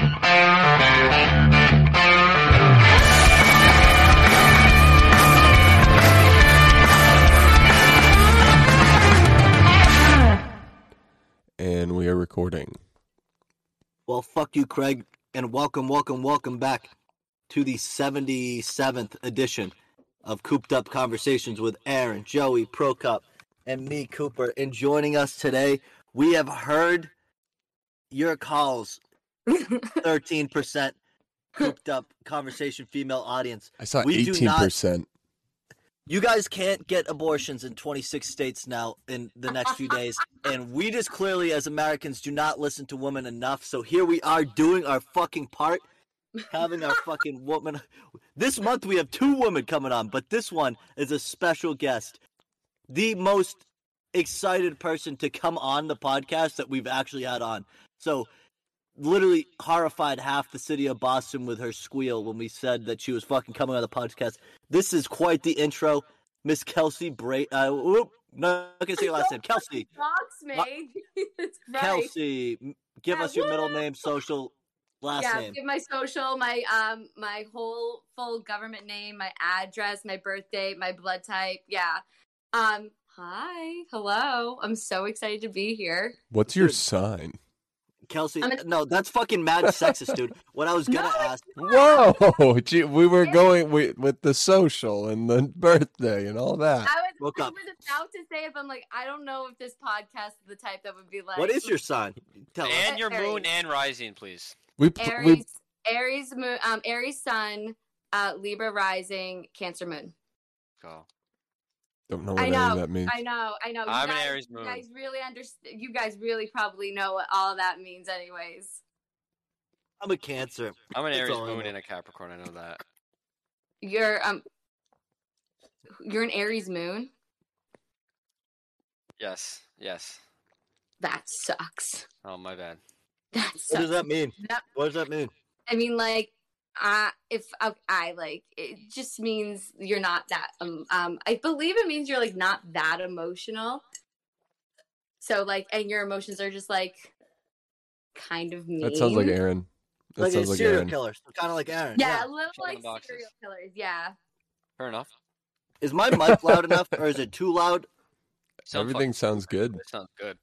And we are recording. Well, fuck you, Craig, and welcome, welcome, welcome back to the 77th edition of Cooped Up Conversations with Aaron, Joey, Prokop, and me, Cooper. And joining us today, we have heard your calls 13% Cooped Up Conversation female audience. I saw eighteen percent. You guys can't get abortions in 26 states now in the next few days. And we just clearly, as Americans, do not listen to women enough. So here we are doing our fucking part, having our fucking woman. This month we have two women coming on, but this one is a special guest. The most excited person to come on the podcast that we've actually had on. So literally horrified half the city of Boston with her squeal when we said that she was fucking coming on the podcast. This is quite the intro. Miss Kelsey Bray. Uh, whoop, no, I can say your last name. Kelsey. Box made. Jesus Christ. Kelsey, m- give Yeah, us your middle name, social, last yeah, name. give my social, my um, my whole full government name, my address, my birth date, my blood type. Yeah. Um. Hi. Hello. I'm so excited to be here. What's your sign? Kelsey, I'm no, that's fucking mad sexist, dude. What I was gonna No, ask, Whoa! Gee, we were going with, with the social and the birthday and all that. I was, I up. was about to say if I'm like I don't know if this podcast is the type that would be like what is your sign? Tell us. And your moon and rising, please. We pl- Aries we Aries moon um Aries sun uh Libra rising Cancer moon. Go. Don't know what I know, that means. I know, I know. You I'm an guys, Aries You guys really understand. You guys really probably know what all that means, anyways. I'm a Cancer. I'm an Aries moon and a Capricorn. I know that. You're um, you're an Aries moon. Yes. Yes. That sucks. Oh my bad. That What does that mean? That- What does that mean? I mean, like, uh, if I, I like, it just means you're not that. Um, um, I believe it means you're like not that emotional. So like, and your emotions are just like kind of mean. That sounds like Aaron. That Like sounds like serial Aaron. killer, kind of like Aaron. Yeah, a little Check like the serial killers. Yeah. Fair enough. Is my mic loud enough, or is it too loud? Sound Everything fucking- sounds good. It sounds good.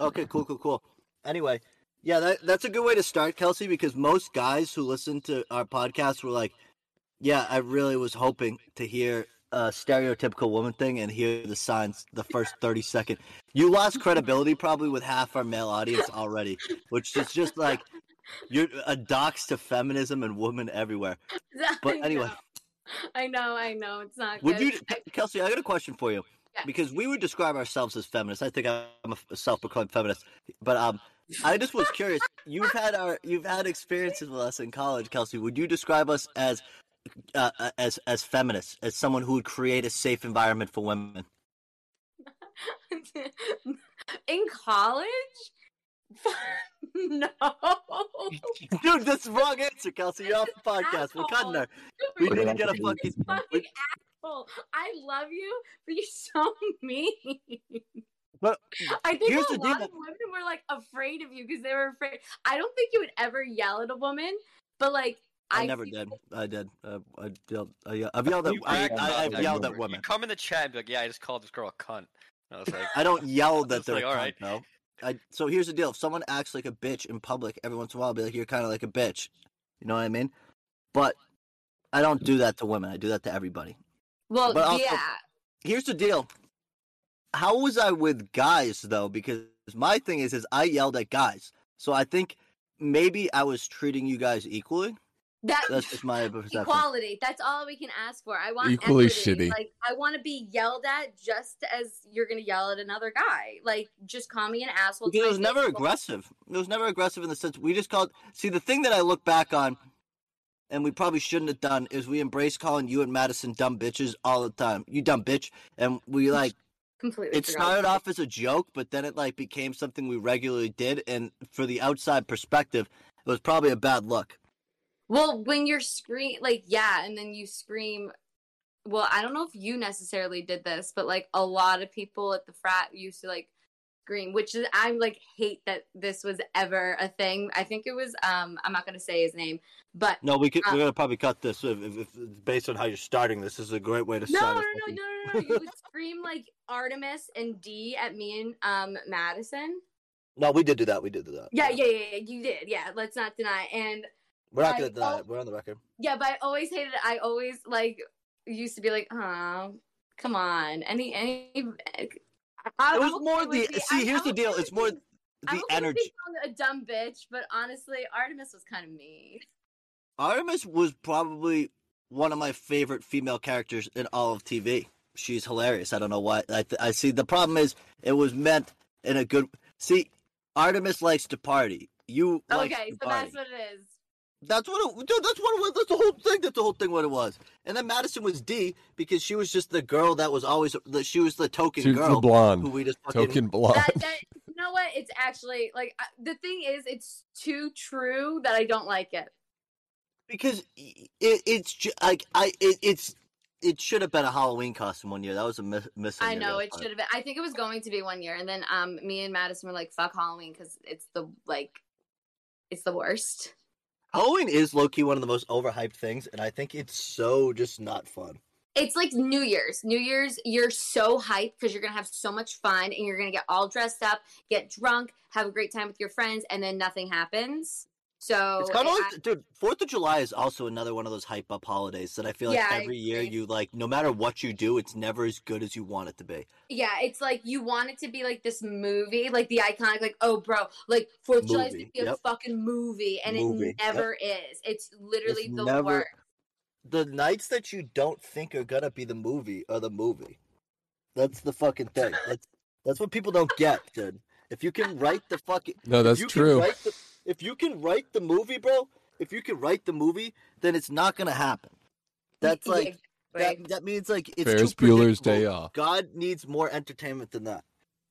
Okay, cool, cool, cool. Anyway, yeah, that that's a good way to start, Kelsey, because most guys who listen to our podcast were like, "Yeah, I really was hoping to hear a stereotypical woman thing and hear the signs the first thirty second." You lost credibility probably with half our male audience already, which is just like you're a dox to feminism and women everywhere. But anyway. I know, I know. It's not Would good. you, Kelsey? I got a question for you. Yeah. Because we would describe ourselves as feminists. I think I'm a self-proclaimed feminist, but um, I just was curious. You've had our, you've had experiences with us in college, Kelsey. Would you describe us as, uh, uh, as as feminists, as someone who would create a safe environment for women? in college? no. Dude, that's the wrong answer, Kelsey. You're off the podcast. We're cutting her. We to get a fucking. fucking asshole. I love you, but you're so mean. But I think a lot deal. of women were like afraid of you because they were afraid. I don't think you would ever yell at a woman, but like I, I never see- did. I did. Uh, I yelled. I, yelled- I've yelled at. You I, I, I've yelled at women. You come in the chat and be like, "Yeah, I just called this girl a cunt." I was like, I don't yell that Just they're like, a cunt, right. though. I, so here's the deal: if someone acts like a bitch in public, every once in a while, I'll be like, "You're kind of like a bitch," you know what I mean? But I don't do that to women. I do that to everybody. Well, also- yeah. Here's the deal: how was I with guys though? Because my thing is, is I yelled at guys, so I think maybe I was treating you guys equally. That That's just my perception. equality. That's all we can ask for. I want Equally equity. shitty. Like I want to be yelled at just as you're gonna yell at another guy. Like just call me an asshole. Because it was never face. aggressive. It was never aggressive in the sense we just called. See, the thing that I look back on, and we probably shouldn't have done, is we embrace calling you and Madison dumb bitches all the time. You dumb bitch, and we like Completely. it started off as a joke, but then it like became something we regularly did, and for the outside perspective, it was probably a bad look. Well, when you're scream like yeah, and then you scream. Well, I don't know if you necessarily did this, but like a lot of people at the frat used to like Scream, which is I'm like hate that this was ever a thing. I think it was um I'm not gonna say his name, but No, we could. Uh, we're gonna probably cut this if, if, if based on how you're starting. This is a great way to no, start. no, no, no, no, no, no. You would scream like Artemis and Dee at me and um Madison. No, we did do that. We did do that. Yeah, yeah, yeah, yeah. You did. Yeah, let's not deny. And We're not I- gonna deny oh. it. We're on the record. yeah, but I always hated it. I always like used to be like, oh, come on. Any any. I, It was more the. See, I'm- here's I'm the deal. It's more the I'm energy. a dumb bitch, but honestly, Artemis was kind of me. Artemis was probably one of my favorite female characters in all of TV. She's hilarious. I don't know why. I, th- I see. The problem is, it was meant in a good. See, Artemis likes to party. You okay, so party. that's what it is. That's what it. Dude, that's what it was. That's the whole thing. That's the whole thing. What it was. And then Madison was Dee because she was just the girl that was always. The, she was the token She's girl the blonde, who we just fucking. token blonde. That, that, you know what? It's actually like I- the thing is, it's too true that I don't like it. because it, it's ju- like I. It, it's. It should have been a Halloween costume one year. That was a miss. miss I know it part. should have been. I think it was going to be one year, and then um, me and Madison were like, "Fuck Halloween" because it's the like, it's the worst. Halloween is low key one of the most overhyped things, and I think it's so just not fun. It's like New Year's. New Year's, you're so hyped because you're gonna have so much fun, and you're gonna get all dressed up, get drunk, have a great time with your friends, and then nothing happens. So it's kind of I- like, dude. Fourth of July is also another one of those hype up holidays that I feel like Yeah, every year you like. No matter what you do, it's never as good as you want it to be. Yeah, it's like you want it to be like this movie, like the iconic, like, oh, bro, like Fourth of July is gonna be a fucking movie, and Movie, it never is. It's literally It's the never- worst. The nights that you don't think are gonna be the movie are the movie. That's the fucking thing. That's that's what people don't get, dude. If you can write the fucking No, that's you can true. Write the- if you can write the movie, bro, if you can write the movie, then it's not gonna happen. That's Yeah, like exactly. that. That means like it's Ferris too Bueller's. Day Off. God needs more entertainment than that.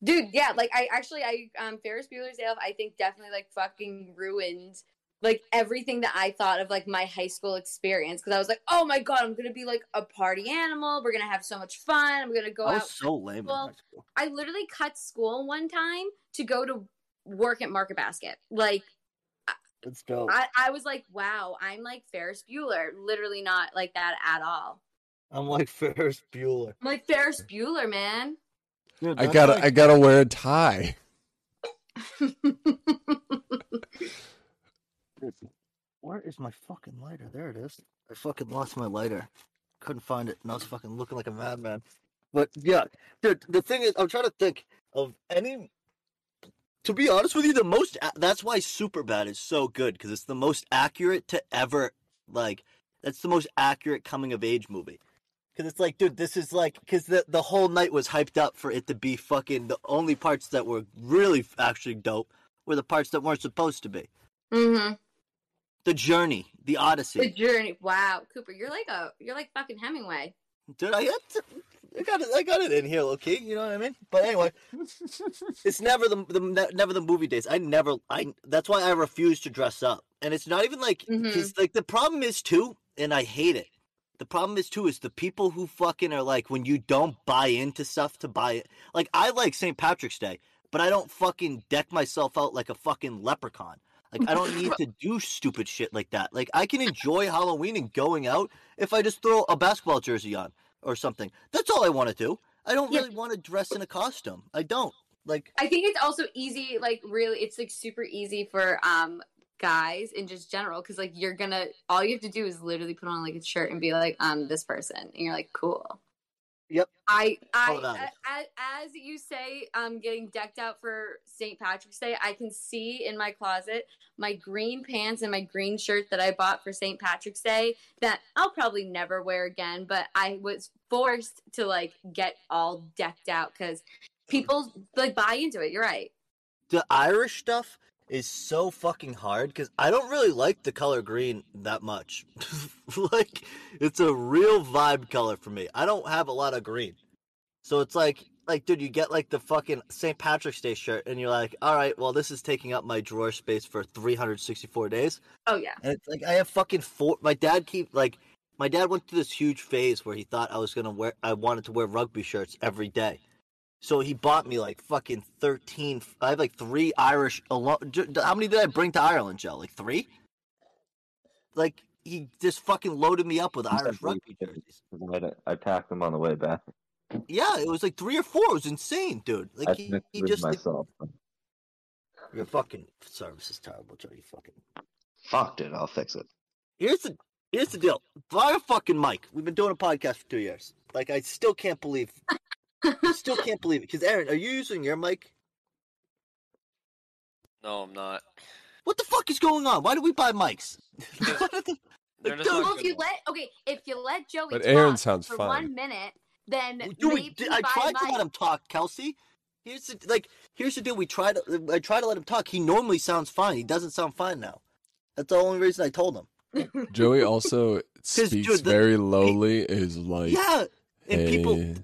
dude yeah like i actually i um ferris bueller's day off i think definitely like fucking ruined like everything that i thought of like my high school experience because i was like oh my god i'm gonna be like a party animal we're gonna have so much fun i'm gonna go I was out so lame Well, i literally cut school one time to go to work at market basket like It's dope. I, I was like wow i'm like ferris bueller literally not like that at all I'm like Ferris Bueller. i'm like ferris bueller man Dude, I gotta, like- I gotta wear a tie. Where is my fucking lighter? There it is. I fucking lost my lighter. Couldn't find it, and I was fucking looking like a madman. But yeah, dude, the thing is, I'm trying to think of any. To be honest with you, the most that's why Superbad is so good because it's the most accurate to ever like. That's the most accurate coming of age movie. Because it's like, dude, this is like, because the the whole night was hyped up for it to be fucking. The only parts that were really actually dope were the parts that weren't supposed to be. Mm hmm The journey, the odyssey. the journey wow cooper you're like a you're like fucking hemingway Dude, I I got it. I got it in here, low key. You know what I mean? But anyway, it's never the, the never the movie days. I never. I that's why I refuse to dress up. And it's not even like mm-hmm. because like the problem is too, and I hate it. The problem is too is the people who fucking are like when you don't buy into stuff to buy it. Like I like St. Patrick's Day, but I don't fucking deck myself out like a fucking leprechaun. Like I don't need to do stupid shit like that. Like I can enjoy Halloween and going out if I just throw a basketball jersey on or something. That's all I want to do. I don't Yeah. really want to dress in a costume. I don't. Like I think it's also easy, like really, it's like super easy for um guys in just general because like you're gonna all you have to do is literally put on like a shirt and be like um this person and you're like cool. Yep. I I that. as, as you say I'm getting decked out for St. Patrick's Day, I can see in my closet my green pants and my green shirt that I bought for St. Patrick's Day that I'll probably never wear again, but I was forced to like get all decked out cuz people like buy into it. You're right. the Irish stuff is so fucking hard because I don't really like the color green that much. like it's a real vibe color for me. I don't have a lot of green, so it's like like dude, you get like the fucking St. Patrick's Day shirt, and you're like, all right, well this is taking up my drawer space for 364 days, Oh yeah. and it's like I have fucking four. My dad keep like. My dad went through this huge phase where he thought I was gonna wear, I wanted to wear rugby shirts every day, So he bought me like fucking thirteen. I have like three Irish. Alone. How many did I bring to Ireland, Joe? Like three. Like he just fucking loaded me up with Irish rugby jerseys. I, packed them on the way back. Yeah, it was like three or four. It was insane, dude. I Like he, he with just myself. your fucking service is terrible, Joe. You fucking. Fuck, dude, I'll fix it. Here's the here's the deal. Buy a fucking mic. We've been doing a podcast for two years. Like I still can't believe. I still can't believe it. Because Aaron, are you using your mic? No, I'm not. What the fuck is going on? Why do we buy mics? What the- They're just Dude, not Well, if you ones. let okay, if you let Joey But talk Aaron sounds for fine. one minute, then Dude, we, I buy tried to let him talk, Kelsey. Here's the like. Here's the deal. We tried. Uh, I tried to let him talk. He normally sounds fine. He doesn't sound fine now. That's the only reason I told him. Joey also speaks dude, the- very lowly. Is like, yeah, and "Hey." people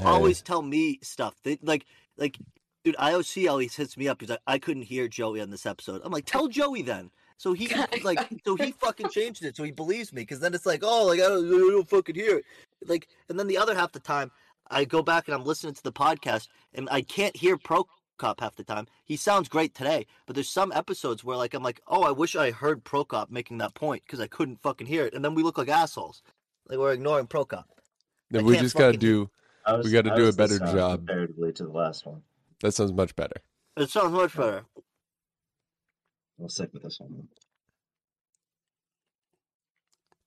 Hey. always tell me stuff. They like like, dude. IOC always hits me up. He's like, I couldn't hear Joey on this episode. I'm like, tell Joey then. So he like, so he fucking changed it. So he believes me. Because then it's like, oh, like I don't, I don't fucking hear it. Like, and then the other half the time, I go back and I'm listening to the podcast, and I can't hear Pro Cop half the time. He sounds great today, but there's some episodes where like I'm like, oh, I wish I heard Prokop making that point because I couldn't fucking hear it, and then we look like assholes. Like we're ignoring Prokop. Then we just gotta fucking- do. I was, We gotta do a better uh, job. comparatively to the last one. That sounds much better. It sounds much better. We'll stick with this one.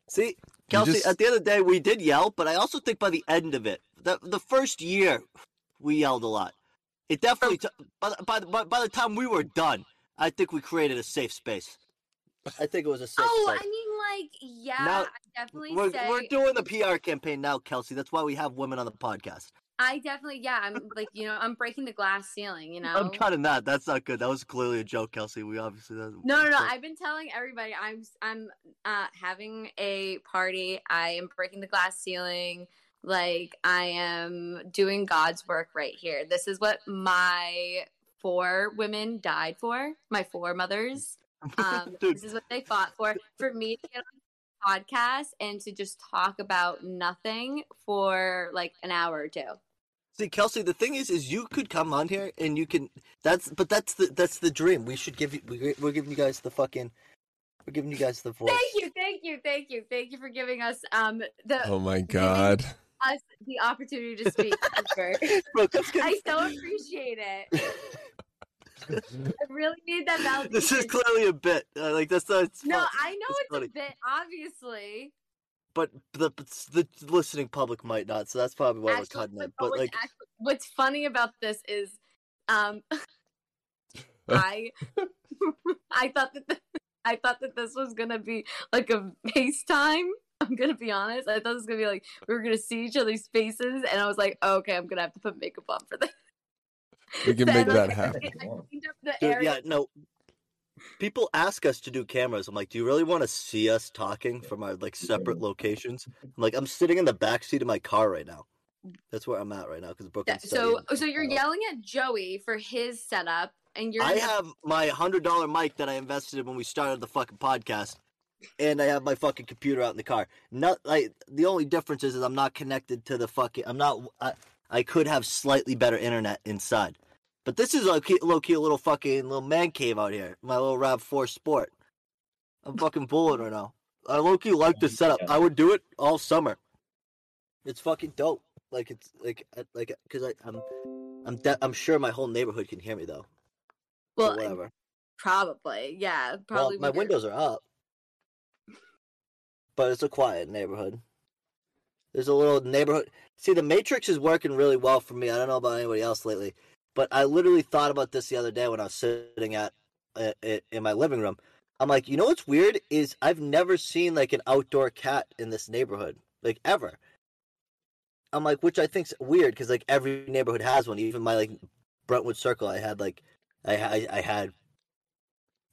See, Kelsey, just- at the end of the day, we did yell, but I also think by the end of it, the the first year, we yelled a lot. It definitely, t- by, the- by, the- by, by the time we were done, I think we created a safe space. I think it was a safe Oh, space. I mean, like, yeah, Now, I definitely we're, say we're doing the PR campaign now, Kelsey. That's why we have women on the podcast. I definitely, yeah, I'm like, you know, I'm breaking the glass ceiling, you know. I'm cutting that. That's not good. That was clearly a joke, Kelsey. We obviously. No, no, no. I've been telling everybody I'm I'm uh having a party. I am breaking the glass ceiling. Like I am doing God's work right here. This is what my four women died for. My four mothers. Um, this is what they fought for. For me to get on the podcast and to just talk about nothing for like an hour or two. See, Kelsey, the thing is, is you could come on here and you can. That's but that's the that's the dream. We should give you. we- We're giving you guys the fucking. We're giving you guys the voice. Thank you, thank you, thank you, thank you for giving us um the Oh my god. us the opportunity to speak. Bro. I so appreciate it. I really need that validation. this is clearly a bit. Uh, like that's not. No, fun, I know It's it's, funny. a bit obviously. but the the listening public might not. So that's probably why Actually, we're cutting it. But like, actually- what's funny about this is, um, I I thought that the, I thought that this was gonna be like a FaceTime. I'm gonna be honest. I thought it was gonna be like we were gonna see each other's faces, and I was like, okay, I'm gonna have to put makeup on for this. We can make that happen. I cleaned up the dude, yeah, no. People ask us to do cameras. I'm like, do you really want to see us talking from our like separate locations? I'm like, I'm sitting in the back seat of my car right now. That's where I'm at right now because Yeah, Brooklyn's so studying. so you're yelling at Joey for his setup, and you're I have my hundred dollar mic that I invested in when we started the fucking podcast, and I have my fucking computer out in the car. Not like the only difference is, is I'm not connected to the fucking. I'm not. I, I could have slightly better internet inside, but this is a low key a little fucking little man cave out here. My little Rav Four Sport. I'm fucking bullet right now. I low key like this setup. I would do it all summer. It's fucking dope. Like it's like like because I I'm I'm de- I'm sure my whole neighborhood can hear me though. So well, whatever. probably yeah, probably. Well, my windows are up, but it's a quiet neighborhood. There's a little neighborhood. See, the Matrix is working really well for me. I don't know about anybody else lately, but I literally thought about this the other day when I was sitting at uh, in my living room. I'm like, you know what's weird is I've never seen like an outdoor cat in this neighborhood, like ever. I'm like, which I think's weird because like every neighborhood has one. Even my like Brentwood Circle, I had like, I I, I had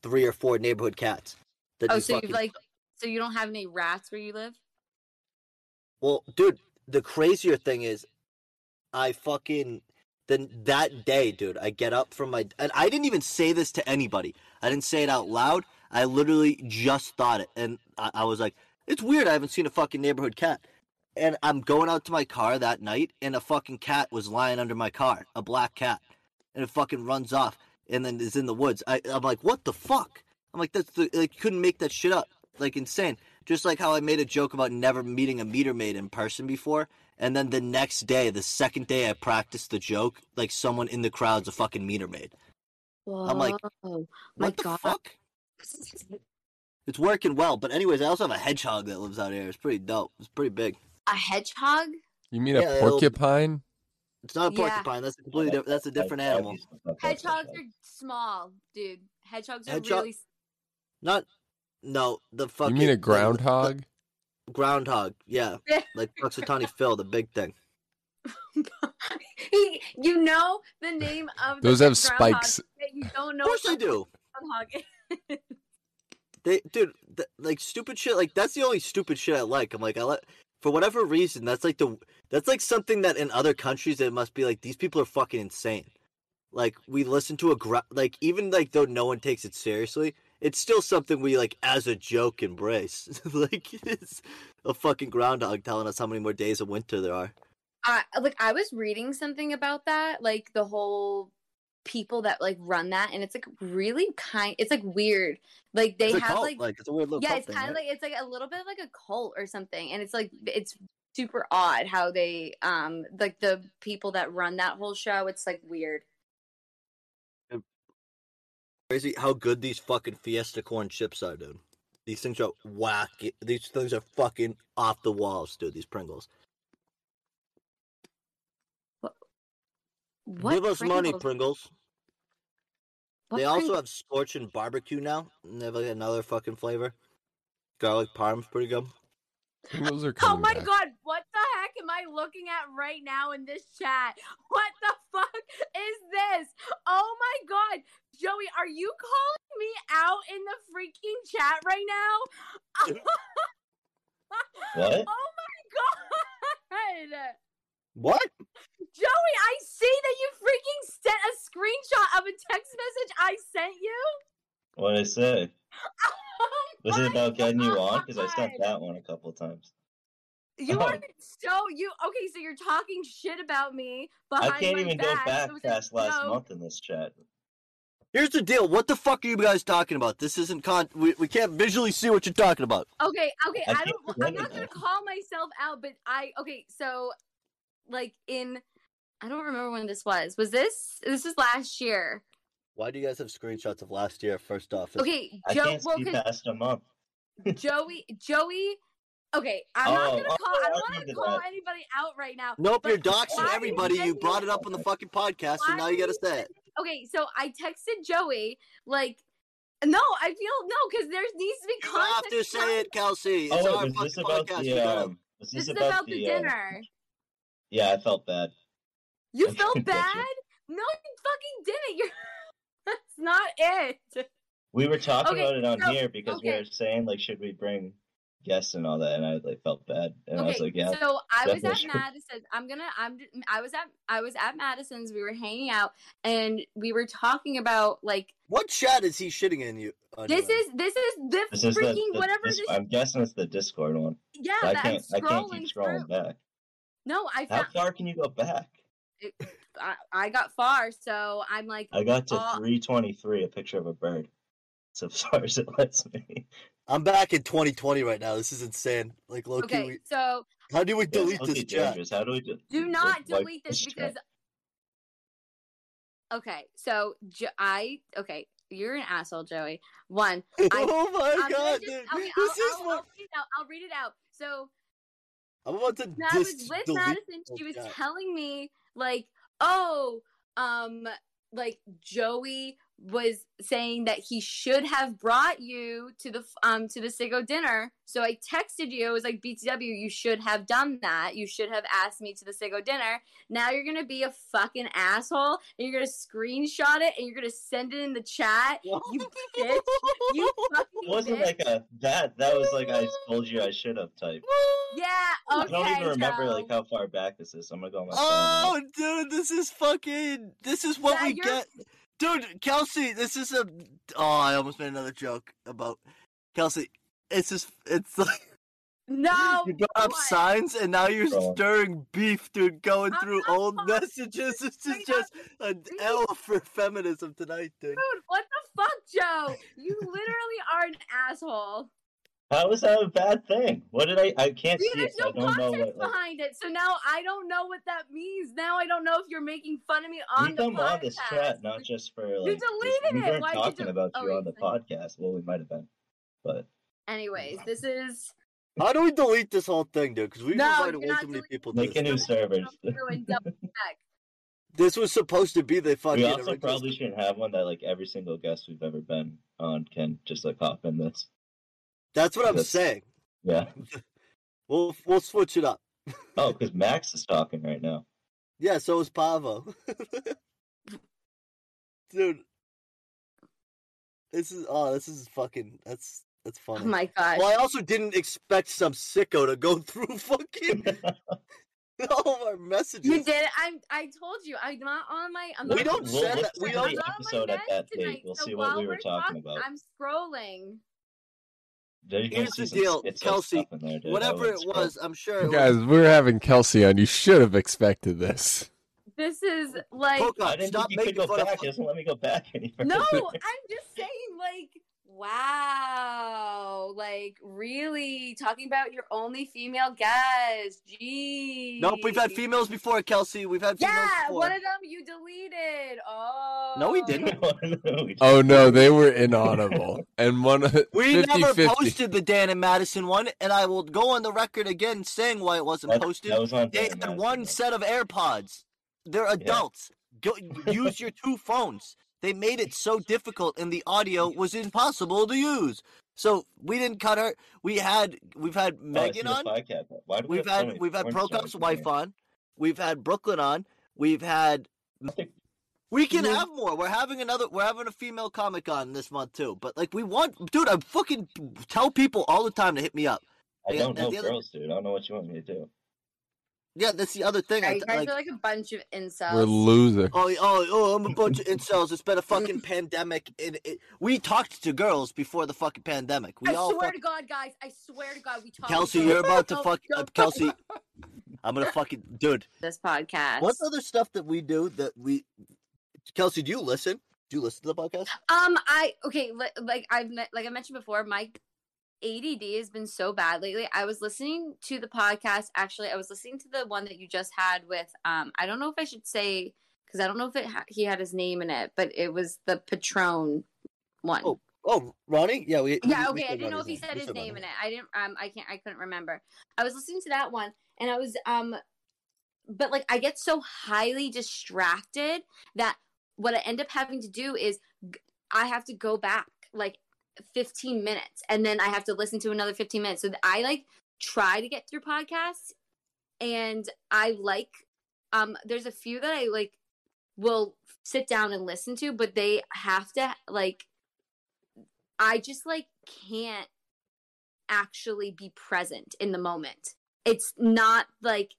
three or four neighborhood cats. Oh, so fucking- you like, so you don't have any rats where you live? Well, dude, the crazier thing is, I fucking then that day, dude, I get up from my and I didn't even say this to anybody. I didn't say it out loud. I literally just thought it, and I, I was like, "It's weird. I haven't seen a fucking neighborhood cat." and I'm going out to my car that night, and a fucking cat was lying under my car, a black cat, and it fucking runs off, and then is in the woods. I, I'm like, what the fuck? I'm like, that's the like, couldn't make that shit up, like insane. Just like how I made a joke about never meeting a meter maid in person before, and then the next day, the second day I practiced the joke, like someone in the crowd's a fucking meter maid. I'm like, Whoa, my What the God. fuck? It's working well, but anyways, I also have a hedgehog that lives out here. It's pretty dope. It's pretty big. A hedgehog? You mean Yeah, a it'll- porcupine? It's not a Yeah. porcupine. That's a completely different. That's a different I- I animal. used to fuck up Hedgehogs hedgehogs. are small, dude. Hedgehogs are Hedgehog- really. Not. No, the You mean a groundhog? the groundhog. Yeah, like Punxsutawney Phil, the big thing. He- you know the name of Those the have groundhog, spikes. but You don't know Of course what I do. groundhog is. They, dude, th- like stupid shit. Like that's the only stupid shit I like. I'm like, I like for whatever reason. That's like the. That's like something that in other countries it must be like these people are fucking insane. Like we listen to a gra- like even like though no one takes it seriously, it's still something we like as a joke embrace. like it's a fucking groundhog telling us how many more days of winter there are. I like I was reading something about that, like the whole people that like run that, and it's like really kind. It's like weird. Like they have cult. like like it's a weird little yeah, it's kind of right? like it's like a little bit of like a cult or something, and it's like it's super odd how they um like the people that run that whole show. It's like weird. Crazy how good these fucking Fiesta corn chips are, dude. These things are whack. These things are fucking off the walls, dude. These Pringles. What Give us money, Pringles? Pringles. What they also Pringles? have scorching barbecue now. And they have like another fucking flavor. Garlic parm's pretty good. Pringles are Oh my back. god, what the heck am I looking at right now in this chat? What the fuck is this? Oh my god, Joey, are you calling me out in the freaking chat right now? What? Oh my god! What? Joey, I see that you freaking sent a screenshot of a text message I sent you. What did I say? Oh Was it about getting you on? Because I sent that one a couple times. You Oh. are so you okay? So you're talking shit about me behind I can't my even back. go so back it's like, past last no. month in this chat. Here's the deal. What the fuck are you guys talking about? This isn't con. We, we can't visually see what you're talking about. Okay, okay. I, I don't. I'm not gonna call myself out, but I okay. So, like in, I don't remember when this was. Was this? This is last year. Why do you guys have screenshots of last year? First off, It's- Okay, I Joe. can't Well, see 'cause past a month. Joey, Joey. Okay, I'm not Oh, gonna oh, call. I I don't want to call that. anybody out right now. Nope, you're doxing why everybody. You brought it up on the fucking podcast, so now you gotta say it. Okay, so I texted Joey like, no, I feel no because there needs to be You have to say it, Kelsey. It's Oh, our was this about podcast. the You gotta- um? Was This this is about, the, the uh, dinner. Yeah, I felt bad. You felt bad? No, you fucking didn't. You're that's not it. We were talking Okay, about it on so- here because we okay. were saying like, should we bring guests and all that, and I like felt bad, and I was okay, like, yeah. so I was at definitely. Madison. I'm gonna. I'm. I was at. I was at Madison's. We were hanging out, and we were talking about like What chat is he shitting in you? this is this is the This is the, freaking the whatever. dis- this, I'm guessing it's the Discord one. yeah, I can't. I can't scrolling keep scrolling through. back. No, I How found. far can you go back? I, I got far, so I'm like, I got to Uh, 323, a picture of a bird. So far as it lets me. I'm back in 2020 right now. This is insane. Like, low okay, we, so how do we delete it's this okay, chat? How do we do? do not wipe delete this chat? because okay so i okay you're an asshole joey one I- oh my I'm gonna god, just, dude! okay, this I'll, is I'll, what read it out i'll read it out so I'm about to when i was with madison she was God. telling me like oh um like joey was saying that he should have brought you to the um to the Sigo dinner. So I texted you. It was like BTW. You should have done that. You should have asked me to the Sigo dinner. Now you're gonna be a fucking asshole and you're gonna screenshot it and you're gonna send it in the chat. You bitch. You fucking It wasn't bitch. like a that. That was like I told you I should have type. yeah. Okay. I don't even remember Joe. like how far back this is. I'm gonna go on my phone. Oh, dude, this is fucking. This is what Yeah, we get, dude. Kelsey, this is a. Oh, I almost made another joke about Kelsey. It's just, it's like, No. You brought up what? signs, and now you're Bro. stirring beef, dude. Going I'm through old talking- messages. This is just an beef. L for feminism tonight, dude. Dude, what the fuck, Joe? You literally are an asshole. How is that a bad thing? What did I? I can't See, see there's it, so no I don't know context what. Like, behind it. So now I don't know what that means. Now I don't know if you're making fun of me on we the come podcast. on this chat not just for like. just- deleted we it. weren't Why'd you talking about Oh, you on the thank podcast. Well, we might have been, but Anyways, this is How do we delete this whole thing, dude? Because we've No, invited you're way too many people. it. Make a new server. Go through and double check. This was supposed to be the fucking. We also original- probably shouldn't have one that like every single guest we've ever been on can just like hop in this. That's what I'm That's- saying. Yeah. We'll we'll switch it up. Oh, because Max is talking right now. Yeah, so is Pavo. Dude. This is oh, this is fucking that's that's oh funny. Oh my god. well, I also didn't expect some sicko to go through fucking all of our messages. You did. I'm. I told you. I'm not on my. I'm We not don't on We'll send look that- we to don't- I'm the not on my episode at meds that tonight, date. We'll so see what while we were we're talking about. I'm scrolling. There you Here's the deal, schizo Kelsey, there, Whatever it scroll. was, I'm sure it You was. guys, we're having Kelsey on. You should have expected this. This is like. Poke I didn't stop think you could making go fun back. of It doesn't let me go back any further. No, I'm just saying, like, wow, like, really talking about your only female guest. Gee. Nope, we've had females before, Kelsey. We've had females Yeah, before. one of them you deleted. Oh. No, we didn't. Oh no, they were inaudible. And one of We 50, never 50. posted the Dan and Madison one, and I will go on the record again saying why it wasn't That, posted. that was on They had Madison, one though. set of AirPods. They're adults. Go use your two phones. They made it so difficult, and the audio was impossible to use. So we didn't cut her. We had we've had Oh, Megan on. Why do we We've have so had many we've had Prokop's wife on. We've had Brooklyn on. We've had. We can have more. We're having another. We're having a female comic on this month too. But like we want, dude. I fucking tell people all the time to hit me up. I don't the know other- girls, dude. I don't know what you want me to do. Yeah, that's the other thing. Yeah, I, you guys like, are like a bunch of incels. We're losers. Oh, oh, oh! I'm a bunch of incels. It's been a fucking pandemic, and it, we talked to girls before the fucking pandemic. We all I all swear fuck- to God, guys. I swear to God, we talked. Kelsey, about- you're about to fuck. no, Uh, Kelsey, I'm gonna fucking dude. This podcast. What other stuff that we do that we? Kelsey, do you listen? Do you listen to the podcast? Um, I okay, li- like I've met, like I mentioned before, my ADD has been so bad lately. I was listening to the podcast. Actually, I was listening to the one that you just had with. Um, I don't know if I should say because I don't know if it ha- he had his name in it, but it was the Patreon one. Oh, Oh, Ronnie? Yeah, we. we- yeah, we okay. I didn't know if he said his name in it. I didn't. Um, I can't. I couldn't remember. I was listening to that one, and I was um, but like I get so highly distracted that what I end up having to do is g- I have to go back like 15 minutes, and then I have to listen to another 15 minutes. So I like try to get through podcasts, and I like um. There's a few that I like will sit down and listen to, but they have to like I just like can't actually be present in the moment. It's not like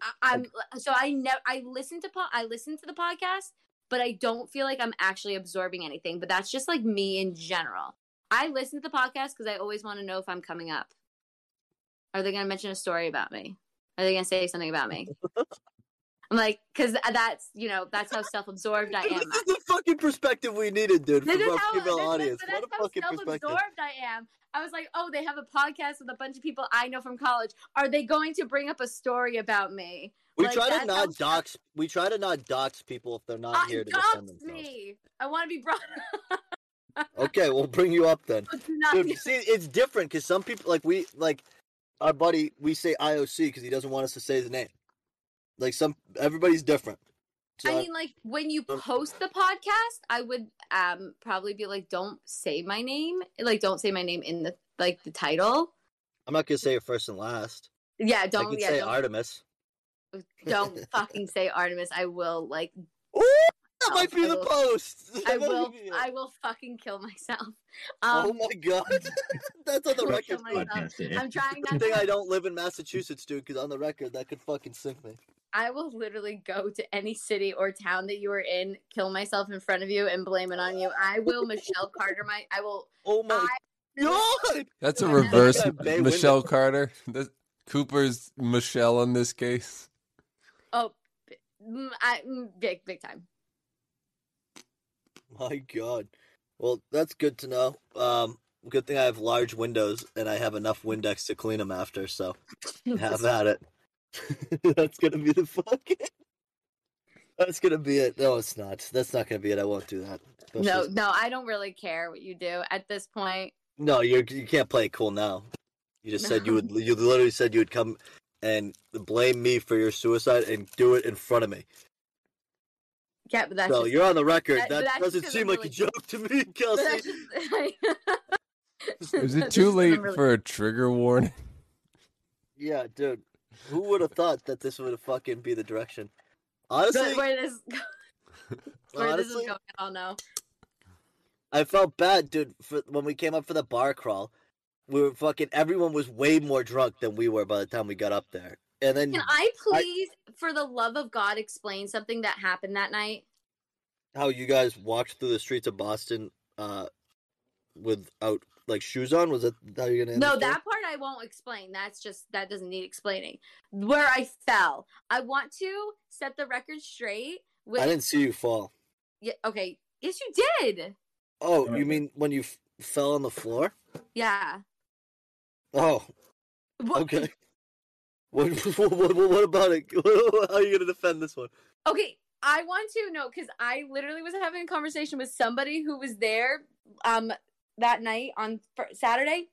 I, I'm so I never I listen to po- I listen to the podcast, but I don't feel like I'm actually absorbing anything. But that's just like me in general. I listen to the podcast because I always want to know if I'm coming up. Are they going to mention a story about me? Are they going to say something about me? I'm like, because that's you know that's how self-absorbed I am. this is the fucking perspective we needed, dude, This from is our how, female this is- audience. but What a how fucking perspective. self-absorbed I am. I was like, oh, they have a podcast with a bunch of people I know from college. Are they going to bring up a story about me? We Like, try to not dox. We try to not dox people if they're not Uh, here to defend themselves. me. I want to be brought Okay, we'll bring you up then. Not- Dude, see, it's different because some people, like we, like our buddy, we say IOC because he doesn't want us to say his name. Like some, everybody's different. So I mean, like when you post the podcast, I would um probably be like, don't say my name. Like, don't say my name in the like the title. I'm not gonna say it first and last. Yeah, don't. could Yeah, say don't, Artemis. don't fucking say Artemis. I will like. Ooh, that Oh, might be I the will- post. I That might will. I will fucking kill myself. oh Um, my god, that's on the record. kill myself. Podcast? I'm trying not Good thing to. I don't live in Massachusetts, dude, because on the record that could fucking sink me. I will literally go to any city or town that you are in, kill myself in front of you, and blame it on you. I will Michelle Carter my. I will. Oh my! I God! That's a reverse Michelle. Carter. This, Cooper's Michelle in this case. Oh, mm, I, big, big time. My God. Well, that's good to know. Um, good thing I have large windows and I have enough Windex to clean them after. So have at it. that's gonna be the fucking. That's gonna be it. No, it's not. That's not gonna be it. I won't do that. That's no, just- no, I don't really care what you do at this point. no, you're you can't play it cool now. You just said you would. You literally said you would come and blame me for your suicide and do it in front of me. Yeah, but that's so just, you're on the record. that- but That, doesn't seem I'm like a joke to me, Kelsey. just- Is it too late really- for a trigger warning? Yeah, dude. Who would have thought that this would fucking be the direction? But Honestly, where this where this is going, I don't know. I felt bad, dude. For when we came up for the bar crawl, we were fucking. Everyone was way more drunk than we were by the time we got up there. And then Can I please, for the love of God, explain something that happened that night? how you guys walked through the streets of Boston, uh, without like shoes on. Was that how you're gonna? end No, the that part I won't explain. That's just that doesn't need explaining. Where I fell, I want to set the record straight. With I didn't see you fall. Yeah, okay. Yes, you did. Oh, you mean when you f- fell on the floor? Yeah. Oh, What- okay. What, what, what, what about it? How are you gonna defend this one? Okay, I want to know because I literally was having a conversation with somebody who was there um that night on fr- Saturday.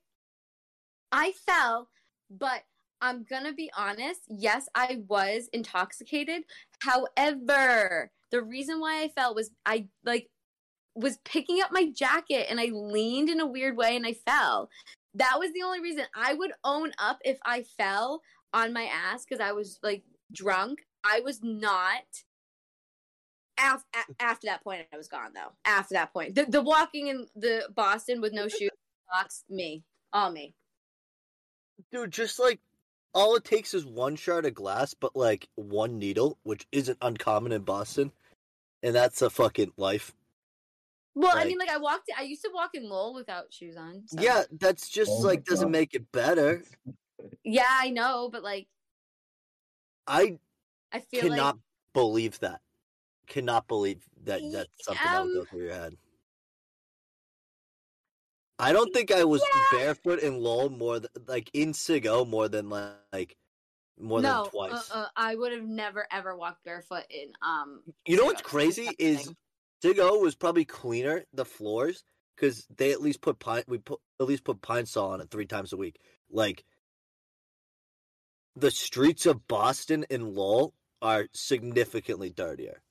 I fell, but I'm gonna be honest. Yes, I was intoxicated. However, the reason why I fell was I like was picking up my jacket and I leaned in a weird way and I fell. That was the only reason I would own up if I fell on my ass because I was like drunk. I was not. Af- after that point, I was gone though. After that point, the, the walking in the Boston with no shoes, socks, me, all me. Dude, just like all it takes is one shard of glass, but like one needle, which isn't uncommon in Boston, and that's a fucking life. Well, I mean, like I walked. I used to walk in Lowell without shoes on. so- Yeah, that's just Oh like doesn't God. make it better. yeah, I know, but like I I feel cannot like believe that. Cannot believe that that's something that would go um, through your head. I don't think I was Yeah. barefoot in Lowell more than like in Sigo more than like more no, than twice. Uh, uh, I would have never ever walked barefoot in um. You know what's crazy is. Sigo was probably cleaner the floors because they at least put pine we put at least put Pine-Sol on it three times a week. Like the streets of Boston and Lowell are significantly dirtier.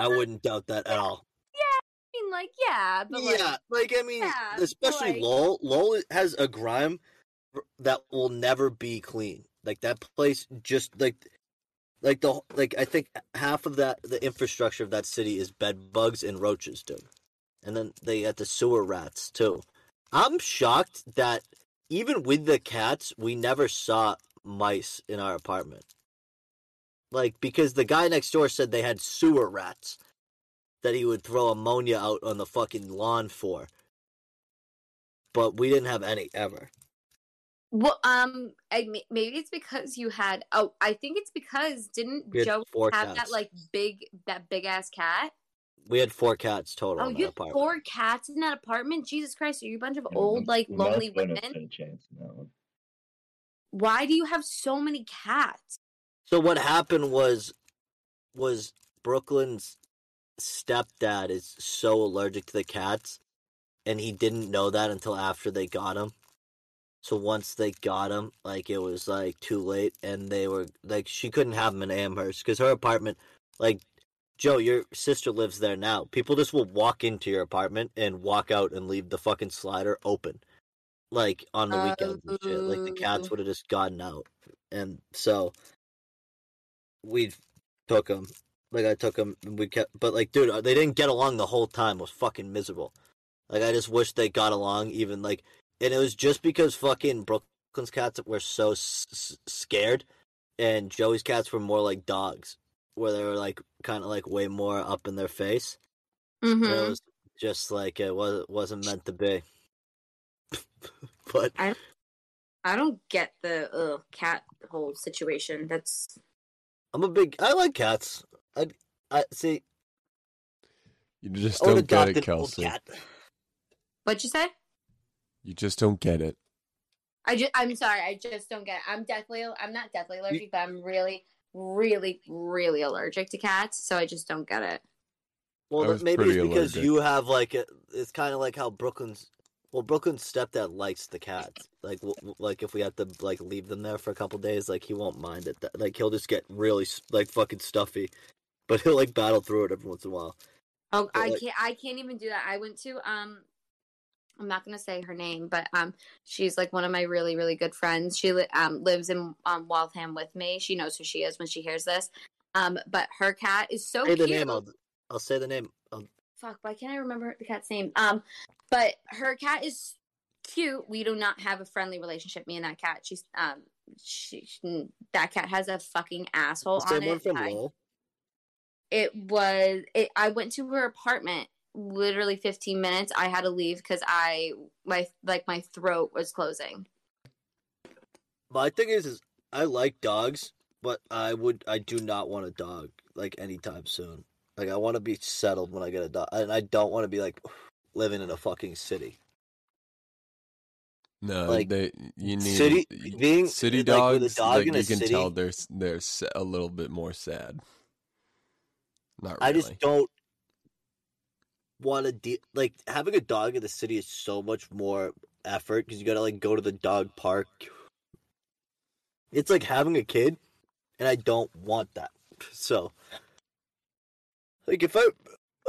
I wouldn't doubt that at all. Yeah, I mean, like yeah, but like yeah, like I mean, Yeah, especially like- Lowell. Lowell has a grime that will never be clean. Like that place, just like, like the like I think half of that the infrastructure of that city is bed bugs and roaches, dude. And then they got the sewer rats too. I'm shocked that even with the cats, we never saw mice in our apartment. Like because the guy next door said they had sewer rats that he would throw ammonia out on the fucking lawn for. But we didn't have any ever. Well, um, I, maybe it's because you had. Oh, I think it's because didn't Joe have cats. that like big, that big ass cat? We had four cats total Oh, in you that have apartment. four cats in that apartment? Jesus Christ, are you a bunch of Yeah, old, like we might have lonely women? chance in that one. Why do you have so many cats? So what happened was was Brooklyn's stepdad is so allergic to the cats and he didn't know that until after they got him. So once they got him, like it was like too late and they were like she couldn't have him in Amherst cuz her apartment like Joe, your sister lives there now. People just will walk into your apartment and walk out and leave the fucking slider open. Like on the weekends and shit. Like the cats Oh. would have just gotten out. And so we took him. Like I took him, and we kept. But like, dude, uh, they didn't get along the whole time. It was fucking miserable. Like I just wish they got along. Even like, and it was just because fucking Brooklyn's cats were so s- s- scared, and Joey's cats were more like dogs, where they were like kind of like way more up in their face. Mm-hmm. it was just like it was wasn't meant to be. but I don't get the ugh, cat whole situation. That's I'm a big. I like cats. I I see. You just don't get it, Kelsey. cat. what you say. You just don't get it. I just, I'm sorry, I just don't get it. I'm definitely, I'm not deathly allergic, but I'm really, really, really allergic to cats. So I just don't get it. Well, I that- was maybe it's because allergic. you have like a, it's kind of like how Brooklyn's. Well, Brooklyn's stepdad likes the cats. Like, w- like if we have to like leave them there for a couple days, like he won't mind it. Like he'll just get really like fucking stuffy, but he'll like battle through it every once in a while. Oh, But, I like- can't, I can't even do that. I went to, um, I'm not gonna say her name, but um, she's like one of my really, really good friends. She li- um lives in um Waltham with me. She knows who she is when she hears this. Um, but her cat is so say the name. I'll, I'll say the name. Um, fuck why can't i remember the cat's name? Um but her cat is cute. We do not have a friendly relationship me and that cat. She's um she, she- that cat has a fucking asshole on it. I- it was it i went to her apartment literally 15 minutes. I had to leave because i my like my throat was closing. My thing is, is I like dogs, but I would, I do not want a dog like anytime soon. Like I want to be settled when I get a dog, and I don't want to be like living in a fucking city. No, Like, they you need city- being, city dogs. with a dog like, in a you can city- tell they're they're a little bit more sad. Not really. I just don't want to de- like having a dog in the city is so much more effort because you got to like go to the dog park. It's like having a kid, and I don't want that. So, like, if I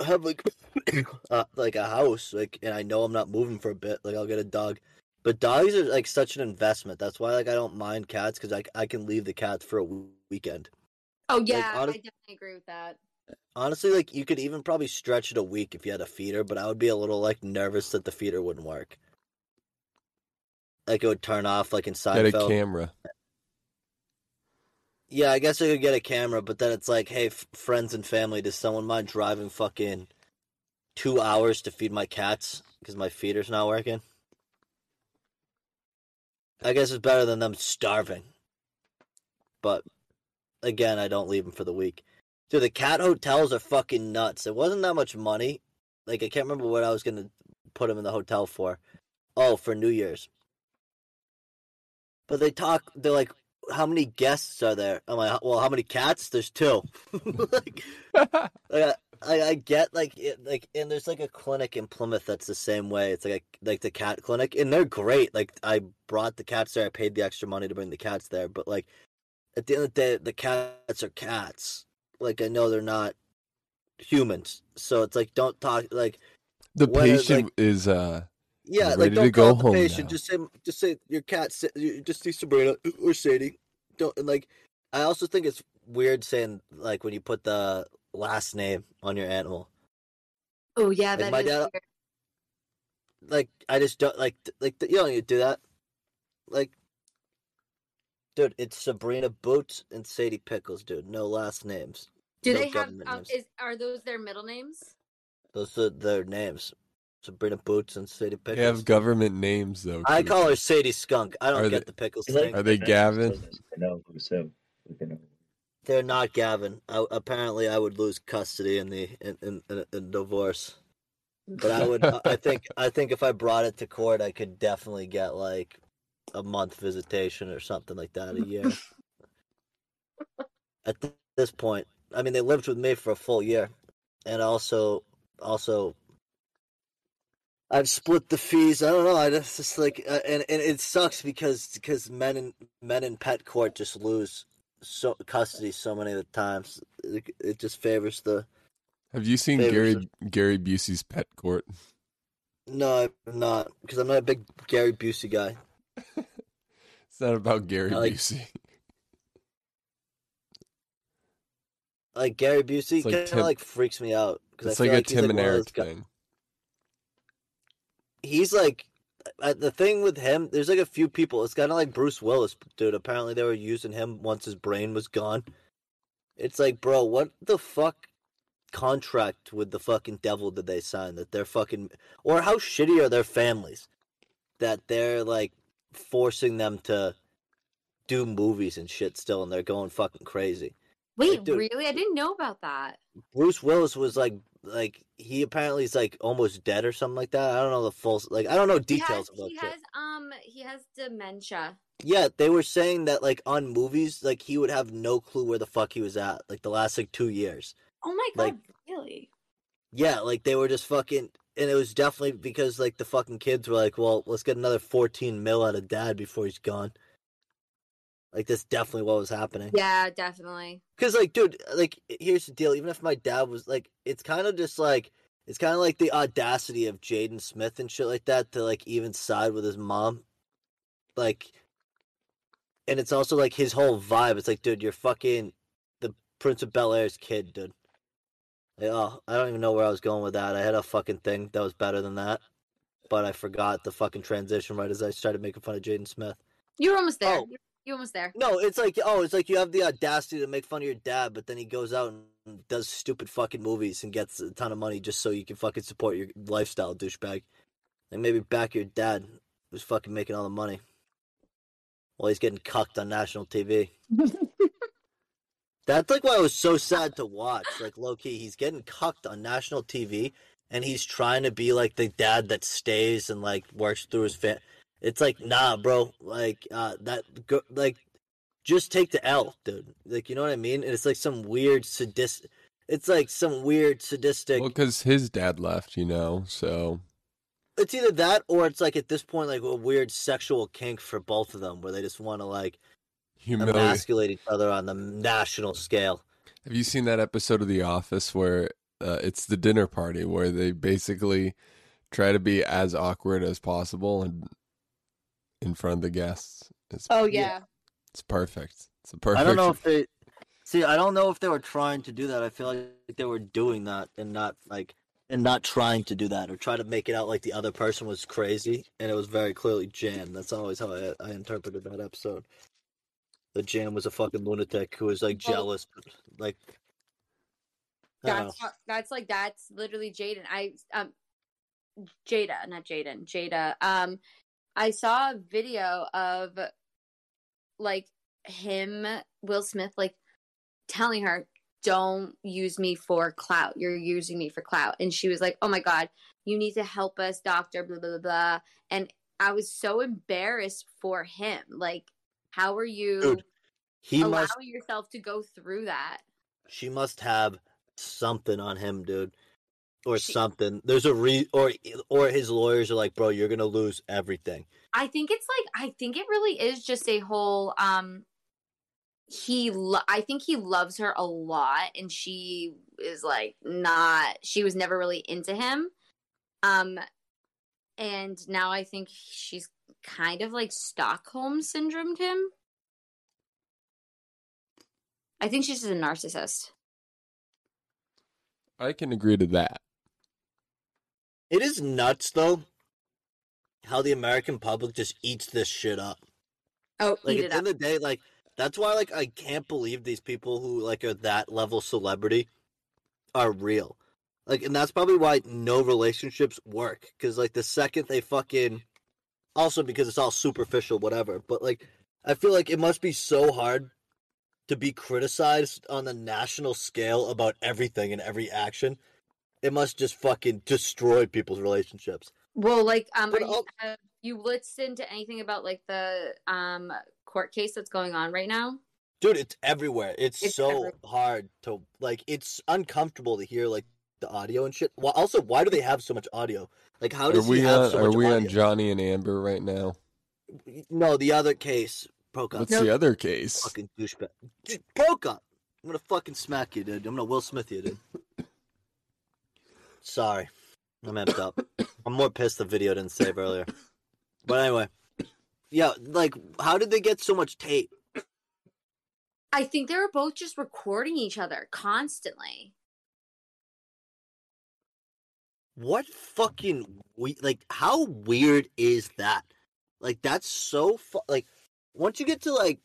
have like uh, like a house, like, and I know I'm not moving for a bit, like, I'll get a dog. But dogs are like such an investment. That's why like I don't mind cats because I I can leave the cats for a w- weekend. oh yeah honest- i definitely agree with that Honestly, like you could even probably stretch it a week if you had a feeder, but I would be a little like nervous that the feeder wouldn't work. Like it would turn off like inside. get a camera. Yeah, I guess I could get a camera, but then it's like, hey, f- friends and family, does someone mind driving fucking two hours to feed my cats because my feeder's not working? I guess it's better than them starving. But again, I don't leave them for the week. Dude, the cat hotels are fucking nuts. It wasn't that much money. Like I can't remember what I was gonna put them in the hotel for. Oh, for New Year's. But they talk. They're like, "How many guests are there?" I'm like, "Well, how many cats? There's two. like, like I, I, get like it, like, and there's like a clinic in Plymouth that's the same way. It's like a, like the cat clinic, and they're great. Like I brought the cats there. I paid the extra money to bring the cats there, but like at the end of the day, the cats are cats. Like I know they're not humans, so it's like don't talk like the patient is uh yeah, Ready like don't go call it the home patient. now. Just say just say your cat. Just say Sabrina or Sadie. Don't and like. I also think it's weird saying like when you put the last name on your animal. oh yeah Like, that is my dad- weird. Like I just don't like like you don't need to do that. Like, dude, it's Sabrina Boots and Sadie Pickles, dude. No last names. do no they have um, names. is are those their middle names Those are their names. Sabrina Boots and Sadie Pickles. they have government names though. I call her Sadie Skunk. I don't Are get they- the pickles thing. Are they Gavin? Netflix doesn't know who's who. We can- They're not Gavin. I, apparently, I would lose custody in the in, in, in, in divorce. But I would. I think. I think if I brought it to court, I could definitely get like a month visitation or something like that a year. At th- this point, I mean, they lived with me for a full year, and also, also, I've split the fees. I don't know. I just, just like, uh, and and it sucks because because men in men in pet court just lose so custody so many of the times. It, it just favors the. Have you seen Gary Gary Busey's Pet Court? No, I'm not because I'm not a big Gary Busey guy. It's not about Gary I like- Busey. Like Gary Busey, like kind of like freaks me out because It's I like feel a like like and Eric thing. He's like uh, the thing with him. There's like a few people. It's kind of like Bruce Willis, dude. Apparently they were using him once his brain was gone. It's like, bro, what the fuck? contract with the fucking devil did they sign that they're fucking or how shitty are their families that they're like forcing them to do movies and shit still and they're going fucking crazy. Wait, dude- really? I didn't know about that. Bruce Willis was like like he apparently is like almost dead or something like that. I don't know the full like I don't know details he has, about he has um he has dementia. Yeah, they were saying that like on movies like he would have no clue where the fuck he was at like the last like 2 years. Oh my god, Like- really? Yeah, like they were just fucking and it was definitely because like the fucking kids were like, "Well, let's get another 14 mil out of dad before he's gone." Like that's definitely what was happening. Yeah, definitely. Cause like, dude, like here's the deal. Even if my dad was like, it's kind of just like it's kind of like the audacity of Jaden Smith and shit like that to like even side with his mom, like, and it's also like his whole vibe. It's like, dude, you're fucking the Prince of Bel Air's kid, dude. Like, oh, I don't even know where I was going with that. I had a fucking thing that was better than that, but I forgot the fucking transition right as I started making fun of Jaden Smith. You were almost there. Oh. You're almost there. No, it's like oh, it's like you have the audacity to make fun of your dad, but then he goes out and does stupid fucking movies and gets a ton of money just so you can fucking support your lifestyle, douchebag. And maybe back your dad who's fucking making all the money while he's getting cucked on national TV. That's like why it was so sad to watch. Like low key, he's getting cucked on national TV, and he's trying to be like the dad that stays and like works through his fan. It's like nah, bro. Like uh, that. Go, like just take the L, dude. Like you know what I mean? And it's like some weird sadistic. It's like some weird sadistic. Well, because his dad left, you know, so It's either that or it's like at this point like a weird sexual kink for both of them, where they just want to like humiliate. emasculate each other on the national scale. Have you seen that episode of The Office where uh, it's the dinner party where they basically try to be as awkward as possible and in front of the guests? It's Oh Yeah. yeah. it's perfect. It's a perfect. I don't know if they see. I don't know if they were trying to do that. I feel like they were doing that and not like and not trying to do that or try to make it out like the other person was crazy and it was very clearly Jan. That's always how I, I interpreted that episode. The Jan was a fucking lunatic who was like jealous, like. I don't know. That's how- that's like that's literally Jaden. I um Jada, not Jaden. Jada. Um I saw a video of like him, Will Smith, like telling her, Don't use me for clout. You're using me for clout. And she was like, Oh my God, you need to help us, doctor, blah, blah, blah, blah. And I was so embarrassed for him. Like, how are you Dude, He allowing must. yourself to go through that? She must have something on him, dude, or She- something. There's a re or or his lawyers are like, bro, you're gonna lose everything. I think it's like I think it really is just a whole um he lo- I think he loves her a lot and she is like not she was never really into him. Um and now I think she's kind of like Stockholm syndromed him. I think she's just a narcissist. I can agree to that. It is nuts though, how the American public just eats this shit up. Oh, Like at the end of the day, like that's why like I can't believe these people who like are that level celebrity are real. Like and that's probably why no relationships work. Cause like the second they fucking also because it's all superficial, whatever. But like I feel like it must be so hard to be criticized on the national scale about everything and every action. It must just fucking destroy people's relationships. Well, like, um, But are you, I'll- have you listened to anything about like the um court case that's going on right now? Dude, it's everywhere. It's, It's so everywhere. hard to like. It's uncomfortable to hear like the audio and shit. Well, also, why do they have so much audio? Like, how Are does we he have on? so Are much we on? Johnny and Amber right now? No, the other case broke up. What's the other case? Fucking douchebag. Dude, broke up. I'm gonna fucking smack you, dude. I'm gonna Will Smith you, dude. Sorry, I'm amped up. I'm more pissed the video didn't save earlier. But anyway, yeah, like, how did they get so much tape? I think they were both just recording each other constantly. What fucking we like? How weird is that? Like that's so fu- like once you get to like,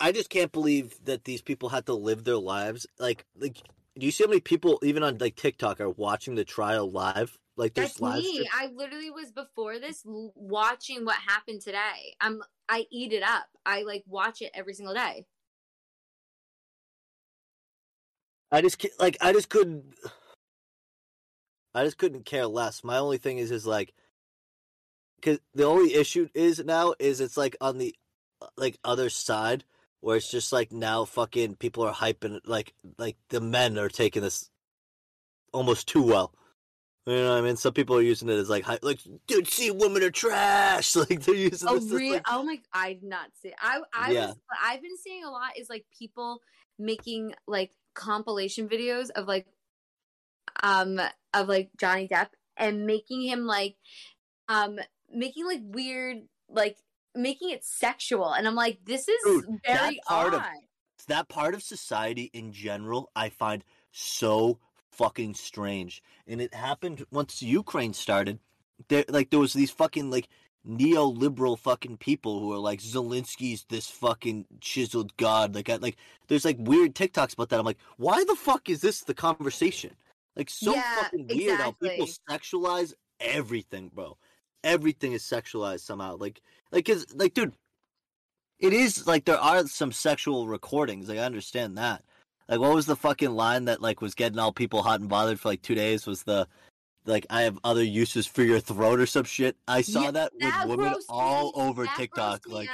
I just can't believe that these people had to live their lives like like do you see how many people even on like TikTok are watching the trial live? Like there's That's live me. stream- I literally was before this l- watching what happened today. I'm I eat it up. I like watch it every single day. I just like I just couldn't. I just couldn't care less. My only thing is is like, because the only issue is now is it's like on the like other side where it's just like now fucking people are hyping it, like like the men are taking this almost too well. You know what I mean? Some people are using it as like, like, dude, see, women are trash. Like they're using Oh really? like- Oh my! I've not seen. I I Yeah. was. I've been seeing a lot is like people making like compilation videos of like um of like Johnny Depp and making him like um making like weird like making it sexual and I'm like this is Dude, that very part odd. of- that part of society in general I find so fucking strange. And it happened once Ukraine started. There like there was these fucking like neoliberal fucking people who are like Zelensky's this fucking chiseled god. Like I like there's like weird TikToks about that. I'm like, why the fuck is this the conversation? Like so Yeah, fucking weird how people sexualize everything, bro. Everything is sexualized somehow. Like like cause like dude it is like there are some sexual recordings. Like I understand that. Like what was the fucking line that like was getting all people hot and bothered for like two days? Was the like I have other uses for your throat or some shit? I saw Yeah, that with That women all me- over TikTok. Like,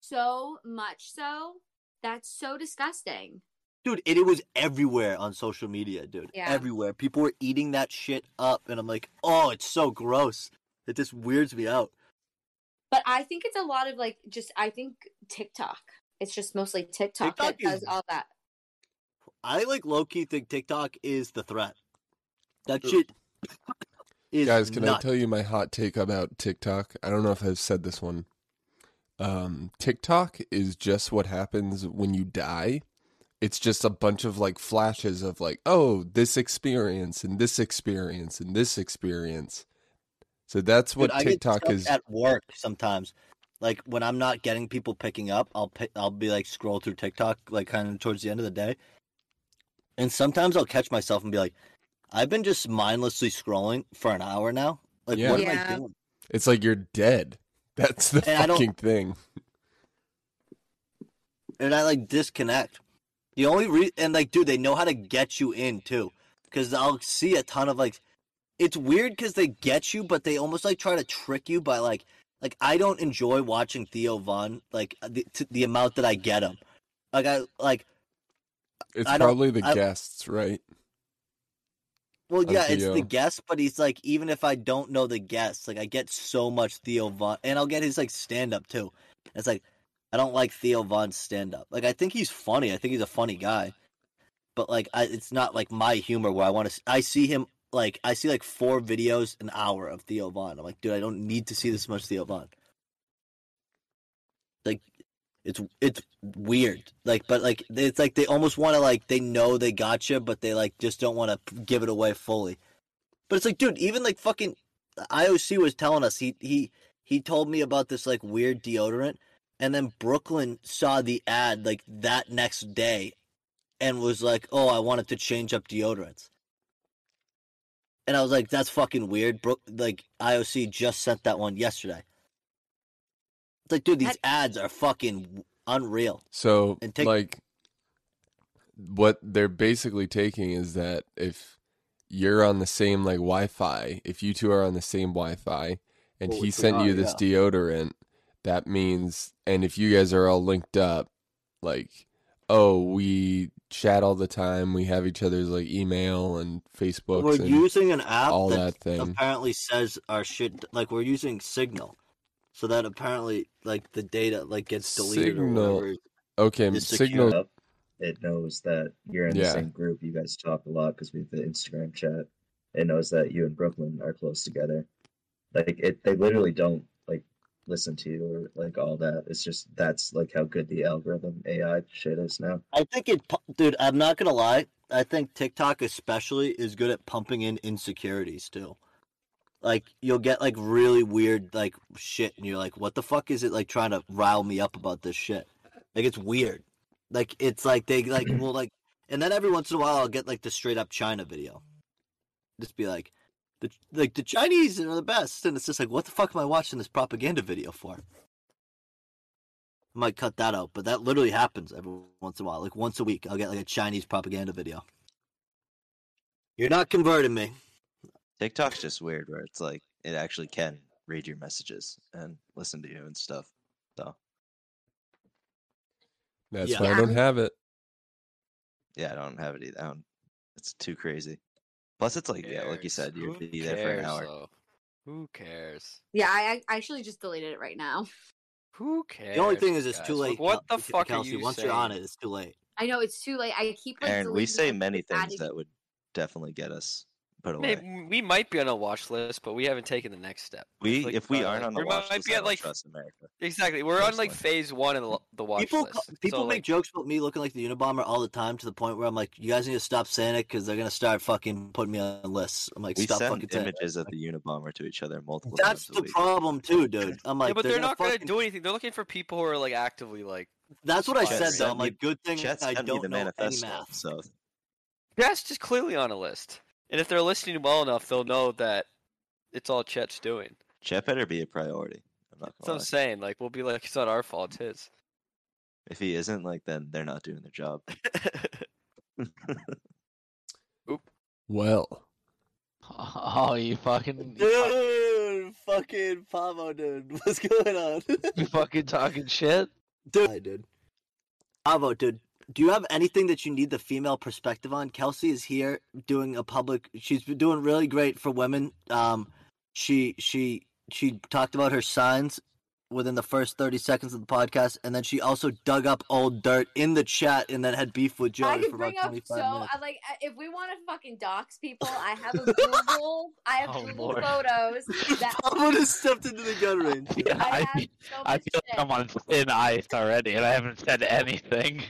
so much so that's so disgusting. dude, and it was everywhere on social media, dude. Yeah. Everywhere, people were eating that shit up, and I'm like, oh, it's so gross. It just weirds me out. But I think it's a lot of like just I think TikTok. It's just mostly TikTok, TikTok that does all that. I like low key think TikTok is the threat. That Ugh. shit is Guys, can nuts. I tell you my hot take about TikTok? I don't know if I've said this one. Um, TikTok is just what happens when you die. It's just a bunch of like flashes of like, oh, this experience and this experience and this experience. So that's Dude, what I get TikTok stuck is. at work sometimes. Like when I'm not getting people picking up, I'll pick, I'll be like scroll through TikTok like kind of towards the end of the day, and sometimes I'll catch myself and be like, I've been just mindlessly scrolling for an hour now. Like Yeah. what am I doing? It's like you're dead. That's the And fucking thing. And I like disconnect. The only re and like, dude, they know how to get you in too, because I'll see a ton of like, it's weird because they get you, but they almost like try to trick you by like, like I don't enjoy watching Theo Von like uh, the to the amount that I get him. Like I like It's I probably the I- guests, right? Well, yeah, it's the guest, but he's like, even if I don't know the guest, like I get so much Theo Von, and I'll get his like stand up too. It's like I don't like Theo Von's stand up. Like I think he's funny. I think he's a funny guy, but like I, it's not like my humor where I want to. I see him like I see like four videos an hour of Theo Von. I'm like, dude, I don't need to see this much Theo Von. Like, it's it's weird. Like, but like it's like they almost want to like they know they got you, but they like just don't want to give it away fully. But it's like, dude, even like fucking uh, IOC was telling us he he he told me about this like weird deodorant, and then Brooklyn saw the ad like that next day, and was like, "Oh, I wanted to change up deodorants." And I was like, "That's fucking weird." Brook like IOC just sent that one yesterday. It's like, dude, these That- ads are fucking unreal. So, And take- like, what they're basically taking is that if you're on the same like Wi-Fi, if you two are on the same Wi-Fi, and Well, he which we sent you this yeah. deodorant, that means, and if you guys are all linked up, like, oh, we chat all the time, we have each other's like email and Facebook, we're and using an app all that that thing. apparently says our shit. Like we're using Signal, so that apparently like the data like gets deleted Signal. or whatever. Okay, It's secure. Signal. up, it knows that you're in Yeah. the same group. You guys talk a lot because we have the Instagram chat. It knows that you and Brooklyn are close together. Like it, they literally don't like listen to you or like all that. It's just that's like how good the algorithm AI shit is now. I think it, dude. I'm not gonna lie. I think TikTok especially is good at pumping in insecurities too. Like you'll get like really weird like shit, and you're like, "What the fuck is it like trying to rile me up about this shit?" Like it's weird. Like it's like they like well like and then every once in a while I'll get like the straight up China video. Just be like, the like the Chinese are the best, and it's just like, what the fuck am I watching this propaganda video for? I might cut that out, but that literally happens every once in a while. Like once a week, I'll get like a Chinese propaganda video. You're not converting me. TikTok's just weird where it's like it actually can read your messages and listen to you and stuff. So That's Yeah. why I don't have it. yeah, I don't have it either. I don't, it's too crazy. Plus, it's like yeah, like you said, you'd be there for an hour. though? Who cares? Yeah, I, I actually just deleted it right now. Who cares? The only thing is, it's guys? too late. What the fuck Kelsey, are you Once saying? you're on it, it's too late. I know it's too late. I keep like Aaron, we say many things adding- that would definitely get us put away. Maybe, we might be on a watch list, but we haven't taken the next step. We, Like, if we uh, aren't on the watch might list, be at, don't like- trust America. Exactly, we're on like phase one of the, the watch People list. co- people so, make like, jokes about me looking like the Unabomber all the time to the point where I'm like, you guys need to stop saying it because they're gonna start fucking putting me on lists. I'm like, We stop send fucking images of the Unabomber to each other multiple That's times a the week. problem too, dude. I'm like, yeah, but they're, gonna not gonna fucking- do anything. They're looking for people who are like actively like. That's what I said though. I'm like, good thing Chet I don't the know any manifesto, math. so That's just clearly on a list, and if they're listening well enough, they'll know that it's all Chet's doing. Chet better be a priority. I'm not That's what I'm saying. Like we'll be like, it's not our fault, it's his. If he isn't, like, then they're not doing their job. Oop. Well, Oh, you fucking, Dude, fucking Pavo, dude. What's going on? you fucking talking shit. dude, I did. Pavo, dude. Do you have anything that you need the female perspective on? Kelsey is here doing a public. She's been doing really great for women. Um, she she she talked about her signs within the first thirty seconds of the podcast, and then she also dug up old dirt in the chat, and then had beef with I Joey could for bring about up so minutes. I like if we want to fucking dox people, I have a Google. I have Oh, Google Lord. photos. That Pavo just stepped into the gun range. Yeah, I I, have feel- so I feel shit. like I'm on thin ice already, and I haven't said anything.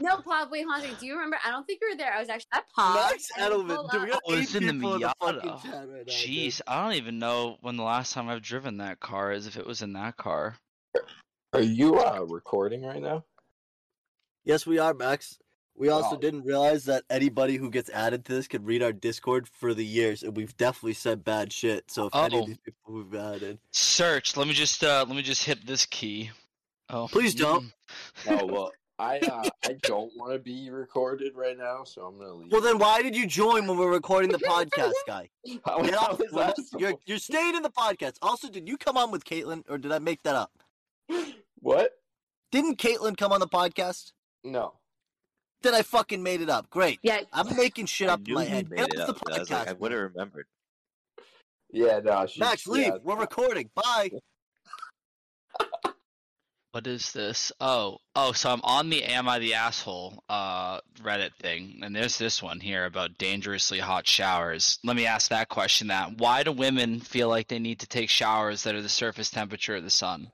No, Pop. Wait, Haunting. Do you remember? I don't think you were there. I was actually at Pop. Max Edelman, pulled dude, we up- got Oh, eight it's in the people in the fucking Miata. chat right now. dude. Jeez, I don't even know when the last time I've driven that car is. If it was in that car, Are you uh, recording right now? Yes, we are, Max. We also Oh. didn't realize that anybody who gets added to this could read our Discord for the years, and we've definitely said bad shit. So if any Oh. of these people who've added, search. Let me just uh, let me just hit this key. Oh, Please don't. mm. Oh well, I uh, I don't want to be recorded right now, so I'm gonna leave. well, then why did you join when we're recording the podcast, guy? How- Get how off. is Well, that You're supposed- you're staying in the podcast. Also, did you come on with Caitlin, or did I make that up? What? Didn't Caitlin come on the podcast? No. Then I fucking made it up. Great. Yeah. I'm making shit up in my head. made Get it off up. the I like, I would have remembered. Yeah, no. She, Max, leave. yeah, We're recording. Bye. What is this? Oh, oh, so I'm on the Am I the Asshole uh Reddit thing, and there's this one here about dangerously hot showers. Let me ask that question that why do women feel like they need to take showers that are the surface temperature of the sun?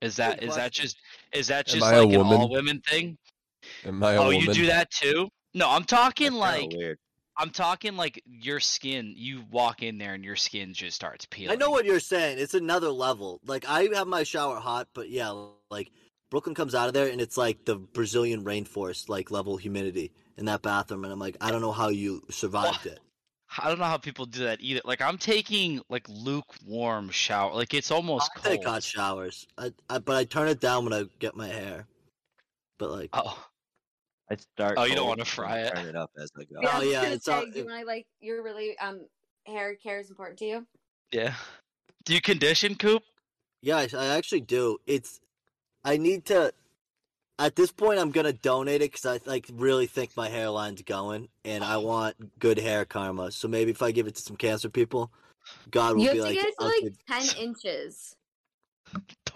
Is that Good is that just is that Am just I a like an all woman? women thing? am I a Oh, woman? you do that too? No, I'm talking That's like weird. I'm talking like your skin. You walk in there and your skin just starts peeling. I know what you're saying. It's another level. Like I have my shower hot, but yeah, like Brooklyn comes out of there and it's like the Brazilian rainforest like level humidity in that bathroom, and I'm like, I don't know how you survived it. I don't know how people do that either. Like I'm taking like lukewarm shower. Like it's almost I cold. take hot showers, I, I but I turn it down when I get my hair. But like, Oh, I start. Oh, you don't wanna fry it? Turn it up as I go. Yeah, Oh, yeah, gonna it's say, all- do you want to like your really um hair care is important to you? yeah. Do you condition, Coop? yeah, I, I actually do. It's I need to. At this point, I'm gonna donate it because I like really think my hairline's going, and I want good hair karma. So maybe if I give it to some cancer people, God will You have be to like, get it to like give- ten inches.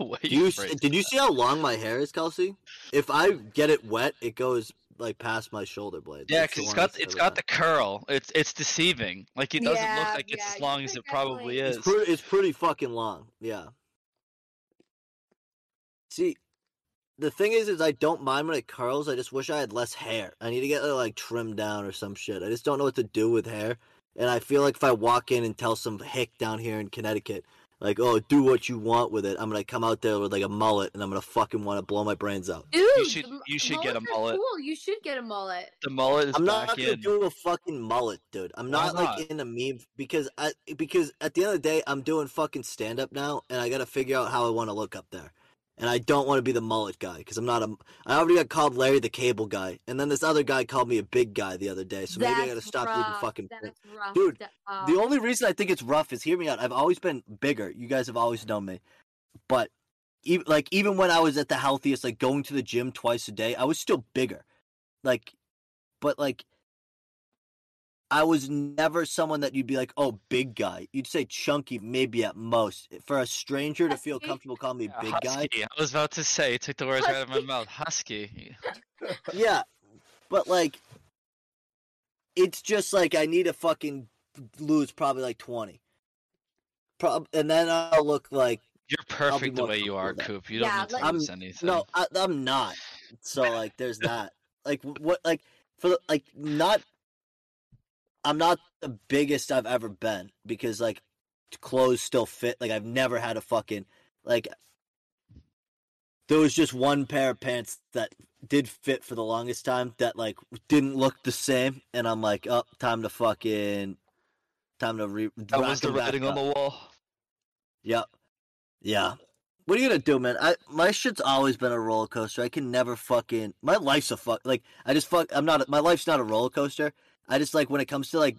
The way Do you did you see how long my hair is, Kelsey? If I get it wet, it goes like past my shoulder blade. Yeah, That's the because it's one got that's it's really got the curl. It's it's deceiving. Like it doesn't Yeah, look like it's yeah, as long as it probably is. It's pretty. It's pretty fucking long. Yeah. See, the thing is, is I don't mind when it curls. I just wish I had less hair. I need to get it like trimmed down or some shit. I just don't know what to do with hair. And I feel like if I walk in and tell some hick down here in Connecticut, like, oh, do what you want with it. I'm gonna come out there with like a mullet, and I'm gonna fucking want to blow my brains out. Dude, should- you should get a mullet. Cool. You should get a mullet. The mullet is I'm back not gonna in. do a fucking mullet, dude. I'm not, not? like in a meme because I because at the end of the day, I'm doing fucking stand up now, and I gotta figure out how I want to look up there. And I don't want to be the mullet guy because I'm not a. I already got called Larry the Cable Guy, and then this other guy called me a big guy the other day. So maybe I gotta stop even rough. fucking. That's rough. Dude, That- uh, The only reason I think it's rough is hear me out. I've always been bigger. You guys have always known me, but even like even when I was at the healthiest, like going to the gym twice a day, I was still bigger. Like, but like, I was never someone that you'd be like, oh, big guy. You'd say chunky, maybe at most. For a stranger to feel comfortable calling me Yeah, big guy, husky. I was about to say, you took the words right out of my mouth. Husky. yeah, but like, it's just like I need to fucking lose probably like twenty. Prob- and then I'll look like You're perfect the way you are, Coop. You don't Yeah, need to like- lose I'm- anything. No, I, I'm not. So like, there's that. Like what? Like for the like not. I'm not the biggest I've ever been because like clothes still fit. Like I've never had a fucking like. There was just one pair of pants that did fit for the longest time that like didn't look the same, and I'm like, oh, time to fucking, time to re. that was the writing on the wall. Yep. Yeah. What are you gonna do, man? I my shit's always been a roller coaster. I can never fucking my life's a fuck like I just fuck I'm not my life's not a roller coaster. I just like when it comes to like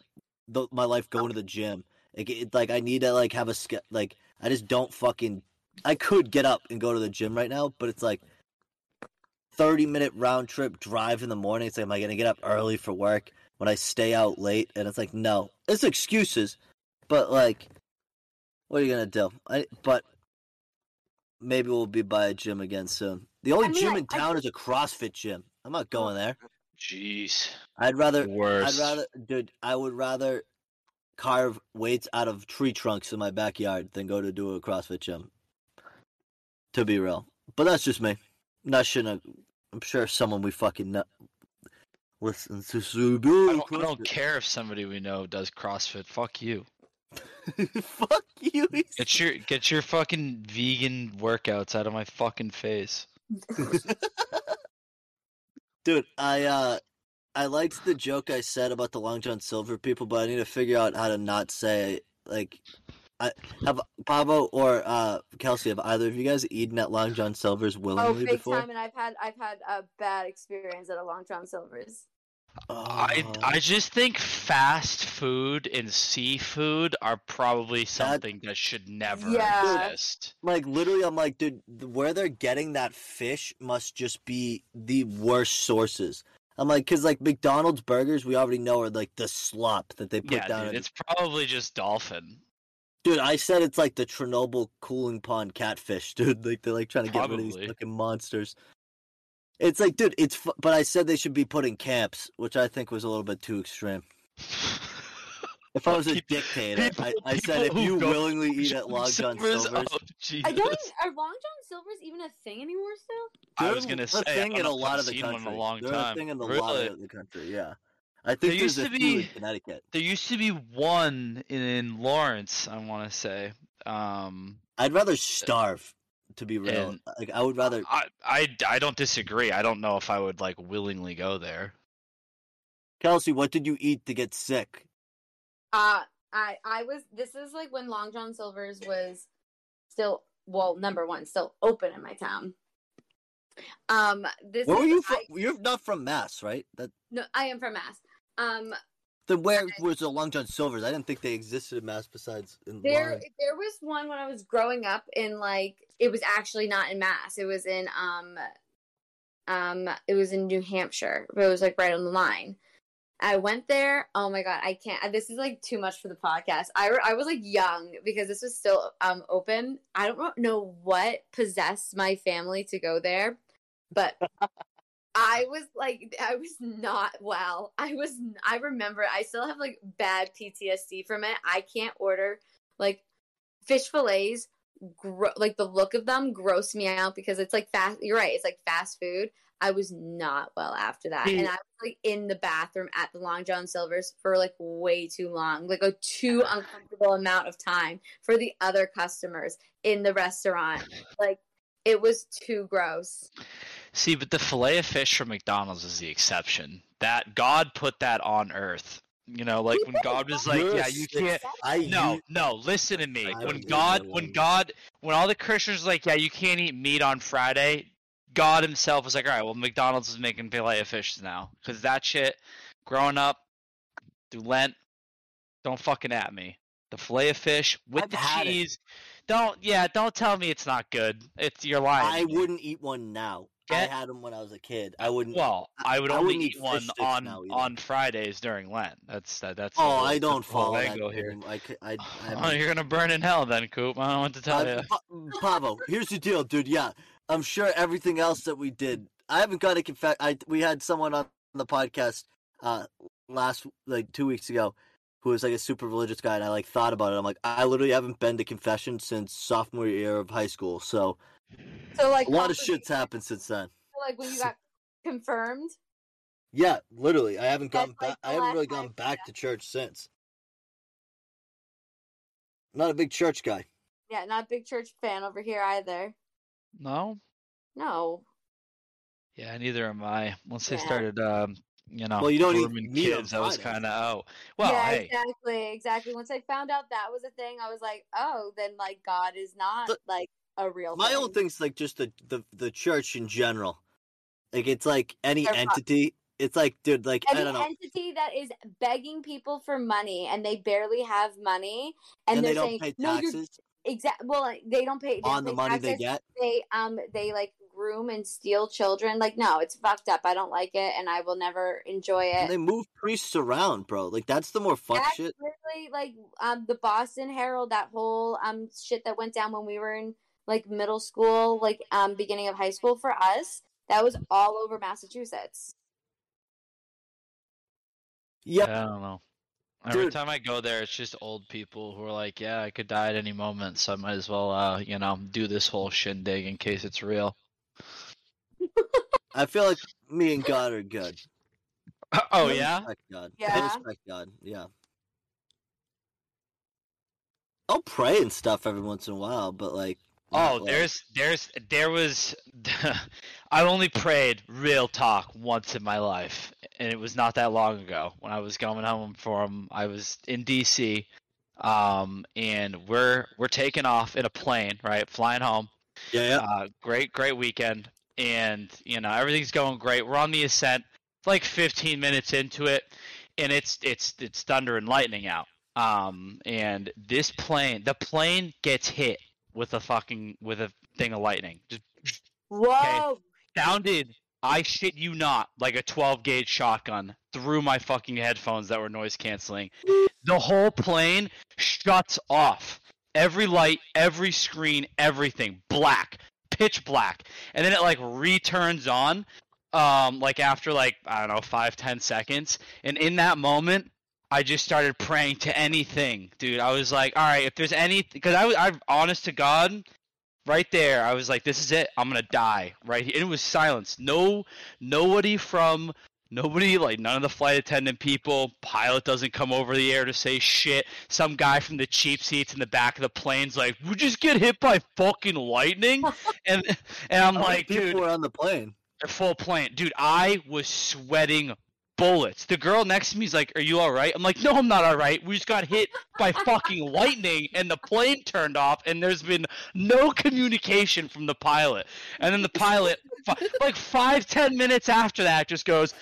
the, my life going to the gym. Like it, like I need to like have a ske- like I just don't fucking I could get up and go to the gym right now, but it's like 30 minute round trip drive in the morning. It's like am I gonna get up early for work when I stay out late? And it's like no. It's excuses. But like what are you gonna do? I, but maybe we'll be by a gym again soon. The only I mean, gym I- in I town is a CrossFit gym. I'm not going there. Jeez. I'd rather. Worst. I'd rather, dude. I would rather carve weights out of tree trunks in my backyard than go to do a CrossFit gym. To be real, but that's just me. Not shouldn't. I'm sure someone we fucking know listens to. So I don't, I don't care if somebody we know does CrossFit. Fuck you. Fuck you. Get your get your fucking vegan workouts out of my fucking face. Dude, I uh I liked the joke I said about the Long John Silver people, but I need to figure out how to not say like I have Pablo or uh Kelsey, have either of you guys eaten at Long John Silver's willingly? oh, big before? time, and I've had I've had a bad experience at a Long John Silver's. I Oh. I just think fast food and seafood are probably something that should never Yeah. exist. like literally I'm like, dude, where they're getting that fish must just be the worst sources. I'm like, cause like McDonald's burgers, we already know are like the slop that they put Yeah, down. dude, it's probably just dolphin. Dude, I said it's like the Chernobyl cooling pond catfish, dude. Like they're like trying to get rid of these fucking monsters. It's like, dude, it's. Fu- but I said they should be put in camps, which I think was a little bit too extreme. If I was a People- dictator, I, people- I said if you willingly eat at Long John Silver's- Silver's, Oh, I don't. Jesus. Are Long John Silver's even a thing anymore still? I they're was gonna a say, I thing in a lot of the country. in a long they're time. a thing in a Really? lot of the country. Yeah, I think There there's used a to few be- in Connecticut. There used to be one in Lawrence, I want to say. Um, I'd rather starve, to be real. And- like I would rather. I, I, I don't disagree. I don't know if I would like willingly go there. Kelsey, what did you eat to get sick? Uh I I was. This is like when Long John Silver's was still well, number one, still open in my town. Um, this Where were is, you from? I, You're not from Mass, right? That no, I am from Mass. Um, then where was the Long John Silver's? I didn't think they existed in Mass besides in there Lawrence. there was one when I was growing up in like it was actually not in Mass. It was in um um it was in New Hampshire, but it was like right on the line. I went there. Oh my god, I can't. This is like too much for the podcast. I re- I was like young because this was still um open. I don't know what possessed my family to go there, but I was like I was not well. I was I remember I still have like bad PTSD from it. I can't order like fish fillets gro- like the look of them grossed me out because it's like fast. You're right. It's like fast food. I was not well after that, See- and I was like in the bathroom at the Long John Silver's for like way too long, like a too uncomfortable amount of time for the other customers in the restaurant. Like it was too gross. See, but the fillet of fish from McDonald's is the exception. That God put that on earth. You know, like when God was like, "Yeah, you can't." I No, no. Listen to me. When God, when. God, when all the Christians like, "Yeah, you can't eat meat on Friday," God Himself was like, "All right, well, McDonald's is making fillet of fish now because that shit." Growing up through Lent, don't fucking at me. The fillet of fish with I've the had it. cheese. Don't, yeah, don't tell me it's not good. It's you're lying. I wouldn't eat one now. Get- I had them when I was a kid. I wouldn't. Well, I would I only eat, one on on Fridays during Lent. That's that, that's. oh, I don't follow that. here. I, could, I, I Oh, you're gonna burn in hell then, Coop. I don't what to tell Uh, you. Pa- Pavo, here's the deal, dude. Yeah, I'm sure everything else that we did. I haven't got to confess. I we had someone on the podcast uh last like two weeks ago who was like a super religious guy, and I like thought about it. I'm like, I literally haven't been to confession since sophomore year of high school. So So like a lot of shit's happened since then. Like when you got confirmed. Yeah, literally, I haven't gone like, back. I haven't really gone back to church since. Not a big church guy. Yeah, not a big church fan over here either. No. No. Yeah, neither am I. Once they started, um, you know, Well, you don't eat grooming meat kids, I was kind of out. Well, yeah, hey, exactly, exactly. Once I found out that was a thing, I was like, oh, then like God is not The- like a real. My thing. own thing's like just the, the the church in general. Like it's like any They're entity. It's like dude, like I don't know, entity that is begging people for money and they barely have money, and, and, they're they don't saying, pay "No, taxes exact." Well, like, they don't pay they don't on the pay money they get. They um they like groom and steal children. Like, no, it's fucked up. I don't like it, and I will never enjoy it. And they move priests around, bro. Like that's the more fuck That's shit. literally like um the Boston Herald, that whole um shit that went down when we were in like middle school, like um beginning of high school for us. That was all over Massachusetts. Yep. I don't know. Every Dude. time I go there, it's just old people who are like, "Yeah, I could die at any moment, so I might as well, uh, you know, do this whole shindig in case it's real." I feel like me and God are good. oh I yeah, respect God. I respect God. Yeah. I'll pray and stuff every once in a while, but like. Oh, like- there's, there's, there was. I only prayed real talk once in my life, and it was not that long ago when I was going home from. I was in DC, um, and we're we're taking off in a plane, right, flying home. Yeah, yeah. Uh, great, great weekend, and you know everything's going great. We're on the ascent, like 15 minutes into it, and it's it's it's thunder and lightning out. Um, and this plane, the plane gets hit with a fucking with a thing of lightning. Just Whoa! sounded, I shit you not, like a 12 gauge shotgun through my fucking headphones that were noise canceling. The whole plane shuts off. Every light, every screen, everything black, pitch black, and then it like returns on, um, like after like I don't know five ten seconds, and in that moment. I just started praying to anything, dude. I was like, all right, if there's any, because I was, I'm honest to God, right there i was like this is it i'm gonna die right here. And it was silence. No nobody from nobody like none of the flight attendant people pilot doesn't come over the air to say shit. Some guy from the cheap seats in the back of the plane's like we just get hit by fucking lightning? And and i'm How like people dude were on the plane. a full plane. Dude i was sweating bullets. The girl next to me is like are you all right? I'm like no i'm not all right. We just got hit by fucking lightning and the plane turned off and there's been no communication from the pilot. And then the pilot like five ten minutes after that just goes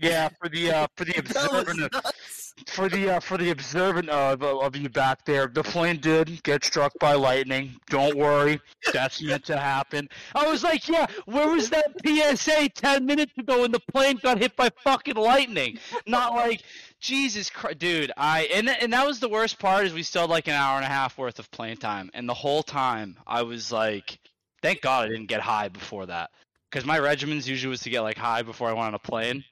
yeah for the uh for the observant nuts. for the uh, for the observant of, of you back there, the plane did get struck by lightning. Don't worry, that's meant to happen. I was like, yeah, where was that PSA ten minutes ago when the plane got hit by fucking lightning? Not like Jesus Christ, dude. I and and that was the worst part is we still had like an hour and a half worth of plane time, and the whole time I was like, thank God I didn't get high before that, because my regimens usually was to get like high before I went on a plane.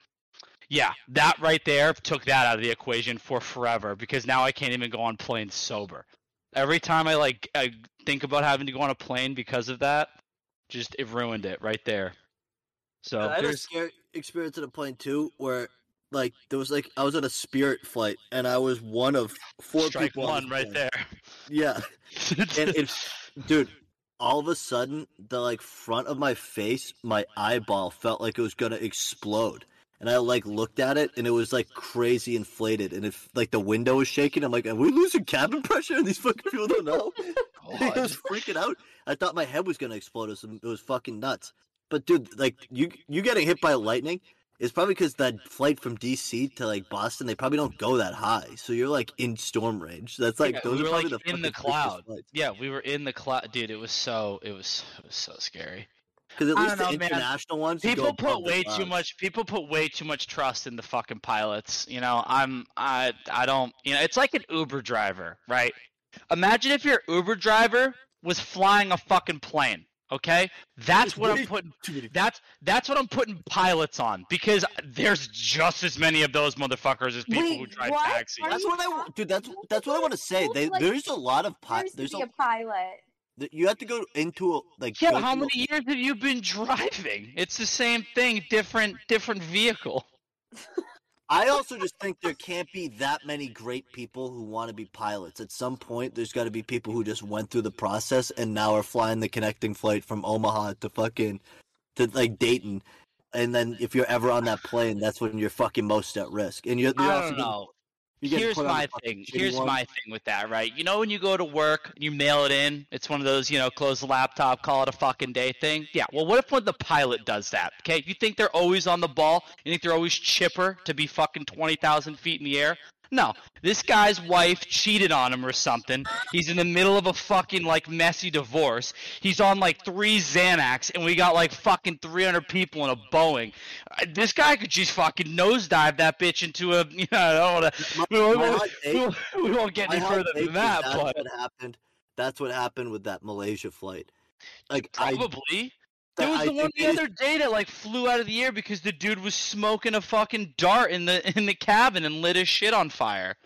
Yeah, that right there took that out of the equation for forever because now I can't even go on planes sober. Every time I like I think about having to go on a plane because of that, just it ruined it right there. So I had a scary experience at a plane too, where like there was like I was on a Spirit flight and I was one of four strike people on one this right there. Yeah, and it, dude, all of a sudden the like front of my face, my eyeball felt like it was gonna explode. And I like looked at it, and it was like crazy inflated, and if like the window was shaking, I'm like, "Are we losing cabin pressure?" And these fucking people don't know. I was freaking out. I thought my head was gonna explode. It was, it was fucking nuts. But dude, like you, you getting hit by lightning is probably because that flight from DC to like Boston, they probably don't go that high. So you're like in storm range. That's like Yeah, those we are probably like the in the cloud. Yeah, we were in the cloud, dude. It was so it was it was so scary. Because at I least the don't know, man. ones, you go People put way too clouds. much. People put way too much trust in the fucking pilots. You know, I'm I I don't. You know, it's like an Uber driver, right? Imagine if your Uber driver was flying a fucking plane. Okay, that's what I'm putting. That's that's what I'm putting pilots on because there's just as many of those motherfuckers as people who drive what? taxis. That's what I want, dude. That's that's what I want to say. They, there's a lot of pi- years to There's be a, a pilot. You have to go into a like. Yeah, how through a- many years have you been driving? It's the same thing, different different vehicle. I also just think there can't be that many great people who want to be pilots. At some point, there's got to be people who just went through the process and now are flying the connecting flight from Omaha to fucking to like Dayton. And then if you're ever on that plane, that's when you're fucking most at risk. And you're, you're I also don't know. Here's put on the my thing. Here's one. my thing with that, right? You know when you go to work, and you mail it in. It's one of those, you know, close the laptop, call it a fucking day thing. Yeah. Well, what if when the pilot does that? Okay, you think they're always on the ball? You think they're always chipper to be fucking twenty thousand feet in the air? No, this guy's wife cheated on him or something. He's in the middle of a fucking like messy divorce. He's on like three Xanax, and we got like fucking 300 people in a Boeing. Uh, This guy could just fucking nosedive that bitch into a, you know, I don't wanna, we, won't- we, won't- we won't- we won't get any further than is that, that's but what happened. That's what happened with that Malaysia flight. Like I, probably. There was I the one the other day that like flew out of the air because the dude was smoking a fucking dart in the in the cabin and lit his shit on fire.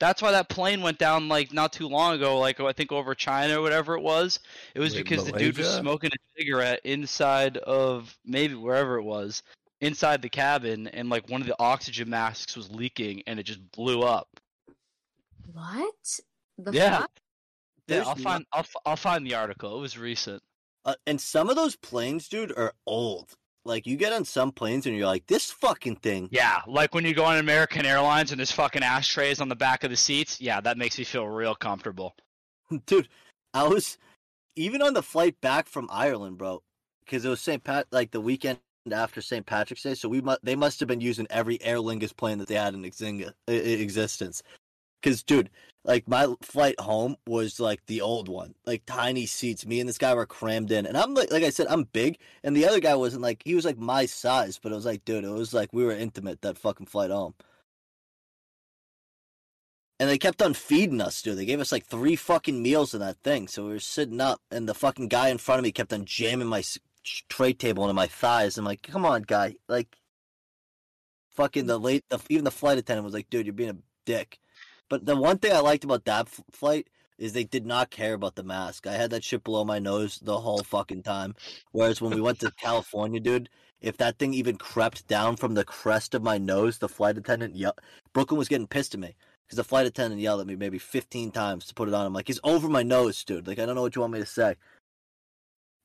That's why that plane went down like not too long ago, like I think over China or whatever it was. It was Wait, because the dude was smoking a cigarette inside of maybe wherever it was, inside the cabin, and like one of the oxygen masks was leaking and it just blew up. What? The Yeah. fuck? Yeah, There's I'll no- find I'll, f- I'll find the article. It was recent. Uh, and some of those planes, dude, are old. Like you get on some planes and you're like, this fucking thing. Yeah, like when you go on American Airlines and there's fucking ashtrays on the back of the seats. Yeah, that makes me feel real comfortable. dude. I was even on the flight back from Ireland, bro, because it was St. Pat, like the weekend after St. Patrick's Day. So we mu- they must have been using every Aer Lingus plane that they had in exing- i- i- existence. Because, dude, like my flight home was like the old one, like tiny seats. Me and this guy were crammed in, and I'm like, like I said, I'm big, and the other guy wasn't like he was like my size, but it was like, dude, it was like we were intimate that fucking flight home. And they kept on feeding us, dude. They gave us like three fucking meals in that thing. So we were sitting up, and the fucking guy in front of me kept on jamming my tray table into my thighs. I'm like, come on, guy. Like, fucking the late, the, even the flight attendant was like, dude, you're being a dick. But the one thing I liked about that f- flight is they did not care about the mask. I had that shit below my nose the whole fucking time. Whereas when we went to California, dude, if that thing even crept down from the crest of my nose, the flight attendant, yell- Brooklyn was getting pissed at me because the flight attendant yelled at me maybe 15 times to put it on. I'm like, he's over my nose, dude. Like, I don't know what you want me to say.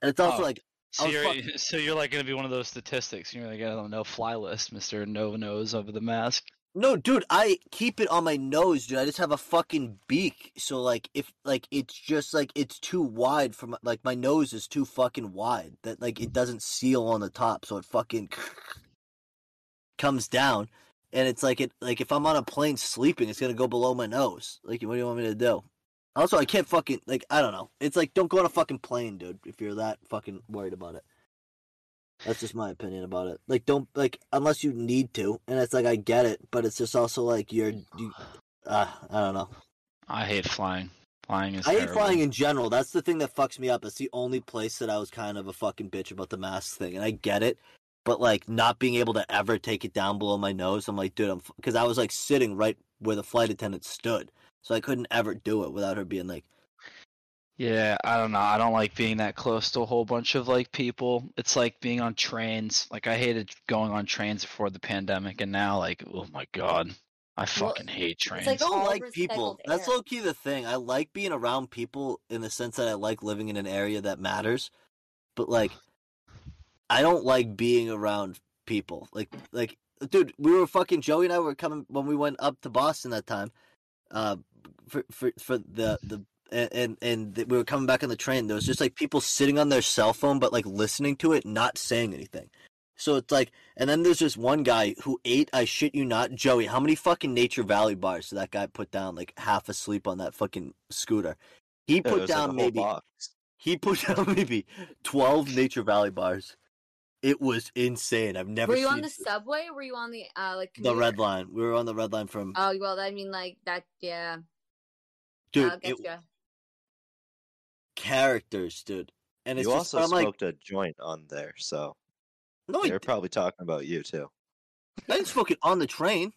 And it's also Oh. like, So you're fucking- so you're like gonna be one of those statistics. You're like on a no fly list, Mister No Nose over the mask. No, dude, I keep it on my nose, dude. I just have a fucking beak. So, like, if, like, it's just, like, it's too wide from, like, my nose is too fucking wide that, like, it doesn't seal on the top. So it fucking comes down. And it's like, it, like, if I'm on a plane sleeping, it's gonna go below my nose. Like, what do you want me to do? Also, I can't fucking, like, I don't know. It's like, don't go on a fucking plane, dude, if you're that fucking worried about it. That's just my opinion about it. Like, don't like unless you need to, and it's like I get it, but it's just also like you're, you, uh, I don't know. I hate flying. Flying is. I hate flying in general. That's the thing that fucks me up. It's the only place that I was kind of a fucking bitch about the mask thing, and I get it. But like not being able to ever take it down below my nose, I'm like, dude, I'm because I was like sitting right where the flight attendant stood, so I couldn't ever do it without her being like, Yeah, I don't know. I don't like being that close to a whole bunch of like people. It's like being on trains. Like I hated going on trains before the pandemic, and now like, oh my god, I fucking hate trains. like I don't like people. recycled That's air. low key the thing. I like being around people in the sense that I like living in an area that matters, but like, I don't like being around people. Like, like, dude, we were fucking Joey and I were coming when we went up to Boston that time, uh, for for for the the. And, and and th- we were coming back on the train. There was just like people sitting on their cell phone, but like listening to it, not saying anything. So it's like, and then there's this one guy who ate, I shit you not, Joey. How many fucking Nature Valley bars did that guy put down? Like half asleep on that fucking scooter. He put was like a down whole maybe box. he put down maybe twelve Nature Valley bars. It was insane. I've never Were you seen on the subway? Or were you on the uh like the red line. We were on the red line from Oh well, I mean like that. Yeah, dude. I'll It, you. Characters, dude. And it's You just also I'm like, smoked a joint on there, so no, they're probably talking about you too. I didn't smoke it on the train.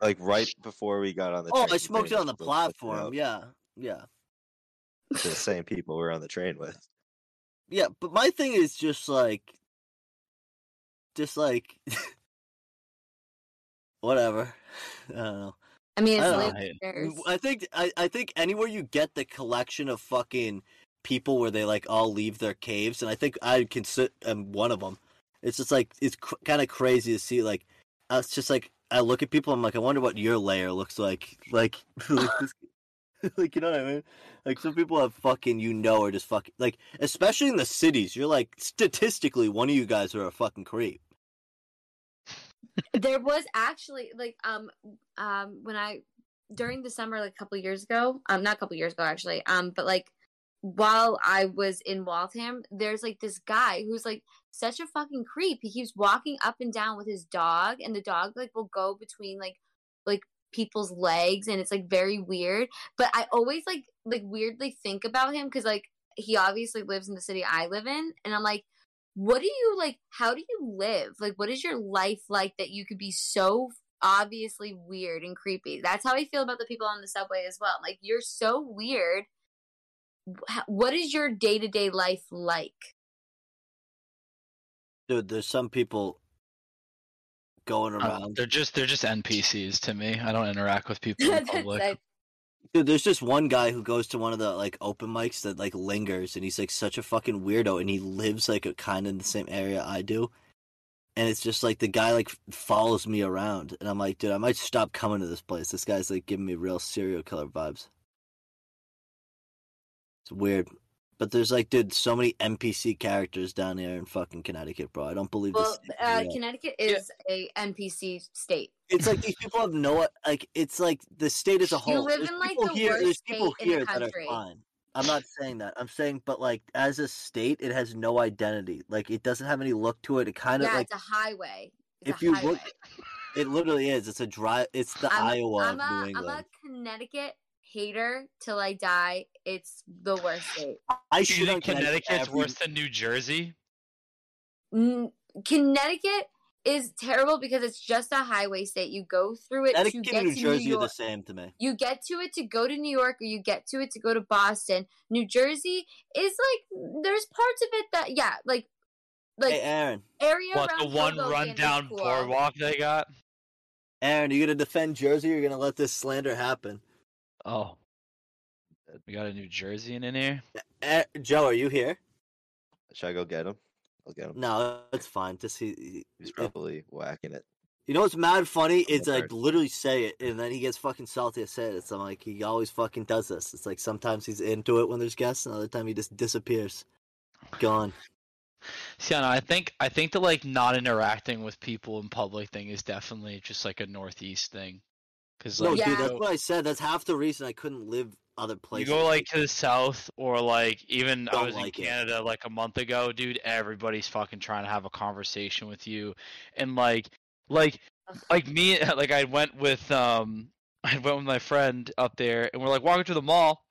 Like right before we got on the Oh, train. I smoked it on the they put it platform. out Yeah, yeah. the same people we're on the train with. Yeah, but my thing is just like, just like, whatever. I don't know. I mean, it's I don't later know. upstairs. I think I, I think anywhere you get the collection of fucking people where they like all leave their caves, and I think I can sit am one of them. It's just like it's cr- kind of crazy to see. Like, uh, it's just like I look at people. I'm like, I wonder what your layer looks like. Like, like, like you know what I mean? Like some people have fucking you know are just fucking like, especially in the cities. You're like statistically one of you guys are a fucking creep. there was actually like um um when I during the summer like a couple years ago um not a couple years ago actually um but like while I was in Waltham there's like this guy who's like such a fucking creep. He keeps walking up and down with his dog and the dog like will go between like like people's legs and it's like very weird. But I always like like weirdly think about him because like he obviously lives in the city I live in and I'm like what do you like how do you live? Like what is your life like that you could be so obviously weird and creepy? That's how i feel about the people on the subway as well. Like you're so weird what is your day-to-day life like Dude, there's some people going Uh, around. they're just they're just NPCs to me. I don't interact with people in public. that- Dude, there's just one guy who goes to one of the like open mics that like lingers, and he's like such a fucking weirdo, and he lives like a kind of in the same area I do, and it's just like the guy like follows me around, and I'm like, dude, I might stop coming to this place. This guy's like giving me real serial killer vibes. It's weird, but there's like, dude, so many NPC characters down here in fucking Connecticut, bro. I don't believe well this. uh, Yeah. connecticut is a npc state It's like these people have no like. It's like the state as a whole. You live There's in, like, people the here. worst There's people state in the here that are country. fine. I'm not saying that. I'm saying, but like as a state, it has no identity. Like it doesn't have any look to it. It kind of yeah like it's a highway it's if a you highway. look, it literally is. It's a dry. It's the I'm, Iowa I'm of a, New I'm England. a connecticut hater till i die it's the worst state I Do you think Connecticut's every- worse than New Jersey? N- Connecticut is terrible because it's just a highway state. You go through it to get and New to Jersey New are the same to me. You get to it to go to New York, or you get to it to go to Boston. New Jersey is like there's parts of it that yeah, like like hey, Aaron. area What the one rundown cool. boardwalk they got? Aaron, are you gonna defend Jersey? or are You're gonna let this slander happen? Oh, we got a New Jersey in here. Eh, Joe, are you here? Should I go get him? I'll get him. No, it's fine. Just he, He's probably whacking it. You know what's mad funny On is the I literally say it and then he gets fucking salty. I say it. It's I'm like he always fucking does this. It's like sometimes he's into it when there's guests, and other time he just disappears, gone. See, I, know, I think I think the like not interacting with people in public thing is definitely just like a Northeast thing. Because No, like dude, that's what I said. That's half the reason I couldn't live other places. you go like to the South or like even I Don't was like in Canada like a month ago, dude. Everybody's fucking trying to have a conversation with you, and like like like me like I went with um I went with my friend up there, and we're like walking to the mall,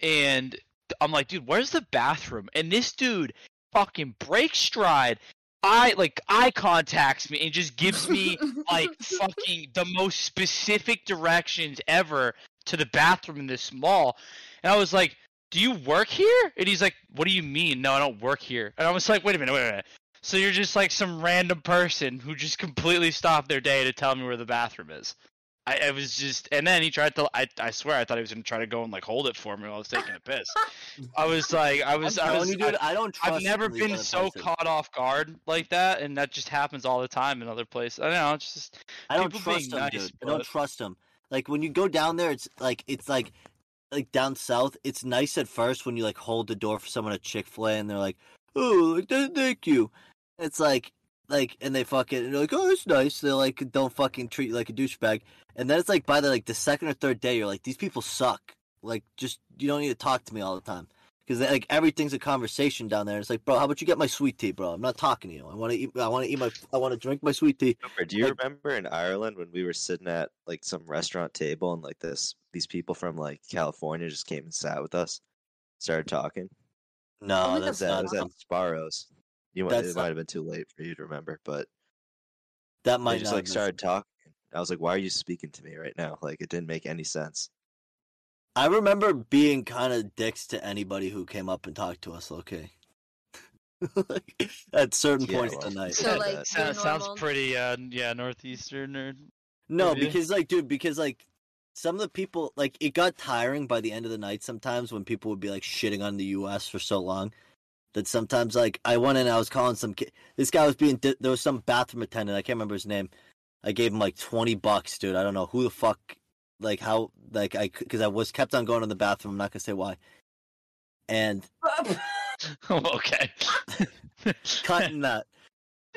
and I'm like, dude, where's the bathroom? And this dude fucking breaks stride. I like eye contacts me and just gives me like fucking the most specific directions ever to the bathroom in this mall, and I was like, "Do you work here?" And he's like, "What do you mean? No, I don't work here." And I was like, "Wait a minute, wait a minute." So you're just like some random person who just completely stopped their day to tell me where the bathroom is. I, I was just, and then he tried to. I, I swear, I thought he was gonna try to go and like hold it for me while I was taking a piss. I was like, I was, I was, you, dude, I, I don't trust I've never some of these been so places. caught off guard like that, and that just happens all the time in other places. I don't know, it's just I don't trust being them, nice, dude. I don't trust them. Like when you go down there, it's like it's like like down south. It's nice at first when you like hold the door for someone at Chick Fil A and they're like, "Oh, thank you." It's like like and they fucking and they're like, "Oh, it's nice." They like don't fucking treat you like a douchebag. And then it's like by the like the second or third day, you're like, "These people suck." Like just you don't need to talk to me all the time. Because like everything's a conversation down there. It's like, bro, how about you get my sweet tea, bro? I'm not talking to you. I want to eat. I want to eat my. I want to drink my sweet tea. Cooper, do you Like- remember in Ireland when we were sitting at like some restaurant table and like this these people from like California just came and sat with us, started talking? No, Oh, It that's was at, was not. at Sparrows. You might That's it not- might have been too late for you to remember, but That they might just not like have started talking. I was like, "Why are you speaking to me right now?" Like it didn't make any sense. I remember being kind of dicks to anybody who came up and talked to us. Okay, like, at certain Yeah, points well, of the night. So Yeah, like that- your sounds, sounds normal- pretty, uh, yeah, northeastern or No, Maybe. because like, dude, because like some of the people, like, it got tiring by the end of the night. Sometimes when people would be like shitting on the U.S. for so long, that sometimes like I went in, and I was calling some kid. This guy was being di- there was some bathroom attendant. I can't remember his name. I gave him like twenty bucks, dude. I don't know who the fuck, like how, like I because I was kept on going to the bathroom. I'm not gonna say why. And okay. cutting that.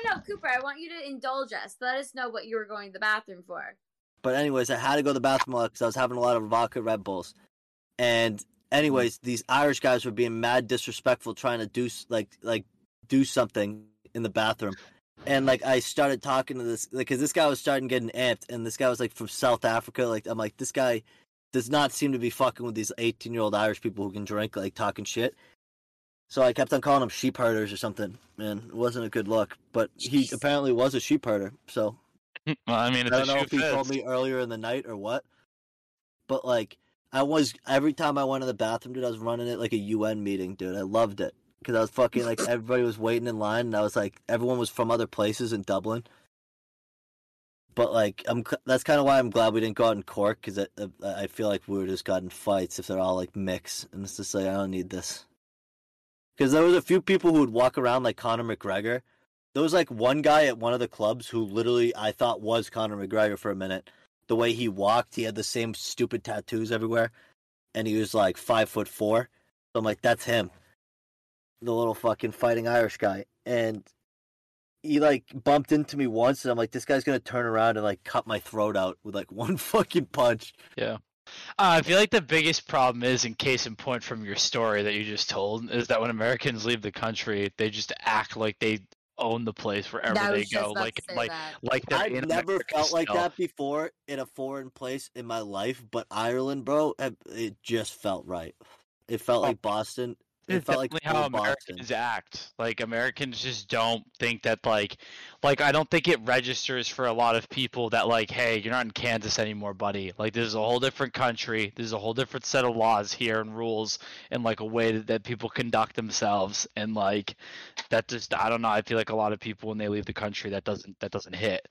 No, Cooper, I want you to indulge us. Let us know what you were going to the bathroom for. But anyways, I had to go to the bathroom a lot because I was having a lot of vodka Red Bulls. And Mm-hmm. anyways, these Irish guys were being mad disrespectful, trying to do like like do something in the bathroom. And like I started talking to this, like, cause this guy was starting getting amped, and this guy was like from South Africa. Like I'm like, this guy does not seem to be fucking with these 18 year old Irish people who can drink, like talking shit. So I kept on calling them sheep herders or something, and it wasn't a good look. But he apparently was a sheep herder, so well, I mean, if I don't know if he told fits. me earlier in the night or what. But like, I was every time I went to the bathroom, dude, I was running it like a UN meeting, dude. I loved it because I was fucking like everybody was waiting in line, and I was like, everyone was from other places in Dublin. But like, I'm that's kind of why I'm glad we didn't go out in Cork because I, I feel like we would just got in fights if they're all like mix, and it's just like I don't need this. Because there was a few people who would walk around like Conor McGregor. There was like one guy at one of the clubs who literally I thought was Conor McGregor for a minute. The way he walked, he had the same stupid tattoos everywhere, and he was like five foot four. So I'm like, that's him, the little fucking fighting Irish guy. And he like bumped into me once, and I'm like, this guy's gonna turn around and like cut my throat out with like one fucking punch. Uh, I feel like the biggest problem is, in case in point from your story that you just told, is that when Americans leave the country, they just act like they own the place wherever I they go, about like like that. like they're I've in never America felt like that before in a foreign place in my life, but Ireland, bro, it it just felt right. It felt Oh, like Boston. It felt like definitely how full Boston. Americans act. Like Americans just don't think that like like I don't think it registers for a lot of people that like, hey, you're not in Kansas anymore, buddy. Like this is a whole different country. There's a whole different set of laws here and rules and like a way that, that people conduct themselves and like that just I don't know. I feel like a lot of people when they leave the country that doesn't that doesn't hit.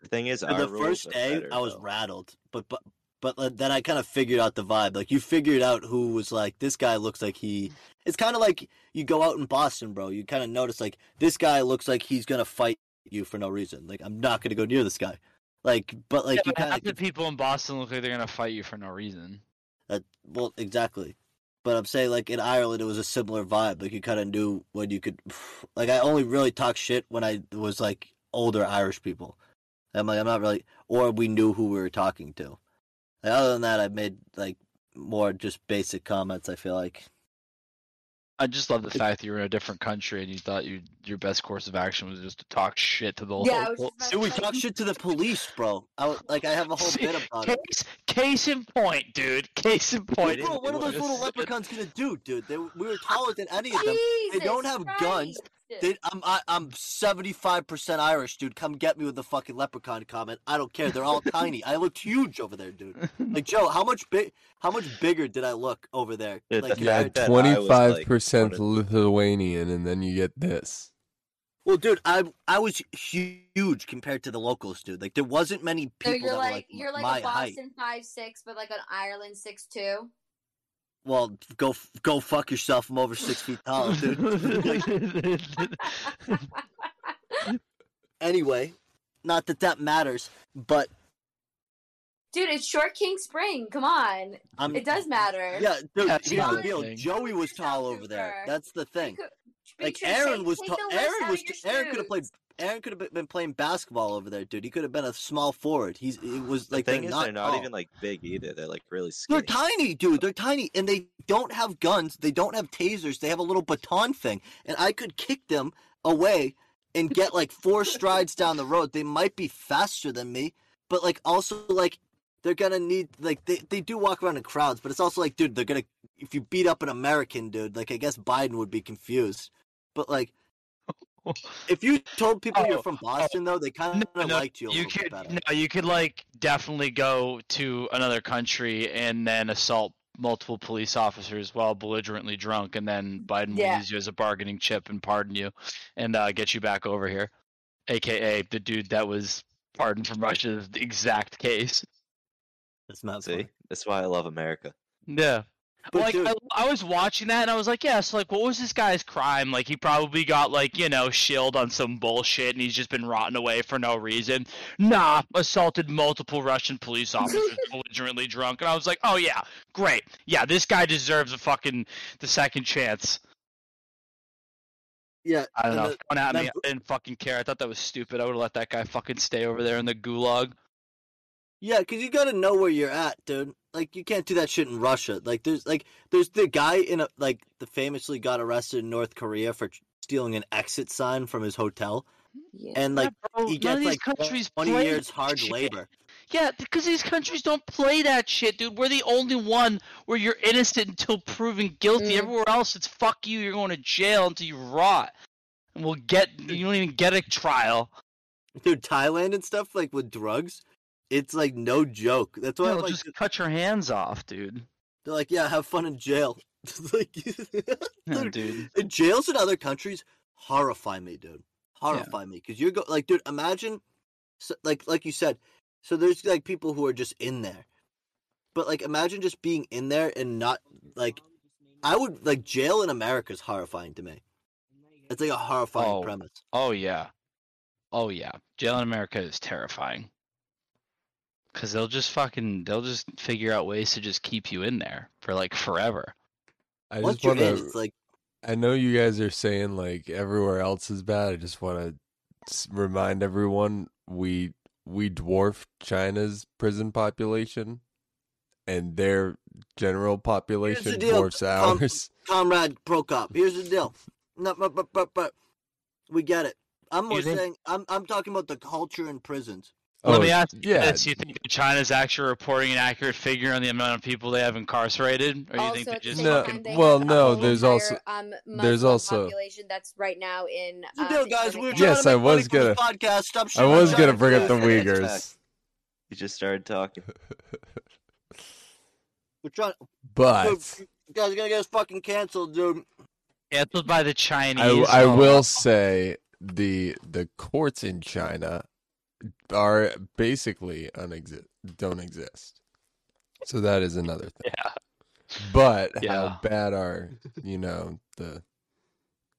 The thing is, our the rules first day, better, I was though. rattled, but but but uh, then I kind of figured out the vibe. Like you figured out who was like this guy looks like he. It's kind of like you go out in Boston, bro. You kind of notice like this guy looks like he's gonna fight you for no reason. Like I'm not gonna go near this guy. Like, but like yeah, you but kind half the people in Boston look like they're gonna fight you for no reason. uh, well, exactly. But I'm saying like in Ireland, it was a similar vibe. Like you kind of knew when you could. Like I only really talk shit when I was like older Irish people. I'm like I'm not really, or we knew who we were talking to. Like, other than that, I made like more just basic comments. I feel like I just love the fact that you were in a different country and you thought you your best course of action was just to talk shit to the Yeah, I was local. just about Dude, we to talk shit to the police, bro. I was, like I have a whole See, bit about it. Case, case in point, dude. Case in point. Bro, what are those little leprechauns gonna do, dude? They, we were taller than any of them. They don't Jesus have guns. Christ, Dude, I'm I, I'm 75% Irish, dude. Come get me with the fucking leprechaun comment. I don't care. They're all tiny. I looked huge over there, dude. Like Joe, how much big? How much bigger did I look over there? Dude, Like, Yeah, compared fact to- that I was, like, 25% one Lithuanian, and then you get this. well, dude, I I was huge compared to the locals, dude. Like there wasn't many So people you're that like, were like you're like my a height. Boston five six, but like an Ireland six two. Well, go go fuck yourself. I'm over six feet tall, dude. Anyway, not that that matters, but Dude, it's short king spring. Come on, I'm. it does matter. Yeah, dude. That's here's not the deal. thing. Joey was tall over there. That's the thing. Like Aaron take- was take. Aaron was. Aaron could have played. Aaron could have been playing basketball over there, dude. He could have been a small forward. He's. It was The like thing they're is, not they're not tall. even like big either. They're like really skinny. They're tiny, dude. They're tiny, and they don't have guns. They don't have tasers. They have a little baton thing, and I could kick them away and get like four strides down the road. They might be faster than me, but like also like they're gonna need like they they do walk around in crowds, but it's also like, dude, they're gonna if you beat up an American dude, like I guess Biden would be confused, but like. If you told people Oh, you're from Boston, though, they kind of No, liked you a you little could bit better. no, you could like definitely go to another country and then assault multiple police officers while belligerently drunk, and then Biden Yeah. will use you as a bargaining chip and pardon you, and uh, get you back over here, aka the dude that was pardoned from Russia's exact case. That's not See, funny. that's why I love America. Yeah. But like dude- I, I was watching that and I was like, yeah, so like what was this guy's crime? Like he probably got like, you know, shilled on some bullshit and he's just been rotting away for no reason. Nah, assaulted multiple Russian police officers belligerently drunk. And I was like, Oh yeah, great. Yeah, this guy deserves a fucking the second chance. Yeah, I don't and know. the- Don't at me. that- I didn't fucking care. I thought that was stupid. I would have let that guy fucking stay over there in the gulag. Yeah, because you got to know where you're at, dude. Like you can't do that shit in Russia. Like there's like there's the guy in a like the famously got arrested in North Korea for stealing an exit sign from his hotel, Yeah. and like bro, he none gets these like countries twenty years hard shit. labor. Yeah, because these countries don't play that shit, dude. We're the only one where you're innocent until proven guilty. Mm. Everywhere else, it's fuck you. You're going to jail until you rot. And we'll get you don't even get a trial. Dude, Thailand and stuff like with drugs, it's like no joke. That's why I'm They'll like, just cut your hands off, dude. they're like, yeah, have fun in jail. Like, Yeah, dude. And jails in other countries horrify me, dude. Horrify me because you're go like, dude. Imagine, so, like, like you said. So there's like people who are just in there, but like, imagine just being in there and not like. I would like jail in America is horrifying to me. It's like a horrifying Oh. premise. Oh yeah, oh yeah. Jail in America is terrifying. Cause they'll just fucking they'll just figure out ways to just keep you in there for like forever. I Once just want to. like I know you guys are saying like everywhere else is bad. I just want to remind everyone we we dwarf China's prison population, and their general population deal, dwarfs com- ours. Comrade Prokop. Here's the deal. No, but, but, but, but we get it. I'm more saying I'm I'm talking about the culture in prisons. Let Oh, me ask you yeah. this: You think that China's actually reporting an accurate figure on the amount of people they have incarcerated, or you think they at the just same No, fucking they well, no, there's entire, also- um, there's also- population that's right now in. What's the Um, deal, guys? We're Yes, I was gonna- podcast. Stop I was my gonna bring up the Uyghurs, You just started talking. We're trying. but Dude, you guys are gonna get us fucking canceled, dude. canceled by the Chinese. I, I Oh, will say the the courts in China are basically unexist don't exist. So that is another thing. Yeah. But Yeah. how bad are you know the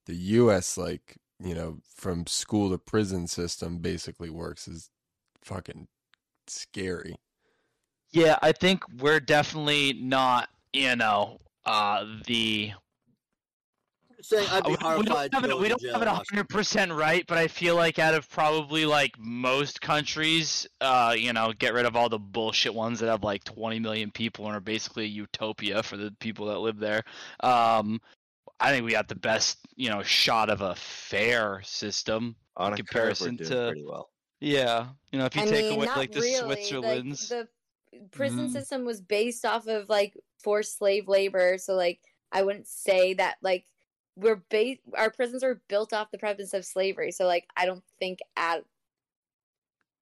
the U.S. like you know from school to prison system basically works is fucking scary. Yeah, I think we're definitely not, you know, uh, the. Saying I'd be we- we horrified don't have it, we don't have it hundred percent right, but I feel like out of probably like most countries, uh, you know, get rid of all the bullshit ones that have like twenty million people and are basically a utopia for the people that live there. Um, I think we got the best, you know, shot of a fair system. On a Comparison curve, to- well. Yeah, you know, if you I take mean, away like the really. Switzerlands. Like, the prison Mhm. system was based off of like forced slave labor, so like I wouldn't say that like we're ba- our prisons are built off the premise of slavery. So like I don't think at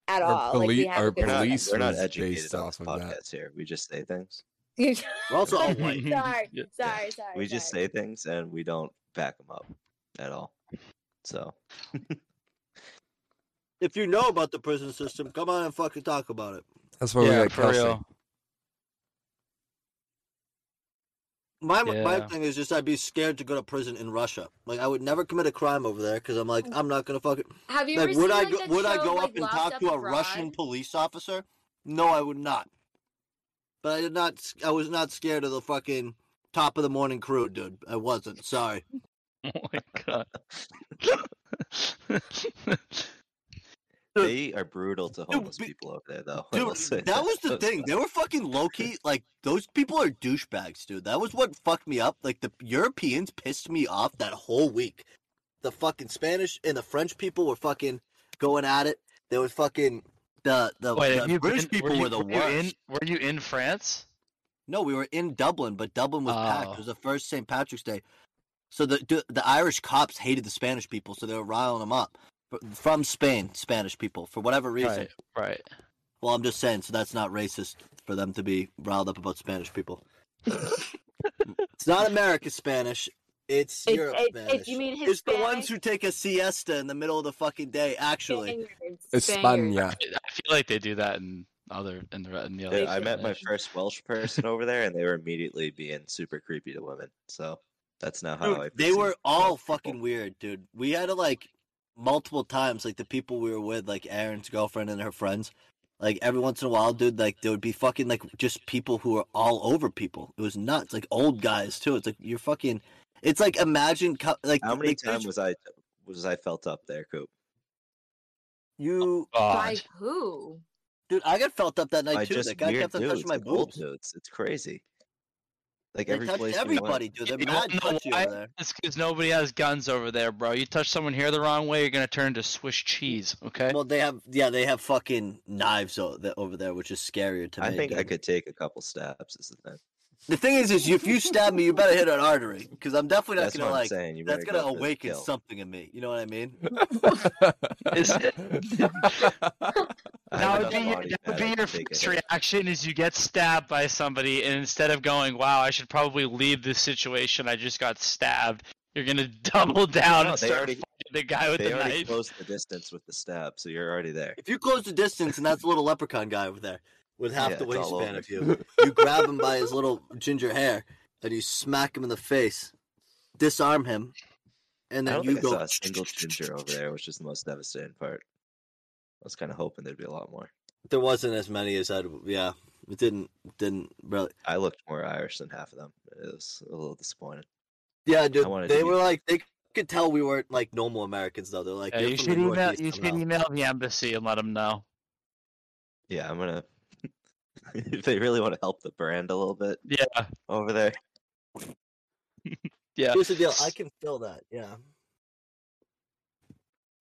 at Our all like we poli- have our a We're not, police we're not educated based on off this of that. podcast here. We just say things. We're also all white. sorry, Yeah. sorry, sorry. We just say things and we don't back them up at all. So If you know about the prison system, come on and fucking talk about it. That's why we yeah, got for real. My my thing is just I'd be scared to go to prison in Russia. Like I would never commit a crime over there because I'm like mm. I'm not gonna fucking Have you like ever would seen I like go, that would I go like, up and talk Up to a Abroad? Russian police officer? No, I would not. But I did not. I was not scared of the fucking top of the morning crew, dude. I wasn't. Sorry. Oh my god. Dude. they are brutal to homeless be- people over there, though. Dude, say that was the thing. They were fucking low key. Like those people are douchebags, dude. That was what fucked me up. Like the Europeans pissed me off that whole week. The fucking Spanish and the French people were fucking going at it. They were fucking the the, Wait, the you British been, people were, you, were the were you worst. in were you in France? No, we were in Dublin, but Dublin was packed. Oh. It was the first St. Patrick's Day, so the, the the Irish cops hated the Spanish people, so they were riling them up from Spain. Spanish people for whatever reason. Right, right. Well, I'm just saying, so that's not racist for them to be riled up about Spanish people. it's not America Spanish. It's It's- Europe it's- Spanish. it's- you mean It's the ones who take a siesta in the middle of the fucking day. Actually, Spaniards, Spaniards. España. I feel like they do that in other in the in the other. Dude, I met my first Welsh person over there, and they were immediately being super creepy to women. So that's not how I. They were all Welsh people. fucking weird, dude. We had to like multiple times, like the people we were with, like Aaron's girlfriend and her friends. Like every once in a while, dude, like there would be fucking like just people who were all over people. It was nuts, like old guys too. It's like you're fucking. It's like imagine like How many like, times was I was I felt up there, Coop? you, oh, By who? dude? I got felt up that night By too. just That guy weird kept on touching my like old boobs. dudes. It's crazy. Like They every touched place everybody, went. dude. They're You mad wanna know why? over there. It's because nobody has guns over there, bro. You touch someone here the wrong way, you're gonna turn to Swiss cheese. Okay. Well, they have yeah, they have fucking knives over there, which is scarier to me. I think I could take a couple stabs. Is the thing. The thing is, is if you stab me, you better hit an artery because I'm definitely not That's gonna like. saying. That's gonna go awaken something in me. You know what I mean? Is it? I That would be, your, that would be your can take a first reaction is you get stabbed by somebody, and instead of going, "Wow, I should probably leave this situation. I just got stabbed," you're gonna double down No, and start already- fighting the guy with They the already knife. closed the distance with the stab, so you're already there. If you close the distance and that's a little leprechaun guy over there with half Yeah, the it's all wingspan over. of you, you grab him by his little ginger hair and you smack him in the face, disarm him, and I then don't you think I saw a single ginger over there, which is the most devastating part. I was kind of hoping there'd be a lot more. There wasn't as many as I'd. Yeah, it didn't didn't really. I looked more Irish than half of them. It was a little disappointed. Yeah, dude. wanted to They be- were like they could tell we weren't like normal Americans though. They're like Yeah, "You're you from should email. You should email the embassy and let them know. Yeah, I'm gonna. if they really want to help the brand a little bit Yeah, over there, yeah. Here's the deal. I can feel that. Yeah.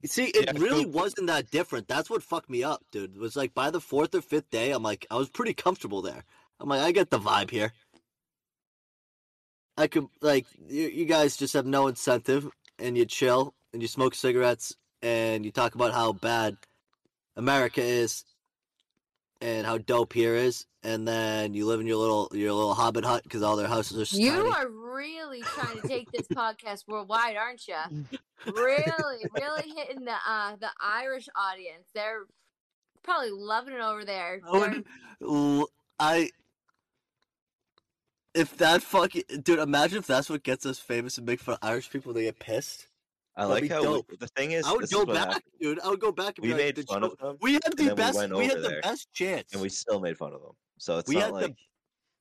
You see, it Yeah, really so- wasn't that different. That's what fucked me up, dude. It was like by the fourth or fifth day, I'm like, I was pretty comfortable there. I'm like, I get the vibe here. I could like you, you guys just have no incentive, and you chill and you smoke cigarettes and you talk about how bad America is and how dope here is, and then you live in your little your little hobbit hut because all their houses are You tiny. are really trying to take this podcast worldwide, aren't you? Really, really hitting the uh the Irish audience. They're probably loving it over there. I would, I, if that fucking dude, imagine if that's what gets us famous and make fun of Irish people. They get pissed. I That'd like how we- dope. the thing is. I would go back, happened, dude. I would go back and We be like, made "The fun of them, We had the then we best. We, had the best chance. and we still made fun of them. So it's we not had like the,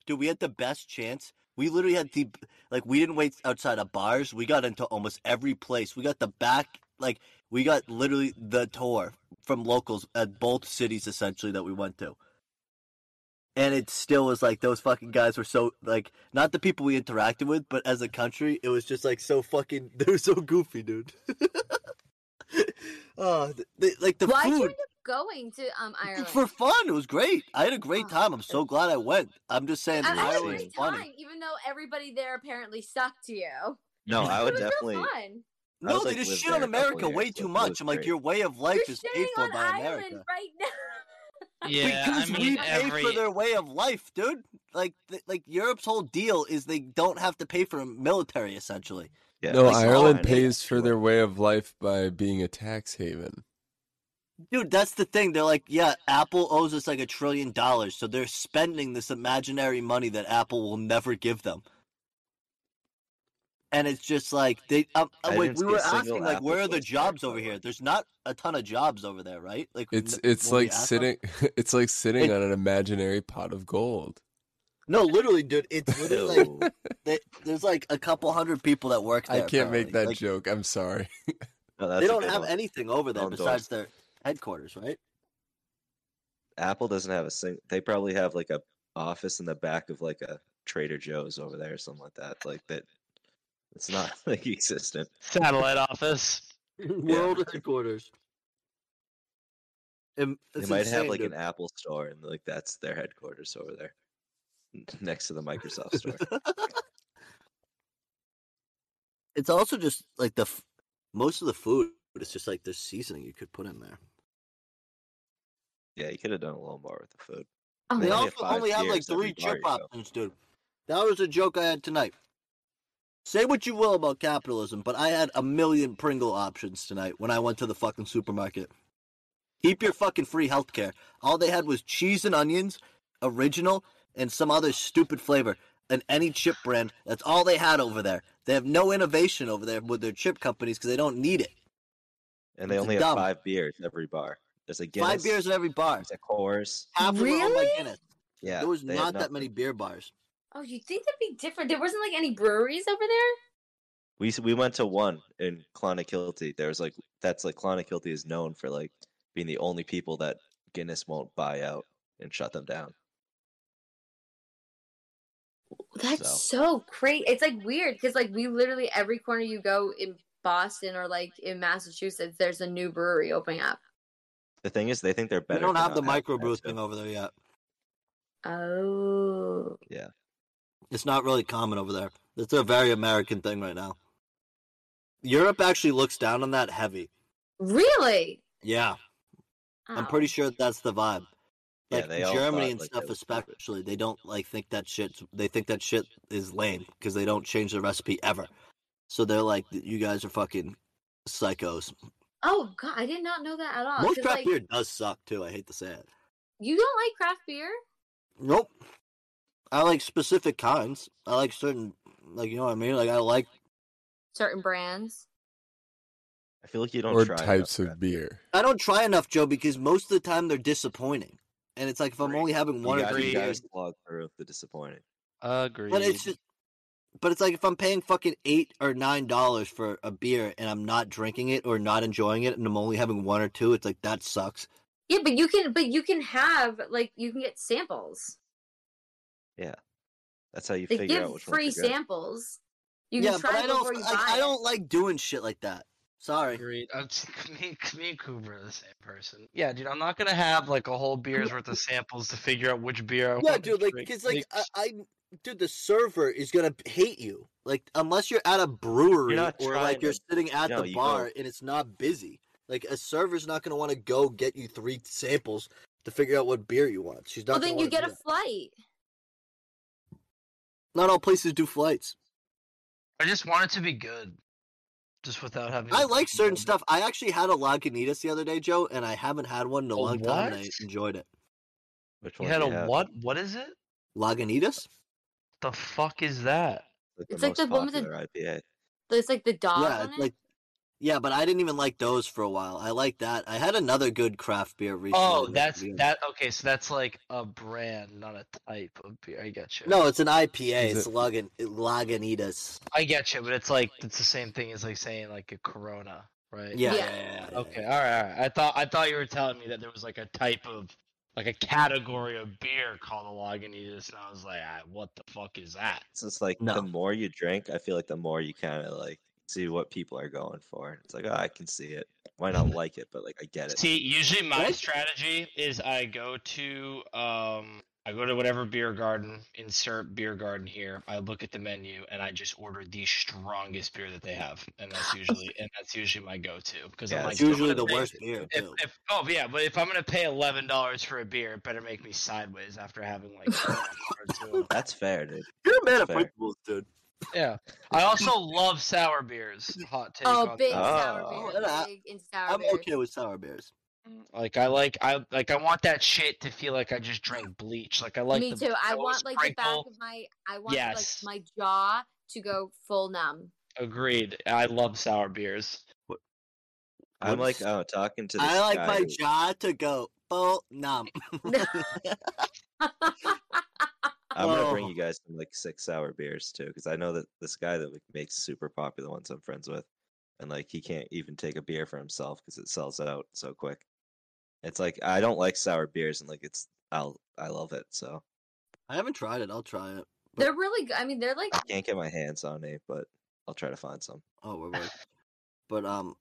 dude. We had the best chance. We literally had the like. We didn't wait outside of bars. We got into almost every place. We got the back. Like we got literally the tour from locals at both cities essentially that we went to. And it still was like those fucking guys were so like not the people we interacted with, but as a country, it was just like so fucking. They were so goofy, dude. oh, they, like the Why'd you food end up going to um Ireland? for fun. It was great. I had a great Oh. time. I'm so glad I went. I'm just saying, I, I had a Ireland's great funny. time, even though everybody there apparently sucked to you. No, I would It was real definitely. fun. No, would, they like, just shit on there a couple America way too much. I'm like, your way of life You're is paid for on by Ireland America. right now. Yeah, because I we pay every for their way of life, dude. Like, th- like Europe's whole deal is they don't have to pay for a military, essentially. Yeah, no, like, Ireland pays for sure. their way of life by being a tax haven. Dude, that's the thing. They're like, yeah, Apple owes us like a trillion dollars, so they're spending this imaginary money that Apple will never give them. And it's just like they. Um, I like, we were asking, like, where are the jobs over here? There's not a ton of jobs over there, right? Like It's it's like asked them- sitting it's like sitting It- on an imaginary pot of gold. No, literally, dude. It's literally like they, there's like a couple hundred people that work there. I can't make that Like, joke. I'm sorry. No, They don't have one. anything over there Don't besides their headquarters, right? Apple doesn't have a sing. They probably have like a office in the back of like a Trader Joe's over there or something like that. Like that. It's not like existent. satellite office. World headquarters. And They it's might have like dude. an Apple store and like that's their headquarters over there, next to the Microsoft store. it's also just like the f- most of the food. It's just like the seasoning you could put in there. yeah, you could have done a little more with the food. Oh, They They only also have only have like three chip you options, dude. That was a joke I had tonight. Say what you will about capitalism, but I had a million Pringle options tonight when I went to the fucking supermarket. Keep your fucking free healthcare. All they had was cheese and onions, original, and some other stupid flavor. And any chip brand. That's all they had over there. They have no innovation over there with their chip companies because they don't need it. And they It's only have five beers every bar. There's a Guinness. Five beers in every bar. There's a Coors. Half of them are owned by Really? Guinness. Yeah, there was they not that many beer bars. Oh, you think that'd be different? There wasn't like any breweries over there. We we went to one in Clonakilty. There was like that's like Clonakilty is known for like being the only people that Guinness won't buy out and shut them down. That's So- so crazy. It's like weird because like we literally every corner you go in Boston or like in Massachusetts, there's a new brewery opening up. The thing is, they think they're They better. don't have the not microbrew that, thing over there yet. Oh, It's not really common over there. It's a very American thing right now. Europe actually looks down on that heavy. really? Yeah, I'm Oh. pretty sure that's the vibe. Yeah, Like they all Germany thought, and like, stuff, that was stupid. especially, they don't like think that shit. They think that shit is lame because they don't change the recipe ever. So they're like, "You guys are fucking psychos." Oh god, I did not know that at all. Most 'cause, craft like, beer does suck too. I hate to say it. You don't like craft beer? Nope. I like specific kinds. I like certain, like you know what I mean. Like I like Certain brands. I feel like you don't or try enough types of craft beer. I don't try enough, Joe, because most of the time they're disappointing. And it's like if I'm Agreed. only having one you or gotta, two you gotta beers, slog through the disappointing. Agreed. but it's just, but it's like if I'm paying fucking eight or nine dollars for a beer and I'm not drinking it or not enjoying it, and I'm only having one or two, it's like that sucks. Yeah, but you can but you can have like you can get samples. Yeah, that's how you They figure out give which free ones are good. samples. You yeah, can but try I don't, you like, I don't like doing shit like that. Sorry. Agreed. Me, me and Cooper are the same person. Yeah, dude. I'm not gonna have like a whole beer's worth of samples to figure out which beer I Yeah, want to dude, like, drink. cause like I, I, dude, the server is gonna hate you. Like, unless you're at a brewery or trying like you're sitting at No, the bar go- and it's not busy. Like, a server's not gonna want to go get you three samples to figure out what beer you want. She's not. Well, then you get a that. flight. Not all places do flights. I just want it to be good, just without having. I like certain about it. stuff. I actually had a Lagunitas the other day, Joe, and I haven't had one in a A long time, and I enjoyed it. Which one? You one had do a have? what? What is it? Lagunitas? The fuck is that? Like It's like the one with the- IPA. It's like the dog yeah, on it. like. Yeah, but I didn't even like those for a while. I like that. I had another good craft beer recently. Oh, that's was that. Okay, so that's like a brand, not a type of beer. I get you. No, it's an IPA. Is It's it- Lagun- Lagunitas. I get you, but it's like it's the same thing as like saying like a Corona, right? Yeah. Yeah. yeah, yeah, yeah, Okay. All right. All right. I thought I thought you were telling me that there was like a type of like a category of beer called a Lagunitas, and I was like, ah, what the fuck is that? So it's like No. the more you drink, I feel like the more you kind of like see what people are going for. It's like, oh, I can see it. Might not like it, but like I get it. See, usually my Right? strategy is I go to um I go to whatever beer garden, insert beer garden here. I look at the menu and I just order the strongest beer that they have, and that's usually and that's usually my go-to because Yeah, I'm like usually I'm the pay- worst beer If, if, oh yeah, but if I'm gonna pay eleven dollars for a beer, it better make me sideways after having like or two. That's fair, dude. You're a man of Fair. principles, dude. Yeah, I also love sour beers. Hot take. Oh, on big that. sour Oh. Big into sour I'm beers. okay with sour beers. Mm, like I like I like I want that shit to feel like I just drank bleach. Like I like Me the too. I yellow want like the back of my I want Yes. like my jaw to go full numb. Agreed. I love sour beers. I'm like, What's- oh, talking to this I like guy my jaw to go full numb. I'm gonna bring you guys some like six sour beers too, because I know that this guy that like, makes super popular ones I'm friends with, and like he can't even take a beer for himself because it sells out so quick. It's like I don't like sour beers, and like it's I'll I love it, so I haven't tried it. I'll try it. they're really good. I mean, they're like I can't get my hands on it, but I'll try to find some. Oh, we're right. But um,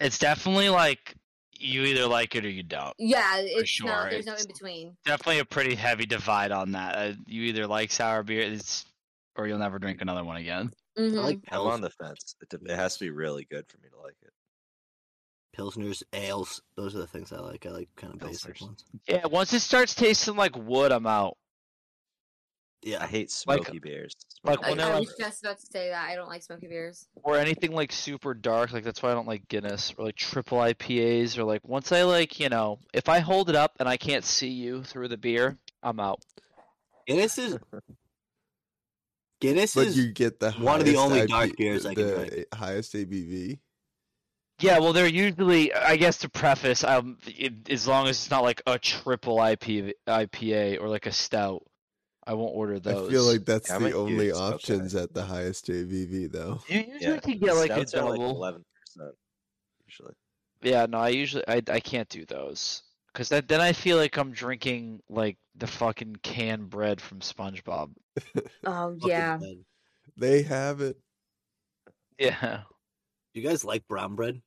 It's definitely like you either like it or you don't. yeah, it's sure, no there's no in between. Definitely a pretty heavy divide on that. Uh, you either like sour beer, it's, or you'll never drink another one again. I Mhm. like I'm on the fence. It, it has to be really good for me to like it. pilsners, ales. Those are the things I like. I like kind of basic ones. Yeah, once it starts tasting like wood, I'm out. Yeah, I hate Like- smoky beers. like I, Smoky when I they're was just about to say that I don't like smoky beers. Or anything like super dark, like that's why I don't like Guinness or like triple IPAs or like once I like, you know, if I hold it up and I can't see you through the beer, I'm out. Guinness is Guinness But is you get the one of the only IP dark beers I can the drink. highest ABV. Yeah, well, they're usually, I guess, to preface, um, it, as long as it's not like a triple IP, IPA or like a stout, I won't order those. I feel like that's Yeah, the only huge stout options guy. at the highest ABV though. you usually Yeah, can get like a stouts are like double. eleven percent usually. Yeah, no, I usually I I can't do those because then then I feel like I'm drinking like the fucking canned bread from SpongeBob. Oh yeah. bad. They have it. Yeah. You guys like brown bread?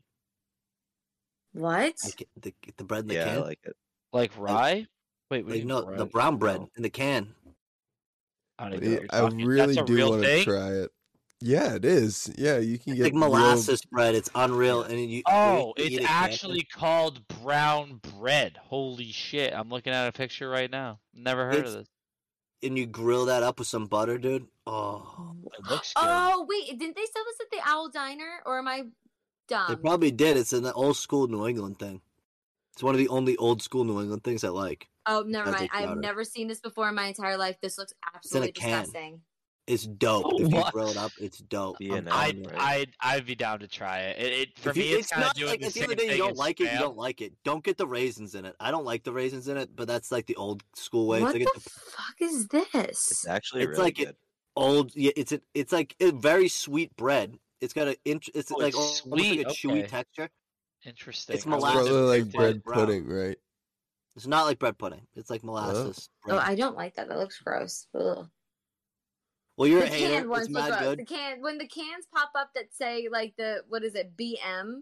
What? Like the the bread in the yeah, can? I like it. Like rye? Wait, what Like, no, mean the brown bread No. in the can. I don't even know Yeah, what you're I talking- really That's a do real want to try it. Yeah, it is. Yeah, you can It's get like real- molasses bread. It's unreal, and you. you Oh, eat it's it actually called brown bread. Holy shit! I'm looking at a picture right now. Never heard It's- of this. and you grill that up with some butter, dude. Oh, It looks good. Oh wait, didn't they sell this at the Owl Diner, or am I dumb? they probably did. It's an old school New England thing. It's one of the only old school New England things I like. oh, never mind. I've never seen this before in my entire life. This looks absolutely can. disgusting. It's dope. If you What? grill it up, it's dope. Be um, I'm an telling I'd, you. right. I'd, I'd be down to try it. It, it for If you- me, it's, kind of not doing like the at same the day, thing you don't as like it. You don't like it. Don't get the raisins in it. I don't like the raisins in it, but that's like the old school way. what to the get the fuck is this? It's actually It's really like good. old. Yeah, it's a, it's like a very sweet bread. It's got a int- it's Oh, like it's almost sweet, like a chewy okay. texture. Interesting. It's I molasses Probably never like bread it. brown. pudding, right? It's not like bread pudding. It's like oh. molasses. Oh, bread. I don't like that. That looks gross. Ugh. well, you're the a hater. canned ones It's look mad gross. good. The can when the cans pop up that say like the what is it BM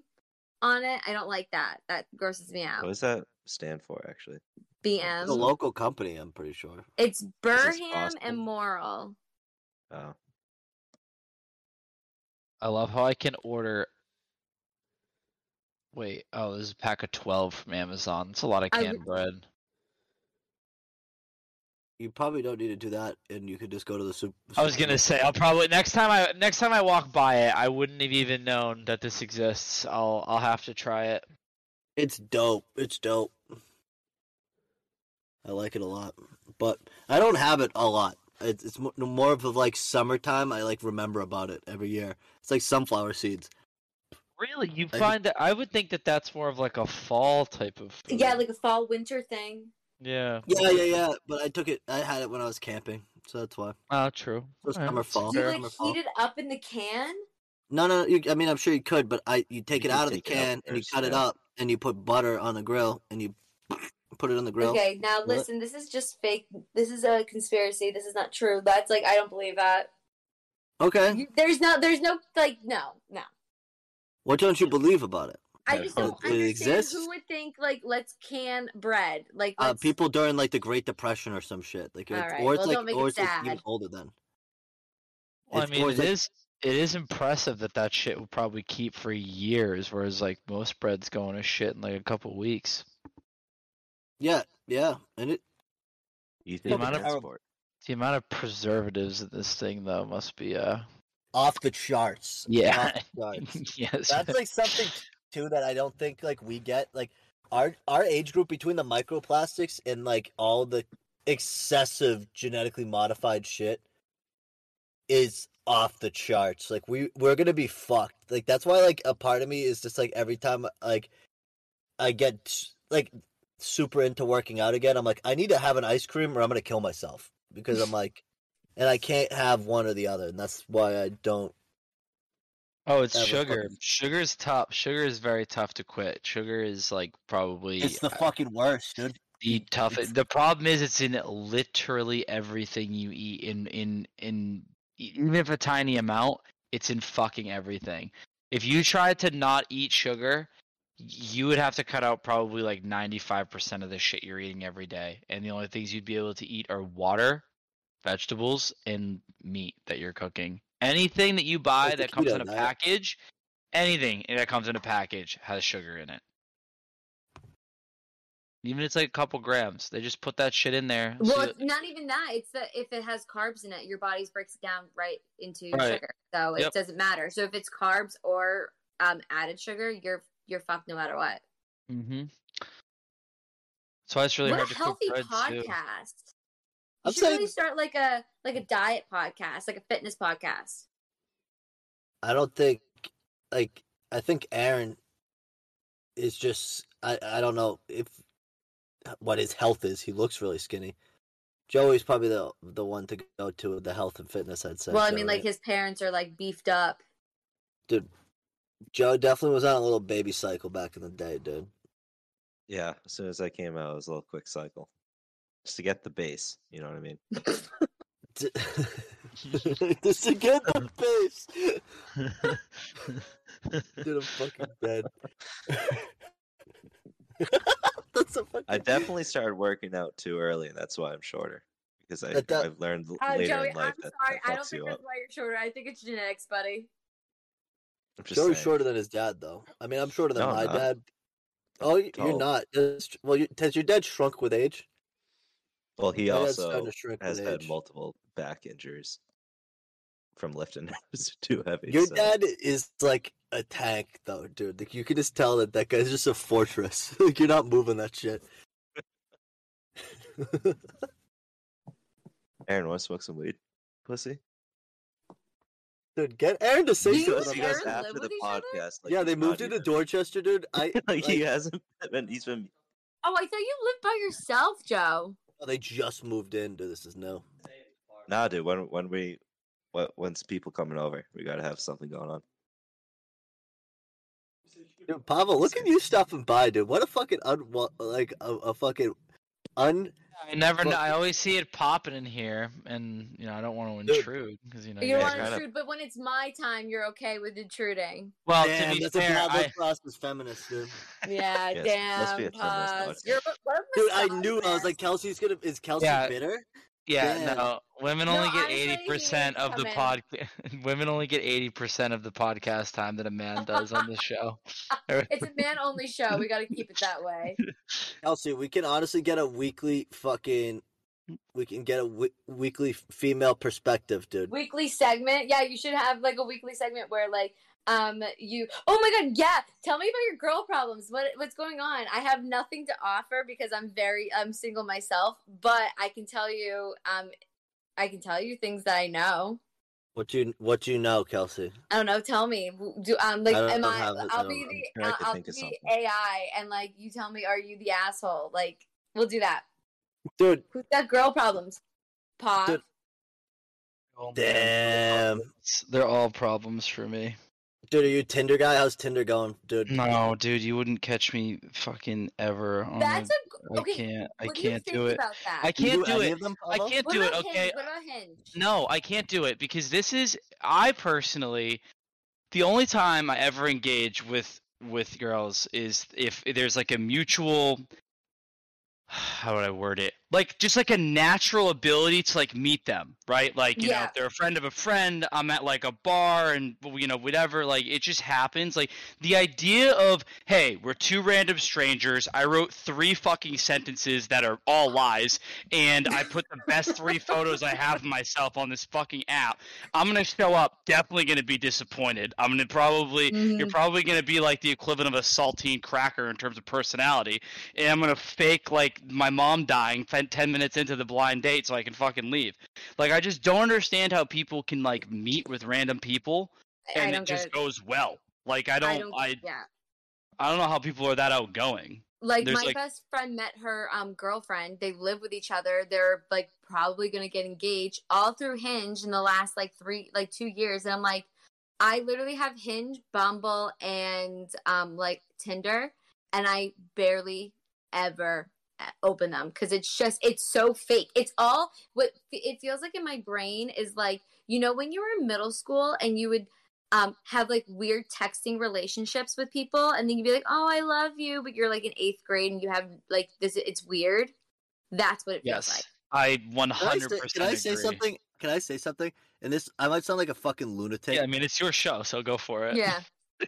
on it, I don't like that. That grosses me out. What does that stand for? Actually, BM. It's a local company, I'm pretty sure. It's Burnham Austin? and Morrill. oh, I love how I can order. Wait, oh, this is a pack of twelve from Amazon. It's a lot of I canned bread. You probably don't need to do that, and you could just go to the soup. I was gonna say I'll probably next time I next time I walk by it, I wouldn't have even known that this exists. I'll I'll have to try it. It's dope. It's dope. I like it a lot, but I don't have it a lot. It's, it's mo- more of a, like summertime. I like remember about it every year. It's like sunflower seeds. Really, you I- find that? I would think that that's more of like a fall type of. Food. Yeah, like a fall winter thing. yeah. Yeah, yeah, yeah. But I took it. I had it when I was camping, so that's why. Oh, true. So Alright. summer, fall. Do you like Summer, fall. heat it up in the can? No, no. You, I mean, I'm sure you could, but I you take You it out of the take it out can and you first, cut it up and you put butter on the grill and you put it on the grill. Okay, now What? listen, this is just fake. This is a conspiracy. This is not true. That's like I don't believe that. Okay. There's no, there's no like, no, no. What don't you believe about it? I just don't it understand exists? who would think like let's can bread. Like Uh, people during like the Great Depression or some shit. Like, it's, Alright, or it's well, like, don't make or it it's like even older than. Well, I mean, or it it's like- is it is impressive that that shit will probably keep for years, whereas like most breads going to shit in like a couple weeks. Yeah, yeah, and it. You The think amount of- The amount of preservatives in this thing though must be uh off the charts. Yeah. The charts. yes. That's like something too that I don't think like we get. Like our our age group between the microplastics and like all the excessive genetically modified shit is off the charts. Like we we're gonna be fucked. Like that's why like a part of me is just like every time like I get like super into working out again, I'm like I need to have an ice cream or I'm gonna kill myself because I'm like, and I can't have one or the other, and that's why I don't. Oh, it's sugar. fucking- Sugar is tough. Sugar is very tough to quit. Sugar is like probably It's the uh, fucking worst, dude. the tough. it's- The problem is it's in literally everything you eat. In in in even if a tiny amount, it's in fucking everything. If you tried to not eat sugar, you would have to cut out probably like ninety five percent of the shit you're eating every day, and the only things you'd be able to eat are water, vegetables, and meat that you're cooking. Anything that you buy that comes in a diet. package, anything that comes in a package has sugar in it. Even if it's like a couple grams, they just put that shit in there. well, you- it's not even that. It's that if it has carbs in it, your body breaks it down right into Right. sugar, so it Yep. doesn't matter. So if it's carbs or um, added sugar, you're you're fucked no matter what. Mm-hmm. That's why it's really what hard a to cook healthy bread too. podcast! You I'm should really start like a like a diet podcast, like a fitness podcast. I don't think like I think Aaron is just I I don't know if what his health is. He looks really skinny. Joey's probably the the one to go to with the health and fitness. I'd say. well, I Joe, mean, like right? his parents are like beefed up. dude, Joe definitely was on a little baby cycle back in the day, dude. Yeah, as soon as I came out, it was a little quick cycle, just to get the base. You know what I mean? Just to get the base. Dude, I'm fucking dead. That's a fucking. I definitely started working out too early, and that's why I'm shorter. Because I, That- that- I've learned l- Oh, later Joey, in life I'm that, sorry. that I don't think that's up. why you're shorter. I think it's genetics, buddy. I'm Joey's saying. shorter than his dad, though. I mean, I'm shorter than No, my not. dad. Oh, you're Tall. not. Just- Well, you, has your dad shrunk with age? Well, he My also has with had multiple back injuries from lifting too heavy. Your so- dad is like a tank, though, dude. Like you can just tell that that guy's just a fortress. like you're not moving that shit. Aaron, want to smoke some weed? Pussy. dude, get Aaron to say you Because something. he and goes Aaron live after the with each other? podcast. Like yeah, they moved into Dorchester, dude. I like he hasn't been. He's been. Oh, I thought you lived by yourself, Joe. Oh, they just moved in, dude. This is no. Nah, dude. When when we, what once people coming over, we gotta have something going on. Dude, Pavel, look at you stopping by, dude. What a fucking un like a, a fucking un. I never know. I always see it popping in here, and you know I don't want to intrude because you know You you don't want to gotta- intrude, but when it's my time, you're okay with intruding. Well, Damn, to be that's a fair, bad I, for us as feminists, dude. Yeah, Yes, let's be damn. a feminist now. You're Dude, I knew. I was like, Kelsey's gonna. Is Kelsey Yeah. bitter? Yeah, Damn. no, women No, only get eighty percent of the needs pod. women only get eighty percent of the podcast time that a man does on this show. It's a man only show. We got to keep it that way. Kelsey, we can honestly get a weekly fucking. We can get a w- weekly female perspective, dude. Weekly segment. Yeah, you should have like a weekly segment where like um you Oh my god, yeah. Tell me about your girl problems. What what's going on? I have nothing to offer because I'm very I'm single myself, but I can tell you um I can tell you things that I know. What you What you know, Kelsey? I don't know. Tell me. Do um like I am I? I'll be the I'll, I'll be of the something. AI, and like you tell me, are you the asshole? Like we'll do that. Dude, Who's got girl problems? Pop. Dude. Oh, damn. They're all problems for me. Dude, are you a Tinder guy? How's Tinder going, dude? No, dude, you wouldn't catch me fucking ever. On That's a, a I okay. I can't. I what do you can't think do it. about that? I can't do any it. them, I can't what do it. about Okay. Hinge? What about Hinge? No, I can't do it because this is I personally the only time I ever engage with with girls is if there's like a mutual how would I word it? Like just like a natural ability to like meet them, right? Like, you know, if they're a friend of a friend, I'm at like a bar and you know, whatever, like it just happens. Like the idea of, hey, we're two random strangers. I wrote three fucking sentences that are all lies, and I put the best three photos I have of myself on this fucking app. I'm gonna show up, definitely gonna be disappointed. I'm gonna probably you're Mhm. probably gonna be like the equivalent of a saltine cracker in terms of personality and I'm gonna fake like my mom dying f- ten minutes into the blind date so I can fucking leave. Like I just don't understand how people can like meet with random people and it just it. goes well. Like I don't, I don't, I, yeah. don't know how people are that outgoing. Like There's, my like- best friend met her um girlfriend. They live with each other. They're like probably gonna get engaged all through Hinge in the last like three like two years. And I'm like, I literally have Hinge, Bumble, and um like Tinder, and I barely ever open them because it's just it's so fake. It's all what it feels like in my brain is like you know when you were in middle school and you would um, have like weird texting relationships with people, and then you'd be like, "Oh, I love you," but you're like in eighth grade and you have like this. It's weird. That's what it feels Yes, like. I Can I 100 say, percent can I say something? Can I say something? And this, I might sound like a fucking lunatic. Yeah, I mean it's your show, so go for it. Yeah.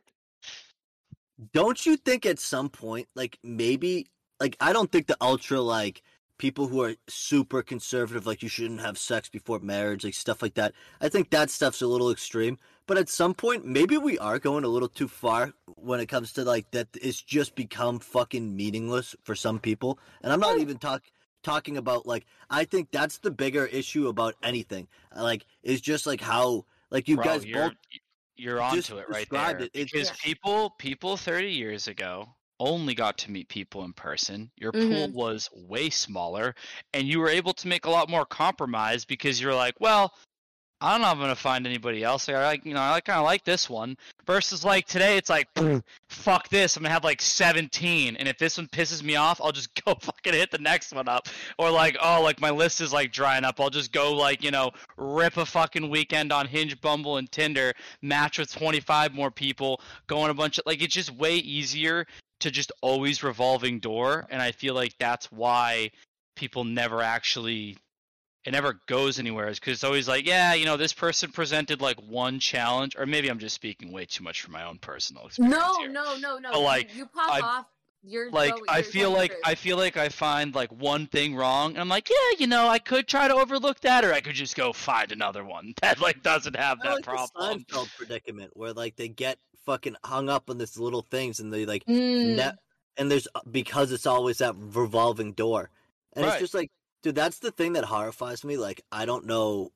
don't you think at some point like maybe like i don't think the ultra like people who are super conservative like you shouldn't have sex before marriage like stuff like that i think that stuff's a little extreme but at some point maybe we are going a little too far when it comes to like that it's just become fucking meaningless for some people and i'm not even talk talking about like i think that's the bigger issue about anything like is just like how like you Bro, guys you're, both you're onto it right described there. it. It's- because Yeah. people people 30 years ago only got to meet people in person. Your pool Mhm. was way smaller and you were able to make a lot more compromise because you're like, well, I don't know if I'm gonna find anybody else. I like, you know, I kind of like this one. Versus like today, it's like, fuck this. I'm gonna have like 17, and if this one pisses me off, I'll just go fucking hit the next one up. Or like, oh, like my list is like drying up. I'll just go like, you know, rip a fucking weekend on Hinge, Bumble, and Tinder, match with 25 more people, go on a bunch of like. It's just way easier to just always revolving door, and I feel like that's why people never actually it never goes anywhere is because it's always like, yeah, you know, this person presented like one challenge, or maybe I'm just speaking way too much from my own personal experience. No, here. no, no, no. But, like, you, pop I- off. You're Like go- I you're feel like through. I feel like I find like one thing wrong, and I'm like, yeah, you know, I could try to overlook that, or I could just go find another one that like doesn't have I that like problem. the Seinfeld predicament where like they get fucking hung up on this little things and they like Mm. ne- and there's uh, because it's always that revolving door, and Right. it's just like, dude, that's the thing that horrifies me. Like, I don't know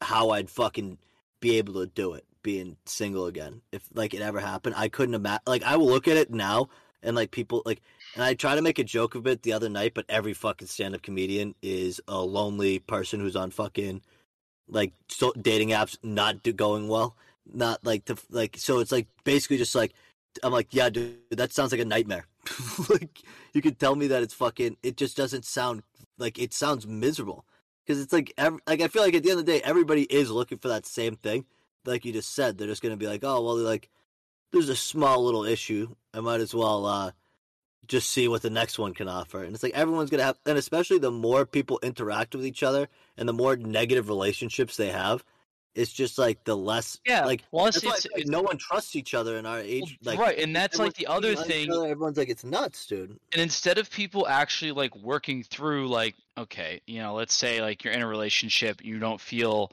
how I'd fucking be able to do it being single again if like it ever happened. I couldn't imagine. Like, I will look at it now and like people like, and I try to make a joke of it the other night, but every fucking stand up comedian is a lonely person who's on fucking like so dating apps not do, going well not like to like so it's like basically just like i'm like yeah dude that sounds like a nightmare. Like you can tell me that it's fucking it just doesn't sound like it sounds miserable. Because it's like ev- like i feel like at the end of the day everybody is looking for that same thing. Like you just said they're just gonna be like oh well like there's a small little issue. I might as well uh just see what the next one can offer. And it's like everyone's gonna have and especially the more people interact with each other and the more negative relationships they have, it's just like the less Yeah, like plus that's why I it's- like it's- no one trusts each other in our age. Like right, and that's like the other thing. Everyone's like it's nuts, dude. and instead of people actually like working through like okay you know let's say like you're in a relationship you don't feel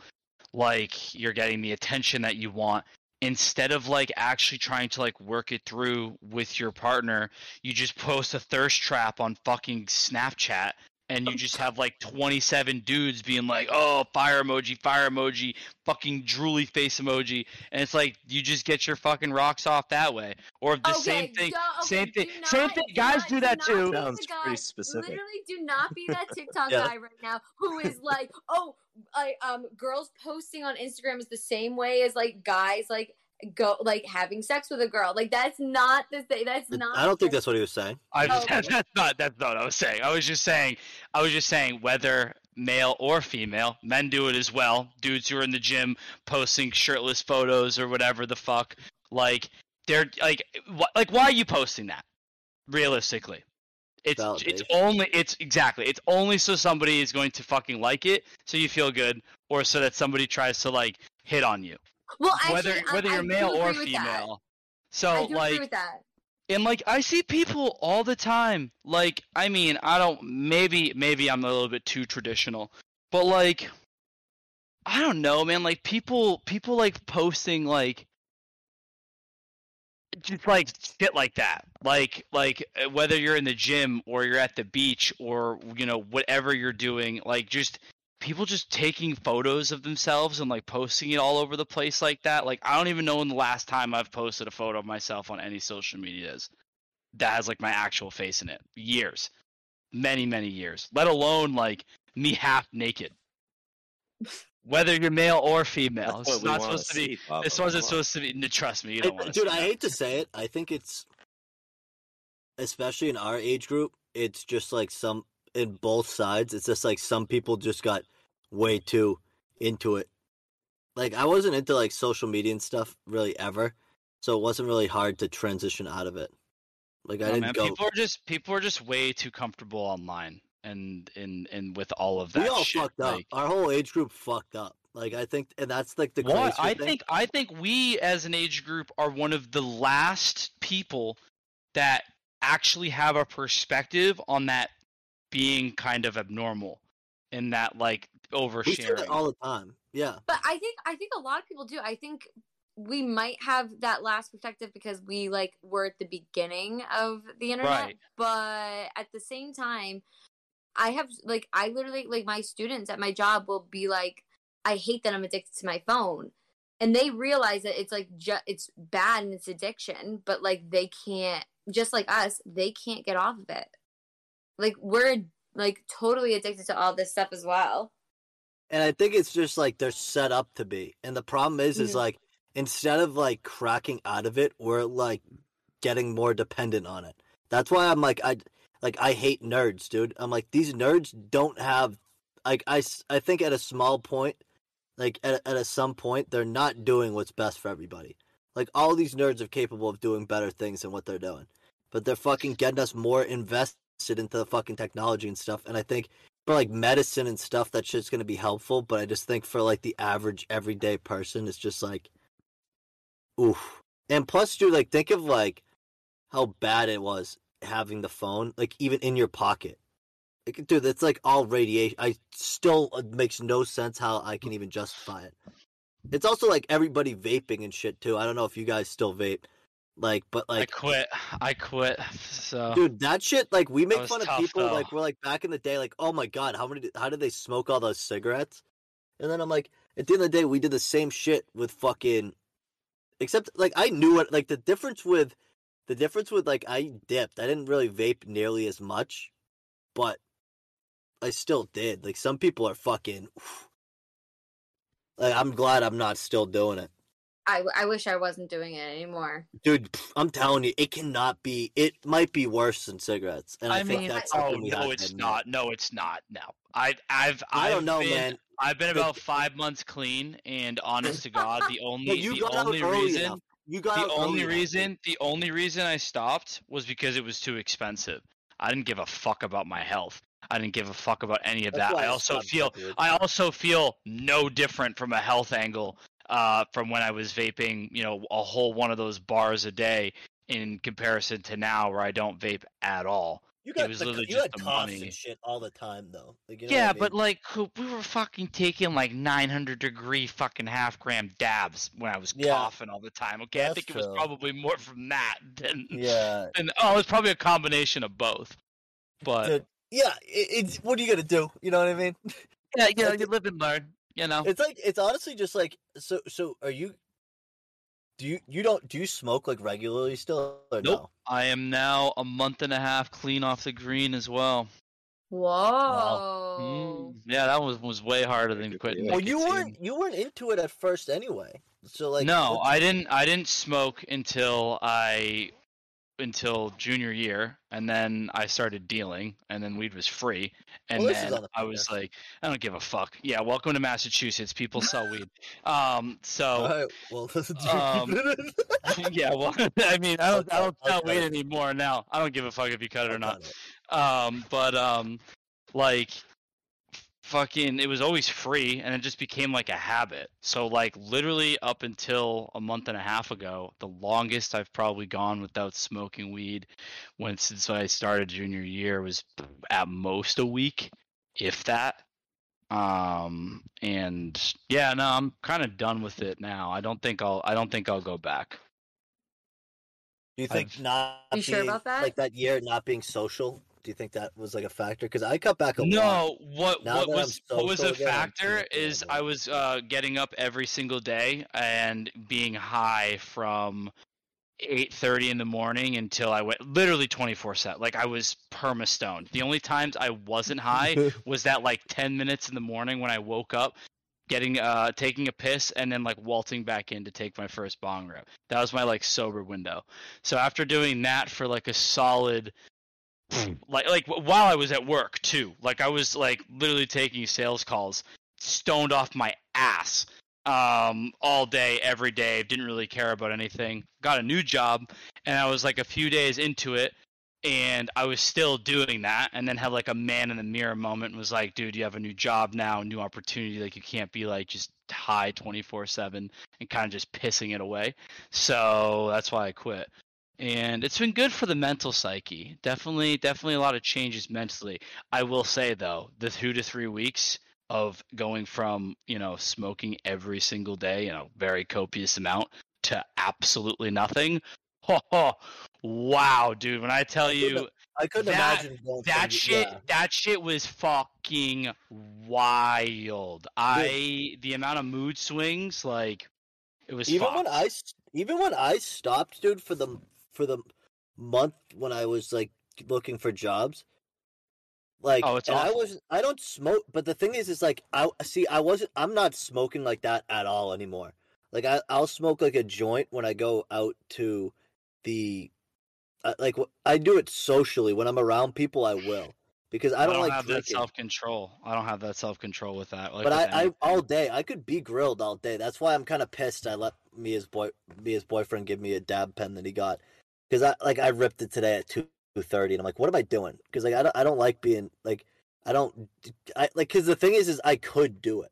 like you're getting the attention that you want instead of like actually trying to like work it through with your partner you just post a thirst trap on fucking snapchat and you just have like 27 dudes being like oh fire emoji fire emoji fucking drooly face emoji and it's like you just get your fucking rocks off that way or the same thing duh, okay, same thing do same thing guys not- do that not too Sounds the pretty specific. Literally, do not be that TikTok Yeah. guy right now who is like, oh, I um, girls posting on Instagram is the same way as like guys like go like having sex with a girl. Like that's not the thing. That's not. I don't think that's what he was saying. I Oh, just, okay. that's not that's not what I was saying. I was just saying I was just saying whether male or female, men do it as well. Dudes who are in the gym posting shirtless photos or whatever the fuck. Like they're like, wh- like, why are you posting that? Realistically, it's it's only it's exactly it's only so somebody is going to fucking like it, so you feel good, or so that somebody tries to like hit on you, Well, whether I- whether I you're do male or female. So I like agree with that. and like I see people all the time. Like I mean, I don't maybe maybe I'm a little bit too traditional, but like I don't know, man. Like people people like posting like just like shit like that. Like like uh, whether you're in the gym or you're at the beach or you know whatever you're doing, like just people just taking photos of themselves and like posting it all over the place like that. Like I don't even know when the last time I've posted a photo of myself on any social media is that has like my actual face in it. Years. Many, many years. Let alone like me half naked. Whether you're male or female. That's It's not wanna supposed to be see, this wasn't supposed to be no, trust me, you don't want to dude, I hate to say it. I think it's, especially in our age group, it's just like some in both sides. It's just like some people just got way too into it. Like I wasn't into like social media and stuff really ever, so it wasn't really hard to transition out of it. Like I No, didn't man, go. people are just people are just way too comfortable online and and and with all of that we all shit. fucked up. like- Our whole age group fucked up. Like I think, and that's like the What I thing. think I think we as an age group are one of the last people that actually have a perspective on that being kind of abnormal in that like we oversharing. all the time. Yeah. But I think I think a lot of people do. I think we might have that last perspective because we like were at the beginning of the internet. Right. But at the same time, I have like I literally like my students at my job will be like, I hate that I'm addicted to my phone. And they realize that it's like ju- it's bad and it's addiction, but like they can't just like us, they can't get off of it. Like we're like totally addicted to all this stuff as well. And I think it's just like they're set up to be. And the problem is, is Mhm. like instead of like cracking out of it, we're like getting more dependent on it. That's why I'm like I like I hate nerds, dude. I'm like these nerds don't have like I I think at a small point, like at at a some point, they're not doing what's best for everybody. Like all these nerds are capable of doing better things than what they're doing, but they're fucking getting us more invested into the fucking technology and stuff. And I think for like medicine and stuff, that shit's gonna be helpful. But I just think for like the average everyday person, it's just like, oof. And plus, dude, like think of like how bad it was having the phone, like even in your pocket. Like, dude, it's like all radiation. I still it makes no sense how I can even justify it. It's also like everybody vaping and shit too. I don't know if you guys still vape, like, but like, I quit. I quit. So Dude, that shit like we make fun of people though. like we're like back in the day like oh my god how many how did they smoke all those cigarettes? And then I'm like at the end of the day we did the same shit with fucking except like I knew it like the difference with the difference with like I dipped I didn't really vape nearly as much but I still did like some people are fucking like I'm glad I'm not still doing it. I, I wish I wasn't doing it anymore. Dude, I'm telling you, it cannot be. It might be worse than cigarettes, and I, I think mean, that's oh something we no, have it's admit. not. No, it's not. No, I, I've, I don't I've know, been- man. I've been about five months clean, and honest to God, the only, you the got only reason, enough. You got the only early enough, reason, the only reason I stopped was because it was too expensive. I didn't give a fuck about my health. I didn't give a fuck about any of That's that. I also stopped, feel. I also feel no different from a health angle uh, from when I was vaping, you know, a whole one of those bars a day in comparison to now where I don't vape at all. You it got was the, literally you just the money. and shit all the time, though. Like, you know yeah, I but like we were fucking taking like 900 degree fucking half gram dabs when I was Yeah. coughing all the time. Okay, I That's think it was probably more from that than yeah, and oh, it was probably a combination of both. But Dude, yeah. It, it's what are you gonna do? You know what I mean? yeah, yeah, you live and learn. You know, It's like it's honestly just like so. So are you? Do you you don't do you smoke like regularly still or nope. I am now a month and a half clean off the green as well. Whoa. Mm, yeah, that was was way harder than quitting. you. Well, you weren't you weren't into it at first anyway. So like no, I didn't. I didn't smoke until I until junior year, and then I started dealing, and then weed was free, and Well, then the I was like, I don't give a fuck. Yeah, welcome to Massachusetts. People sell weed. Um, so. Well, um, yeah, well, I mean, I don't, I don't sell weed anymore now. I don't give a fuck if you cut it or not. it. Um, but um, like, fucking, it was always free, and it just became like a habit. So like, literally up until a month and a half ago, the longest I've probably gone without smoking weed, when since I started junior year was at most a week, if that. Um, and yeah, no, I'm kind of done with it now. I don't think I'll, I don't think I'll go back. Do you think I've- not You sure about that? like that year not being social? Do you think that was like a factor? Because I cut back a lot. No, what Now what was what was social a again, factor is I was uh, getting up every single day and being high from eight thirty in the morning until I went literally twenty four set. Like I was perma stoned. The only times I wasn't high was that like ten minutes in the morning when I woke up, getting uh taking a piss and then like waltzing back in to take my first bong rip. That was my like sober window. So after doing that for like a solid like like while I was at work too. Like I was like literally taking sales calls, stoned off my ass, um, all day, every day. Didn't really care about anything. Got a new job, and I was like a few days into it, and I was still doing that. And then had like a man in the mirror moment. And was like, dude, you have a new job now, new opportunity. Like you can't be like just high twenty four seven and kind of just pissing it away. So that's why I quit and it's been good for the mental psyche. Definitely, definitely a lot of changes mentally. I will say though, the two to three weeks of going from you know smoking every single day, you know, very copious amount, to absolutely nothing. Ho, wow, dude! When I tell I you I couldn't that- imagine that shit, yeah. that shit was fucking wild. I the amount of mood swings, like it was. even when. I even when I stopped, dude, for the for the month when I was like looking for jobs, like Oh, it's and I was I don't smoke, but the thing is, is like I see I wasn't I'm not smoking like that at all anymore. Like I I'll smoke like a joint when I go out to the uh, like I do it socially when I'm around people. I will because I don't, like have that self control. I don't have that self control with that. Like but with I, I all day I could be grilled all day. That's why I'm kind of pissed. I let me his boy me his boyfriend give me a dab pen that he got because I like I ripped it today at two thirty and I'm like, what am I doing? Because like I don't I don't like being like I don't I like because the thing is is I could do it,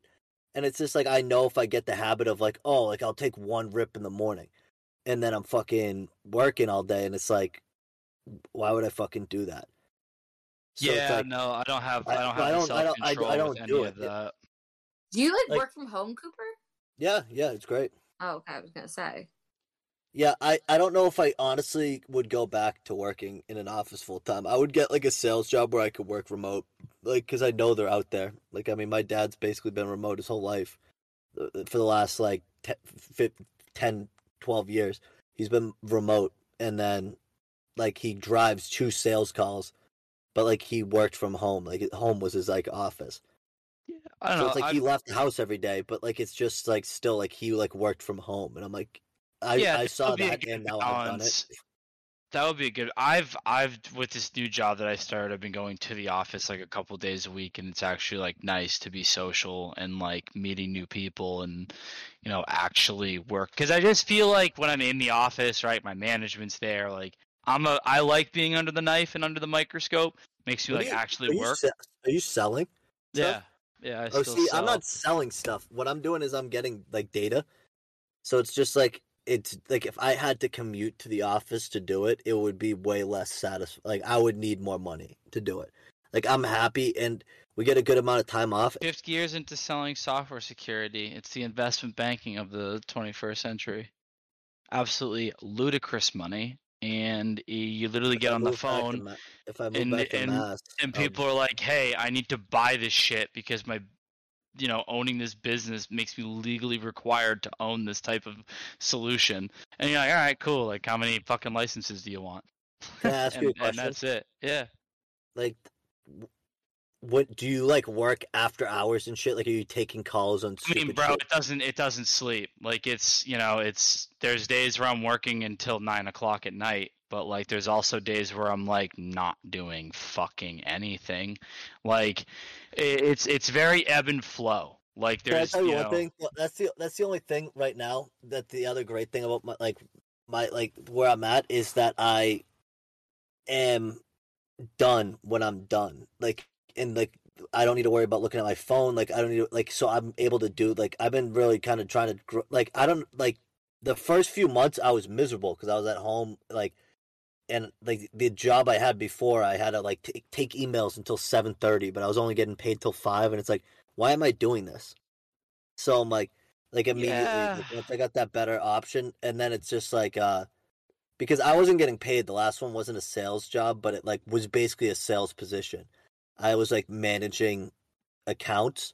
and it's just like I know if I get the habit of like oh like I'll take one rip in the morning, and then I'm fucking working all day, and it's like, why would I fucking do that? So yeah, like- no, I don't have. I- I don't I have the don't- I self don't- I- I don't do it. that. Do you like, Like- work from home, Cooper? Yeah, yeah, it's great. Oh, okay. I was gonna say. Yeah, I, I don't know if I honestly would go back to working in an office full time. I would get like a sales job where I could work remote, like because I know they're out there. Like I mean, my dad's basically been remote his whole life uh, for the last like 10, 10 12 years. He's been remote, and then like he drives two sales calls, but like he worked from home. Like home was his like office. I don't So know. it's like I- he left the house every day, but like it's just like still like he like worked from home, and I'm like, I yeah, I saw would be a that, and now I've done it. That would be a good. I've I've with this new job that I started, I've been going to the office like a couple days a week, and it's actually like nice to be social and like meeting new people and you know actually work. Because I just feel like when I'm in the office, right, my management's there. Like I'm a I like being under the knife and under the microscope. Makes you like you- actually are you work. se- are you selling? Yeah, stuff? yeah. I Oh, see, sell. I'm not selling stuff. What I'm doing is I'm getting like data. So it's just like it's like if I had to commute to the office to do it, it would be way less satisfying. Like I would need more money to do it. Like I'm happy, and we get a good amount of time off. Shift gears into selling software security. It's the investment banking of the 21st century. Absolutely ludicrous money, and you literally If get I on the move back to phone, Ma- if I move and- back and- Mass, and um, people are like, "Hey, I need to buy this shit because my, you know, owning this business makes me legally required to own this type of solution." And you're like, "All right, cool. Like, how many fucking licenses do you want?" Can I ask and, you a and that's it. Yeah. like what do you like work after hours and shit? Like, are you taking calls on I mean, bro, shit? it doesn't it doesn't sleep. Like it's you know, it's there's days where I'm working until nine o'clock at night, but like there's also days where I'm like not doing fucking anything. Like it's it's very ebb and flow. Like Can I there's tell you, you one know, thing? That's the that's the only thing right now. That the other great thing about my like my like where I'm at is that I am done when I'm done. Like and like I don't need to worry about looking at my phone. Like I don't need to, like so I'm able to do like I've been really kind of trying to like I don't like the first few months I was miserable because I was at home like and like the job I had before I had to like t- take emails until seven thirty, but I was only getting paid till five, and it's like why am I doing this? So I'm like like immediately Yeah. like, once I got that better option, and then it's just like uh because I wasn't getting paid. The last one wasn't a sales job, but it like was basically a sales position. I was like managing accounts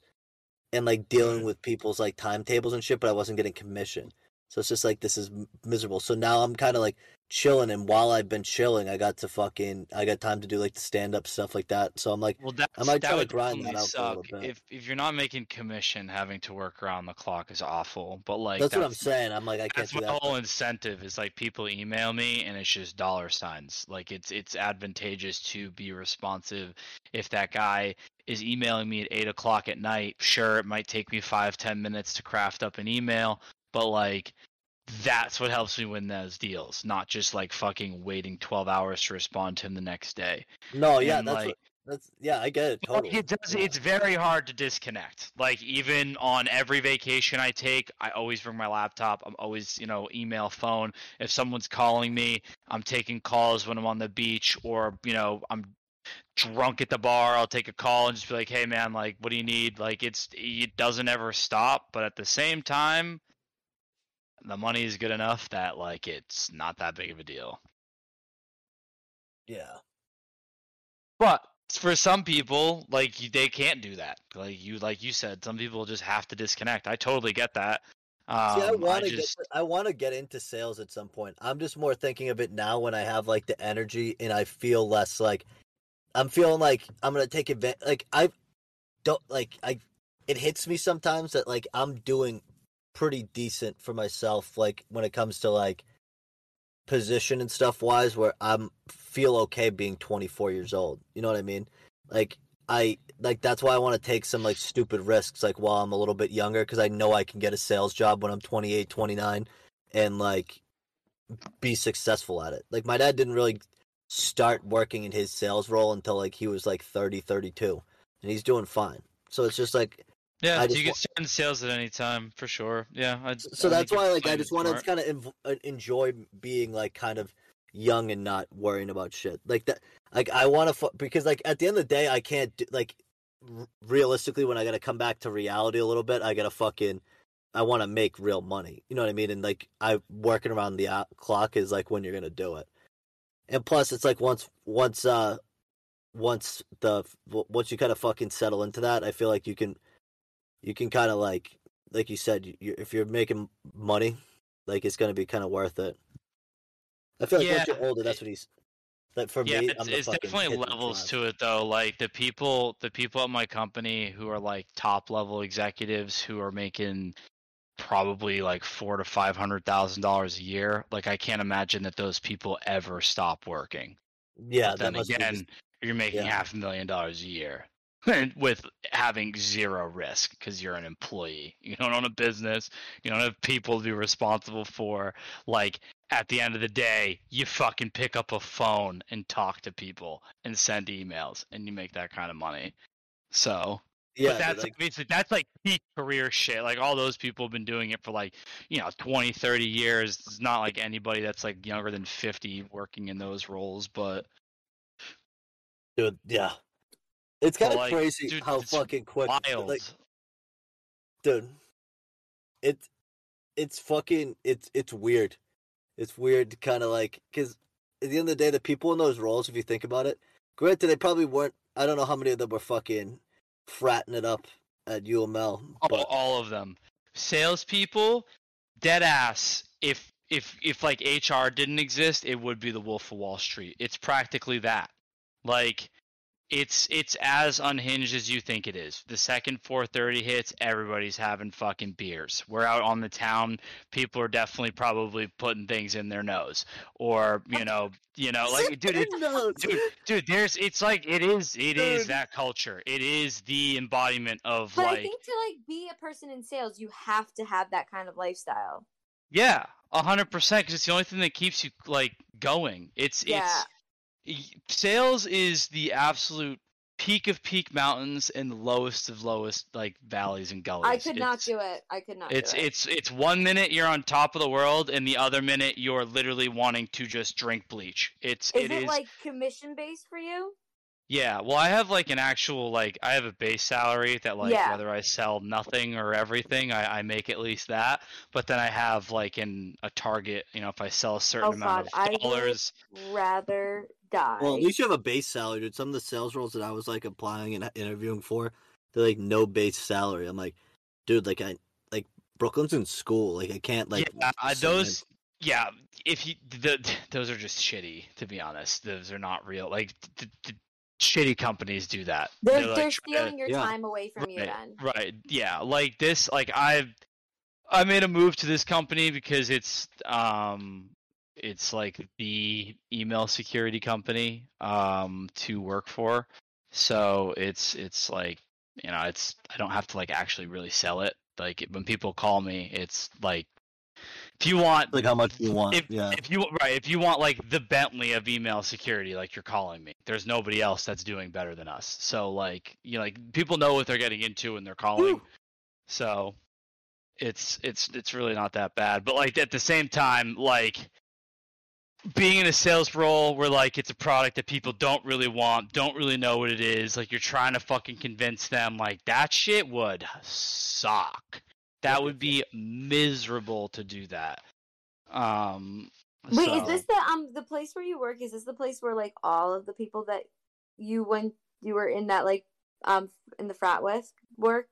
and like dealing with people's like timetables and shit, but I wasn't getting commission. So it's just like this is miserable. So now I'm kind of like chilling, and while I've been chilling, I got to fucking I got time to do like the stand up stuff like that. So I'm like, Well, that's, I might that try to would grind that definitely out for a little suck. bit. If if you're not making commission, having to work around the clock is awful. But like that's, what I'm saying. I'm like I can't That's my that. whole incentive is like people email me and it's just dollar signs. Like it's it's advantageous to be responsive. If that guy is emailing me at eight o'clock at night, sure it might take me five ten minutes to craft up an email, but like that's what helps me win those deals, not just like fucking waiting twelve hours to respond to him the next day. No, yeah, And, that's like, what, that's yeah, I get it totally. it does. Yeah. It's very hard to disconnect. Like even on every vacation I take, I always bring my laptop. I'm always, you know, email, phone. If someone's calling me, I'm taking calls when I'm on the beach, or you know, I'm drunk at the bar. I'll take a call and just be like, "Hey, man, like, what do you need?" Like, it's it doesn't ever stop. But at the same time, the money is good enough that like it's not that big of a deal. yeah. But for some people, like they can't do that. Like you, like you said, some people just have to disconnect. I totally get that. Um, See, I want to just, get I want to get into sales at some point. I'm just more thinking of it now when I have like the energy and I feel less like I'm feeling like I'm gonna take advantage. Like I don't like I. It hits me sometimes that like I'm doing pretty decent for myself. Like when it comes to like position and stuff wise, where I'm feel okay being 24 years old. You know what I mean? Like I like that's why I want to take some like stupid risks like while I'm a little bit younger because I know I can get a sales job when I'm 28, 29 and like be successful at it. Like my dad didn't really start working in his sales role until like he was like 30, 32 and he's doing fine. So it's just like yeah, you can in sales at any time for sure. Yeah, I, so I that's why like I just want to kind of env- uh, enjoy being like kind of young and not worrying about shit. Like that like i want to because like at the end of the day i can't do, like r- realistically when i gotta come back to reality a little bit i gotta fucking i want to make real money. You know what i mean? And like i working around the uh, clock is like when you're gonna do it. And plus it's like once once uh once the once you kind of fucking settle into that i feel like you can you can kind of like like you said you, if you're making money like it's gonna be kind of worth it i feel like once you're older that's what he's like for yeah, me it's, it's definitely levels to it though. Like the people, the people at my company who are like top level executives who are making probably like four to five hundred thousand dollars a year. Like I can't imagine that those people ever stop working. yeah But that then be again, just- you're making yeah. half a million dollars a year with having zero risk because you're an employee. You don't own a business. You don't have people to be responsible for. Like at the end of the day, you fucking pick up a phone and talk to people and send emails, and you make that kind of money. So, yeah but that's like, like basically that's like peak career shit. Like all those people have been doing it for like you know 20, 30 years. It's not like anybody that's like younger than 50 working in those roles, but dude yeah it's kind of like, crazy dude, how fucking quick wild. like dude it's it's fucking it's it's weird. It's weird kind of like because at the end of the day the people in those roles if you think about it granted they probably weren't i don't know how many of them were fucking fratting it up at uml all, but all of them. Salespeople dead ass. If if if like hr didn't exist it would be the wolf of wall street. It's practically that. Like it's it's as unhinged as you think it is. The second 4:30 hits, everybody's having fucking beers. We're out on the town, people are definitely probably putting things in their nose, or you know, you know, like dude, it, dude, dude, there's it's like it is it is Dude. that culture. It is the embodiment of But like I think to like be a person in sales, you have to have that kind of lifestyle. yeah, a hundred percent because it's the only thing that keeps you like going. It's Yeah. it's sales is the absolute peak of peak mountains and the lowest of lowest like valleys and gullies. I could not do it. I could not. It's do it. it's it's one minute you're on top of the world and the other minute you're literally wanting to just drink bleach. It's Is it it is like commission based for you? Yeah, well, I have like an actual like I have a base salary that like Yeah. whether I sell nothing or everything, I, I make at least that. But then I have like in a target, you know, if I sell a certain Oh, amount God, I of would- dollars. Rather die. Well, at least you have a base salary, dude. Some of the sales roles that I was like applying and interviewing for, they're like no base salary. I'm like, dude, like I like Brooklyn's in school. Like I can't like yeah, I, submit- those. Yeah, if you the, those are just shitty to be honest. Those are not real. Like the, the shitty companies do that. they're like, they're trying to- stealing your yeah. time away from you. Right, Then Right. Yeah. Like this. Like I, I made a move to this company because it's um, it's like the email security company um to work for. So it's it's like you know it's I don't have to like actually really sell it. Like when people call me, it's like if you want like how much you want. if, yeah. if you right if you want like the bentley of email security like you're calling me. There's nobody else that's doing better than us. So like you know like people know what they're getting into when they're calling. So it's it's it's really not that bad. But like at the same time like being in a sales role where like it's a product that people don't really want don't really know what it is like you're trying to fucking convince them like that shit would suck that would be miserable to do that um wait, so- is this the um the place where you work? Is this the place where like all of the people that you went you were in that like um in the frat with work?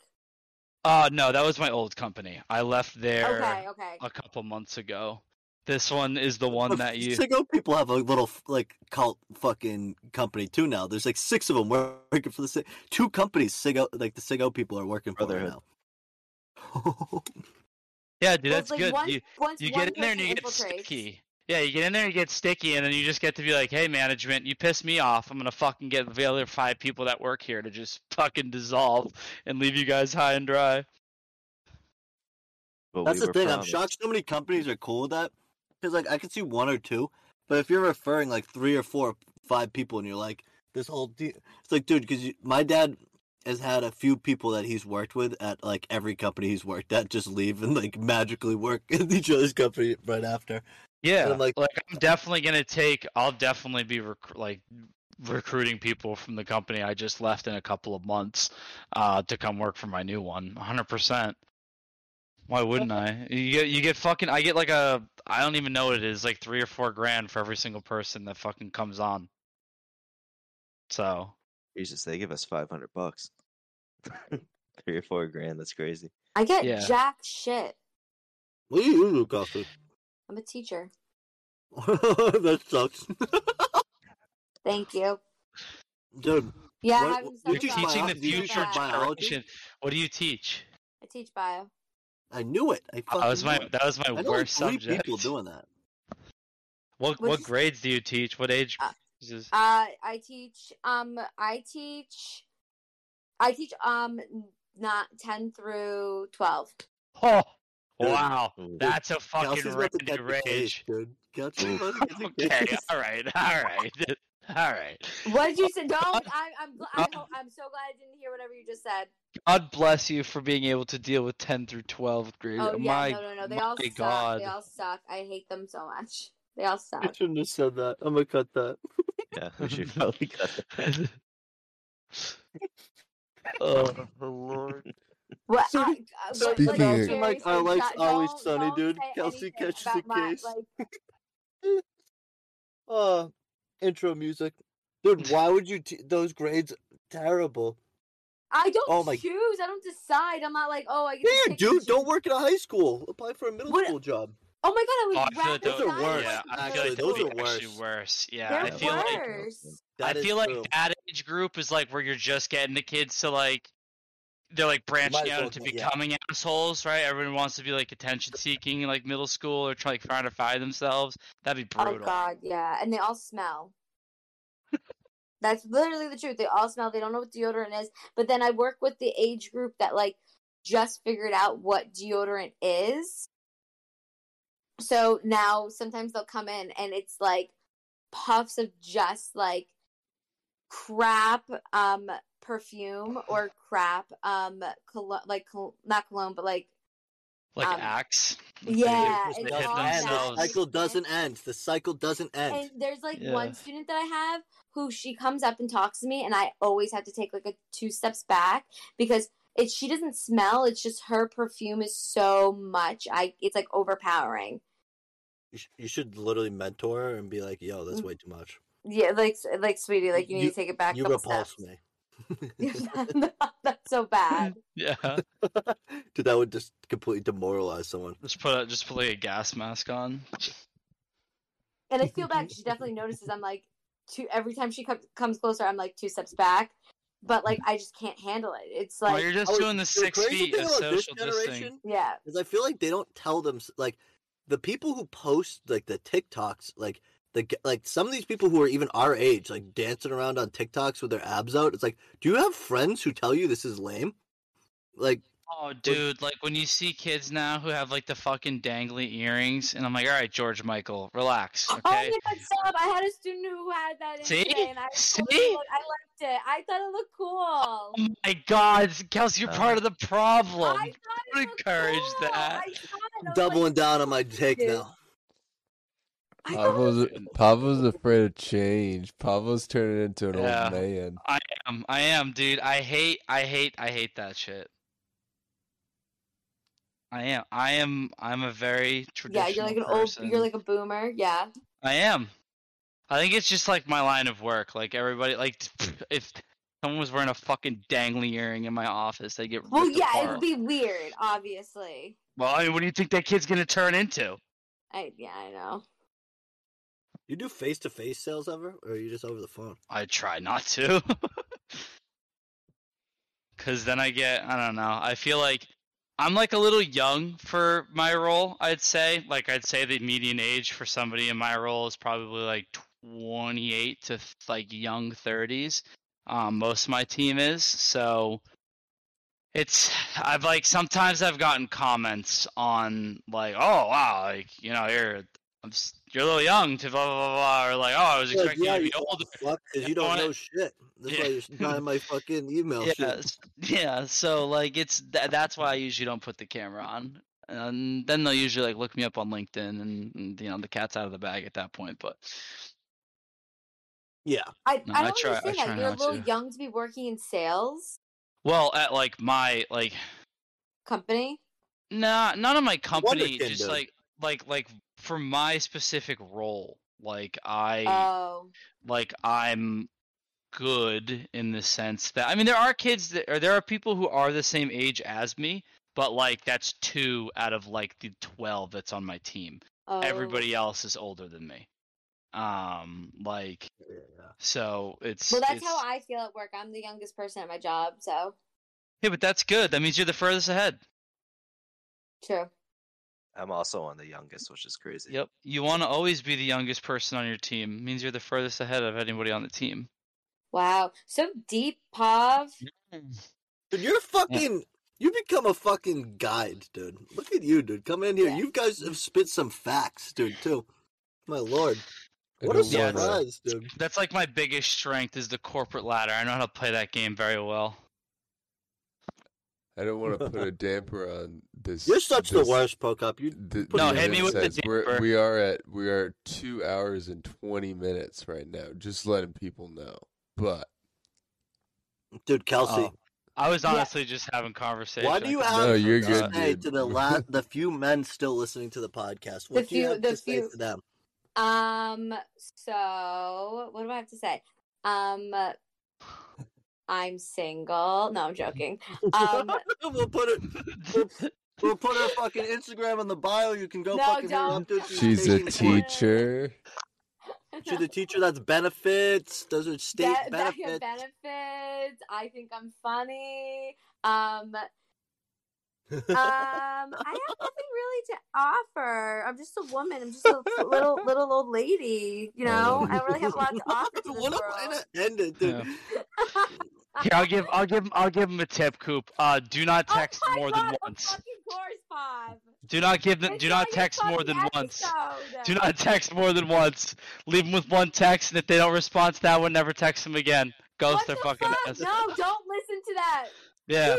uh no that was my old company i left there Okay, okay. a couple months ago this one is the one that you Sicko people have a little like cult fucking company too now. There's like six of them working for the si- two companies. Sicko like the Sicko people are working for right now. yeah dude that's like good once- you, once you one get in there and you person get sticky yeah you get in there and you get sticky and then you just get to be like hey management you piss me off i'm gonna fucking get the other five people that work here to just fucking dissolve and leave you guys high and dry But That's we the were thing. I'm shocked so many companies are cool with that. Because like I could see one or two, but if you're referring like three or four, five people, and you're like this whole, de- it's like, dude, because my dad has had a few people that he's worked with at like every company he's worked at just leave and like magically work in each other's company right after. Yeah, And I'm like, like- I'm definitely gonna take. I'll definitely be rec- like recruiting people from the company I just left in a couple of months, uh, to come work for my new one. 100. percent Why wouldn't I? You get you get fucking. I get like a. I don't even know what it is. Like three or four grand for every single person that fucking comes on. So Jesus, they give us five hundred bucks. Three or four grand. That's crazy. I get Yeah. jack shit. What do you do, Coffee? I'm a teacher. that sucks, Thank you. dude. Yeah, What- I haven't what- You're bio. teaching the bio- do you future generation. What do you teach? I teach bio. I knew it. I That was my knew it. that was my I know like worst three subject. people doing that. What What'd what grades do you teach? What age? Uh, is this? Uh, I teach. Um, I teach. I teach. Um, not ten through twelve. Oh, wow. That's a fucking Kelsey's about to randy get the case, rage. dude. Kelsey's about to get the Okay, all right, all right, all right. What did you say? Don't. I, I'm. gl- I hope, I'm so glad I didn't hear whatever you just said. God bless you for being able to deal with 10 through 12 grade. Oh yeah, my, no, no, no. They all suck. God. They all suck. I hate them so much. They all I suck. shouldn't have said that. I'm gonna cut that. Yeah, we should probably cut that. oh, Lord. What? So- I, uh, Speaking like, of- seriously, Like, I like don't- Always don't- Sunny, don't dude. Kelsey catches about the my- case. like, Uh, intro music, dude. Why would you? T- those grades terrible. I don't Oh my- choose. I don't decide. I'm not like, oh, I get Yeah, to pick and dude. Don't work at a high school. Apply for a middle What- school job. Oh my god, I Oh, I would feel like those are worse. Yeah, I feel like those those are are actually worse. worse. Yeah, They're I feel like. That I is feel like true. that age group is like where you're just getting the kids to like they're like branching out well into get- yeah. becoming assholes, right? Everyone wants to be like attention seeking in like middle school or try, like trying to find themselves. That'd be oh brutal. Oh God, yeah, and they all smell. That's literally the truth. They all smell. They don't know what deodorant is. But then I work with the age group that like just figured out what deodorant is. So now sometimes they'll come in and it's like puffs of just like crap um perfume or crap um colo- like col- not cologne but like Like um, Axe. yeah Just it's hit all And that themselves. the cycle doesn't end. The cycle doesn't end. And there's like Yeah. one student that I have who she comes up and talks to me, and I always have to take like a two steps back because it she doesn't smell. It's just her perfume is so much. I it's like overpowering. You, sh- you should literally mentor her and be like, "Yo, that's Mm. way too much. Yeah, like like sweetie, like you need You- to take it back. You couple repulse steps. me." That's so bad. Yeah. Dude, that would just completely demoralize someone. Just put a, just put like a gas mask on. And I feel bad. 'cause She definitely notices. I'm like two every time she comes comes closer. I'm like two steps back, but like I just can't handle it. It's Well, like you're just Oh, doing the the six crazy feet thing of this social distancing. generation yeah. because I feel like they don't tell them like the people who post like the TikToks, like the like some of these people who are even our age, like dancing around on TikToks with their abs out. It's like, do you have friends who tell you this is lame? Like, Oh, dude, like when you see kids now who have like the fucking dangly earrings, and I'm like, all right, George Michael, relax, Oh okay? my god, stop! I had a student who had that See? and I See? totally look- I liked it. I thought it looked cool. Oh my god, Kelsey, you're uh-huh. part of the problem. I thought it Don't encourage cool. that. I saw it, and I doubling like, down on my take dude. now. I thought Pablo's Pablo's afraid of change. Pablo's turning into an Yeah. old man. I am, I am, dude. I hate, I hate, I hate that shit. I am, I am, I'm a very traditional. yeah, you're like an person. old. You're like a boomer. Yeah. I am. I think it's just like my line of work. Like everybody, like if someone was wearing a fucking dangly earring in my office, they get Well, ripped yeah, it'd be weird, obviously. Well, I mean, what do you think that kid's gonna turn into? I yeah, I know. You do face to face sales ever, or are you just over the phone? I try not to. Cause then I get I don't know. I feel like I'm like a little young for my role, I'd say. Like I'd say the median age for somebody in my role is probably like 28 to like young 30s. Um, most of my team is. So it's I've like sometimes I've gotten comments on like, "Oh, wow, like, you know, you're I'm, you're a little young to blah blah blah, blah or like, "Oh, I was Like, expecting yeah, you to be older." because you don't know shit. That's Yeah. why you're not in my fucking email. shit. Yeah, s- yeah. So like it's th- that's why I usually don't put the camera on, and then they'll usually like look me up on LinkedIn, and, and you know the cat's out of the bag at that point. But Yeah. I, No, I I don't try- I understand try that. You're a little to. young to be working in sales well, at like my like company. nah, not on my company, Wonderkin, just dude. like like like for my specific role, like I Oh, like I'm good in the sense that I mean there are kids that or there are people who are the same age as me, but like that's two out of like the twelve that's on my team. oh. everybody else is older than me. Um, like so it's Well, that's it's, how I feel at work. I'm the youngest person at my job, so Yeah, but that's good. That means you're the furthest ahead. true. I'm also on the youngest, which is crazy. Yep. You want to always be the youngest person on your team. It means you're the furthest ahead of anybody on the team. Wow, so deep, Pav. Mm. Dude, you're fucking. You become a fucking guide, dude. Look at you, dude. Come in here. Yeah. You guys have spit some facts, dude. Too. My lord. What a don't surprise, dude. That's like my biggest strength is the corporate ladder. I know how to play that game very well. I don't want to put a damper on this. You're such this, the worst, Prokop. You The, No, the hit me with the says we're, damper. we are at we are two hours and twenty minutes right now. Just letting people know. But dude, Kelsey. Oh. I was Yeah. honestly just having conversation. Why do you have No, you're to good, say dude. to the la- the few men still listening to the podcast? What The do you few- have the to say few- to them? Um, so what do I have to say? Um, I'm single. No, I'm joking. Um, we'll put it. We'll, we'll put her fucking Instagram in the bio. You can go No, fucking hit don't. up. dude. She's she's a taking the course. teacher. She's the teacher that's benefits. Those are state Be- be- benefits. benefits. I think I'm funny. Um, um, I have nothing really to offer. I'm just a woman. I'm just a little little old lady. You know, I don't really have a lot to offer to this what a way world. to end it, dude. Here, I'll give I'll give I'll give him a tip, Coop. Uh, do not text oh more God, than once. Fucking course, Bob. Do not give them. It's Do not text more than once. Do not text more than once. Leave them with one text, and if they don't respond to that one, never text them again. Ghost What their the fucking fuck? ass. No, don't listen to that. Yeah.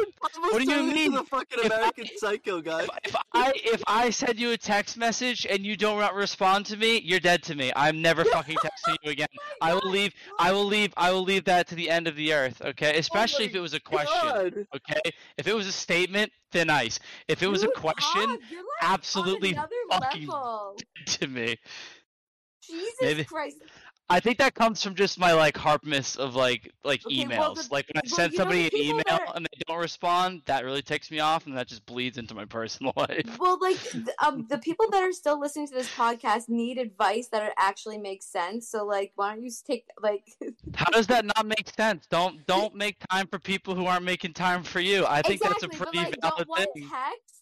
What do you mean? The fucking If I- American Psycho guy. If I if I send you a text message and you don't respond to me, you're dead to me. I'm never fucking texting you again. Oh I will leave. I will leave. I will leave that to the end of the earth. Okay. Oh Especially if it was a question. God. Okay. If it was a statement, thin ice. If it was a question, like absolutely fucking to me. Jesus Maybe- Christ. I think that comes from just my like harpness of like like Okay, emails. well, the- like when I well, send you know the somebody an email are- and they don't respond, that really ticks me off, and that just bleeds into my personal life. Well, like um, the people that are still listening to this podcast need advice that actually makes sense. So, like, why don't you just take like? How does that not make sense? Don't don't make time for people who aren't making time for you. I think exactly, that's a but pretty like, valid don't thing. text.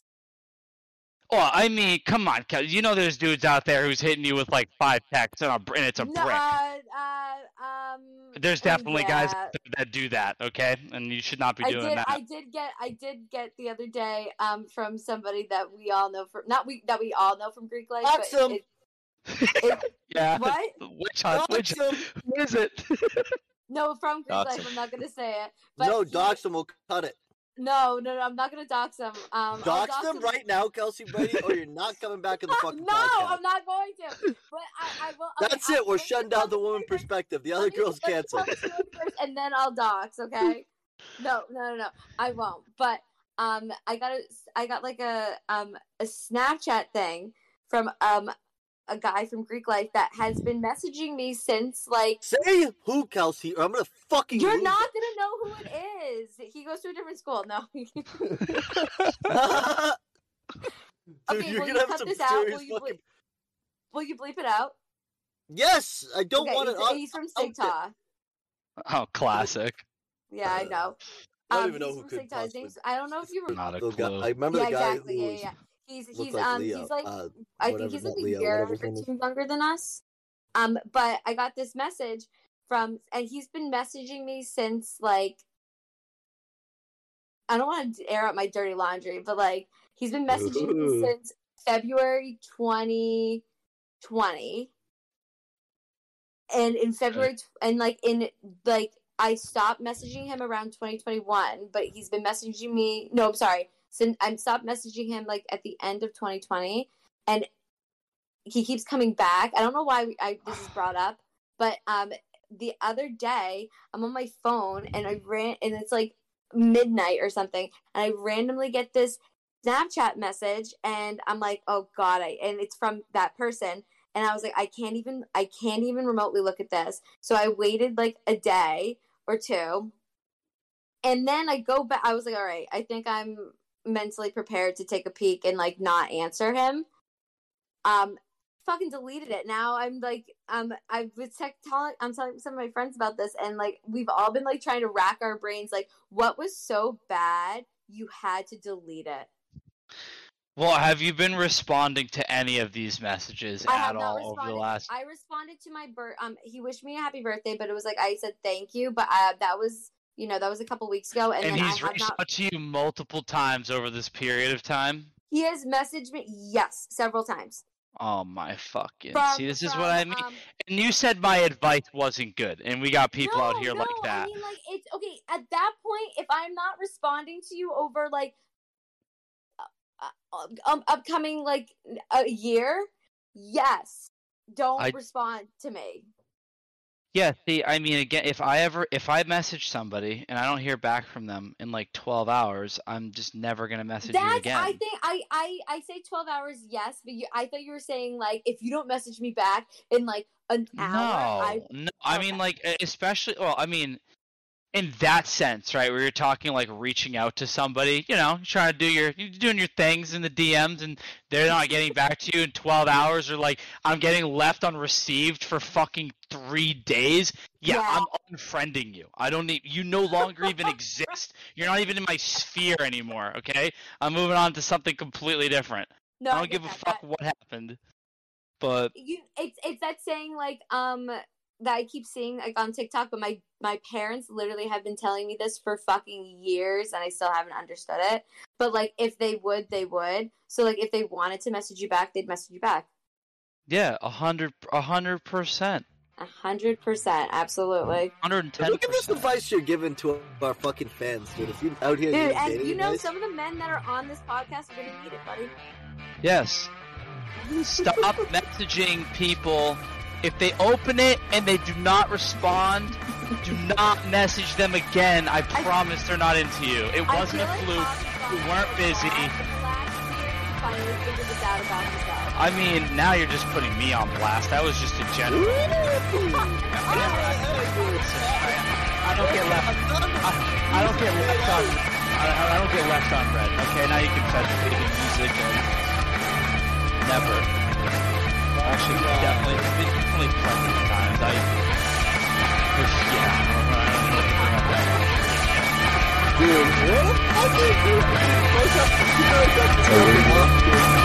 Well, I mean, come on, Kel, you know there's dudes out there who's hitting you with like five texts and, a, and it's a No, brick. uh, uh, um. There's um, definitely guys yeah. out there that do that, okay? And you should not be I doing did. that. I did get. I did get the other day um from somebody that we all know from not we that we all know from Greek life. Dox but it- it- yeah. what? Witch hunt? Which Dox him. who is it? No, from Greek Dox life. I'm not gonna say it. But No, he- dox him. We'll cut it. No, no, no. I'm not gonna dox them. Um, Dox dox them him- right now, Kelsey Brady, or you're not coming back in the fucking no, podcast. I'm not going to. But I, I will. okay, That's I'm it. We're shutting down the woman perspective. The other girl's let me canceled. first, and then I'll dox. Okay. No, no, no, no. I won't. But um, I got a, I got like a um a Snapchat thing from um a guy from Greek life that has been messaging me since like. Say who, Kelsey, or I'm gonna fucking. You're not it. gonna know who it is. He goes to a different school. No. Dude, okay, you're will gonna you have cut some this out? Will you fucking. bleep? Will you bleep it out? Yes, I don't okay, want it. he's, on- he's from out there. Sigta. Oh, classic. Yeah, I know. I don't Um, even know who from could Sigta. His name's I don't know if you remember. Not a The guy. I remember yeah, the guy exactly. who Yeah, was, yeah. He's he's like um Leo. he's like uh, I whatever, think he's not like a Leo, year whatever or his two younger than us. Um, but I got this message from, and he's been messaging me since like I don't want to air out my dirty laundry, but like he's been messaging me since February 2020. And in February, and like in like I stopped messaging him around 2021, but he's been messaging me. No, I'm sorry. Since I stopped messaging him like at the end of 2020, and he keeps coming back. I don't know why we, I, this is brought up, but um, the other day I'm on my phone and I ran, and it's like midnight or something, and I randomly get this Snapchat message, and I'm like, oh god, I and it's from that person, and I was like, I can't even, I can't even remotely look at this. So I waited like a day or two, and then I go back. I was like, all right, I think I'm mentally prepared to take a peek and like not answer him. Um, fucking deleted it. Now I'm like, um, I was tech telling, I'm telling some of my friends about this, and like we've all been like trying to rack our brains, like what was so bad you had to delete it. Well, have you been responding to any of these messages I at all over the last? I responded to my birth. Um, he wished me a happy birthday, but it was like I said thank you, but uh, that was you know that was a couple weeks ago, and, And he's reached not. out to you multiple times over this period of time. He has messaged me yes several times. Oh my fucking! From, See, this is what I mean. Um, And you said my advice wasn't good, and we got people out here no, like that. I mean, like it's okay at that point. If I'm not responding to you over like uh, uh, um, upcoming like a year, yes, don't I- respond to me. Yeah, see, I mean, again, if I ever, if I message somebody and I don't hear back from them in like 12 hours, I'm just never gonna message you again. I think I I I say twelve hours, yes, but you, I thought you were saying like if you don't message me back in like an hour, no, I no, I mean, like, especially, well, I mean, in that sense, right? Where you're talking like reaching out to somebody, you know, trying to do your you're doing your things in the DMs and they're not getting back to you in 12 hours or like I'm getting left unreceived for fucking 3 days. Yeah, Yeah. I'm unfriending you. I don't need you no longer even exist. You're not even in my sphere anymore, okay? I'm moving on to something completely different. No, I I don't get give a that. fuck what happened. But you it's it's that saying like um that I keep seeing like on TikTok, but my my parents literally have been telling me this for fucking years, and I still haven't understood it. But like, if they would, they would. So like, if they wanted to message you back, they'd message you back. yeah, a hundred a hundred percent. A hundred percent, absolutely, Hundred and ten Look at this advice you're giving to our fucking fans, dude. If you out here dude. And dating you know, advice- some of the men that are on this podcast are gonna need it, buddy. Yes. Stop messaging people. If they open it and they do not respond, do not message them again. I promise they're not into you. It I wasn't a fluke. You weren't busy. far in the last year, he finally figured this out about himself. I mean, now you're just putting me on blast. That was just a general. I don't get left. I, I don't get left on. I, I don't get left on read. Okay, now you can fetch baby music and never. Actually, definitely, definitely plenty of times. I. Yeah. I don't know what to bring up that much. Dude, what the fuck is this? What's up? You know, it's up to you.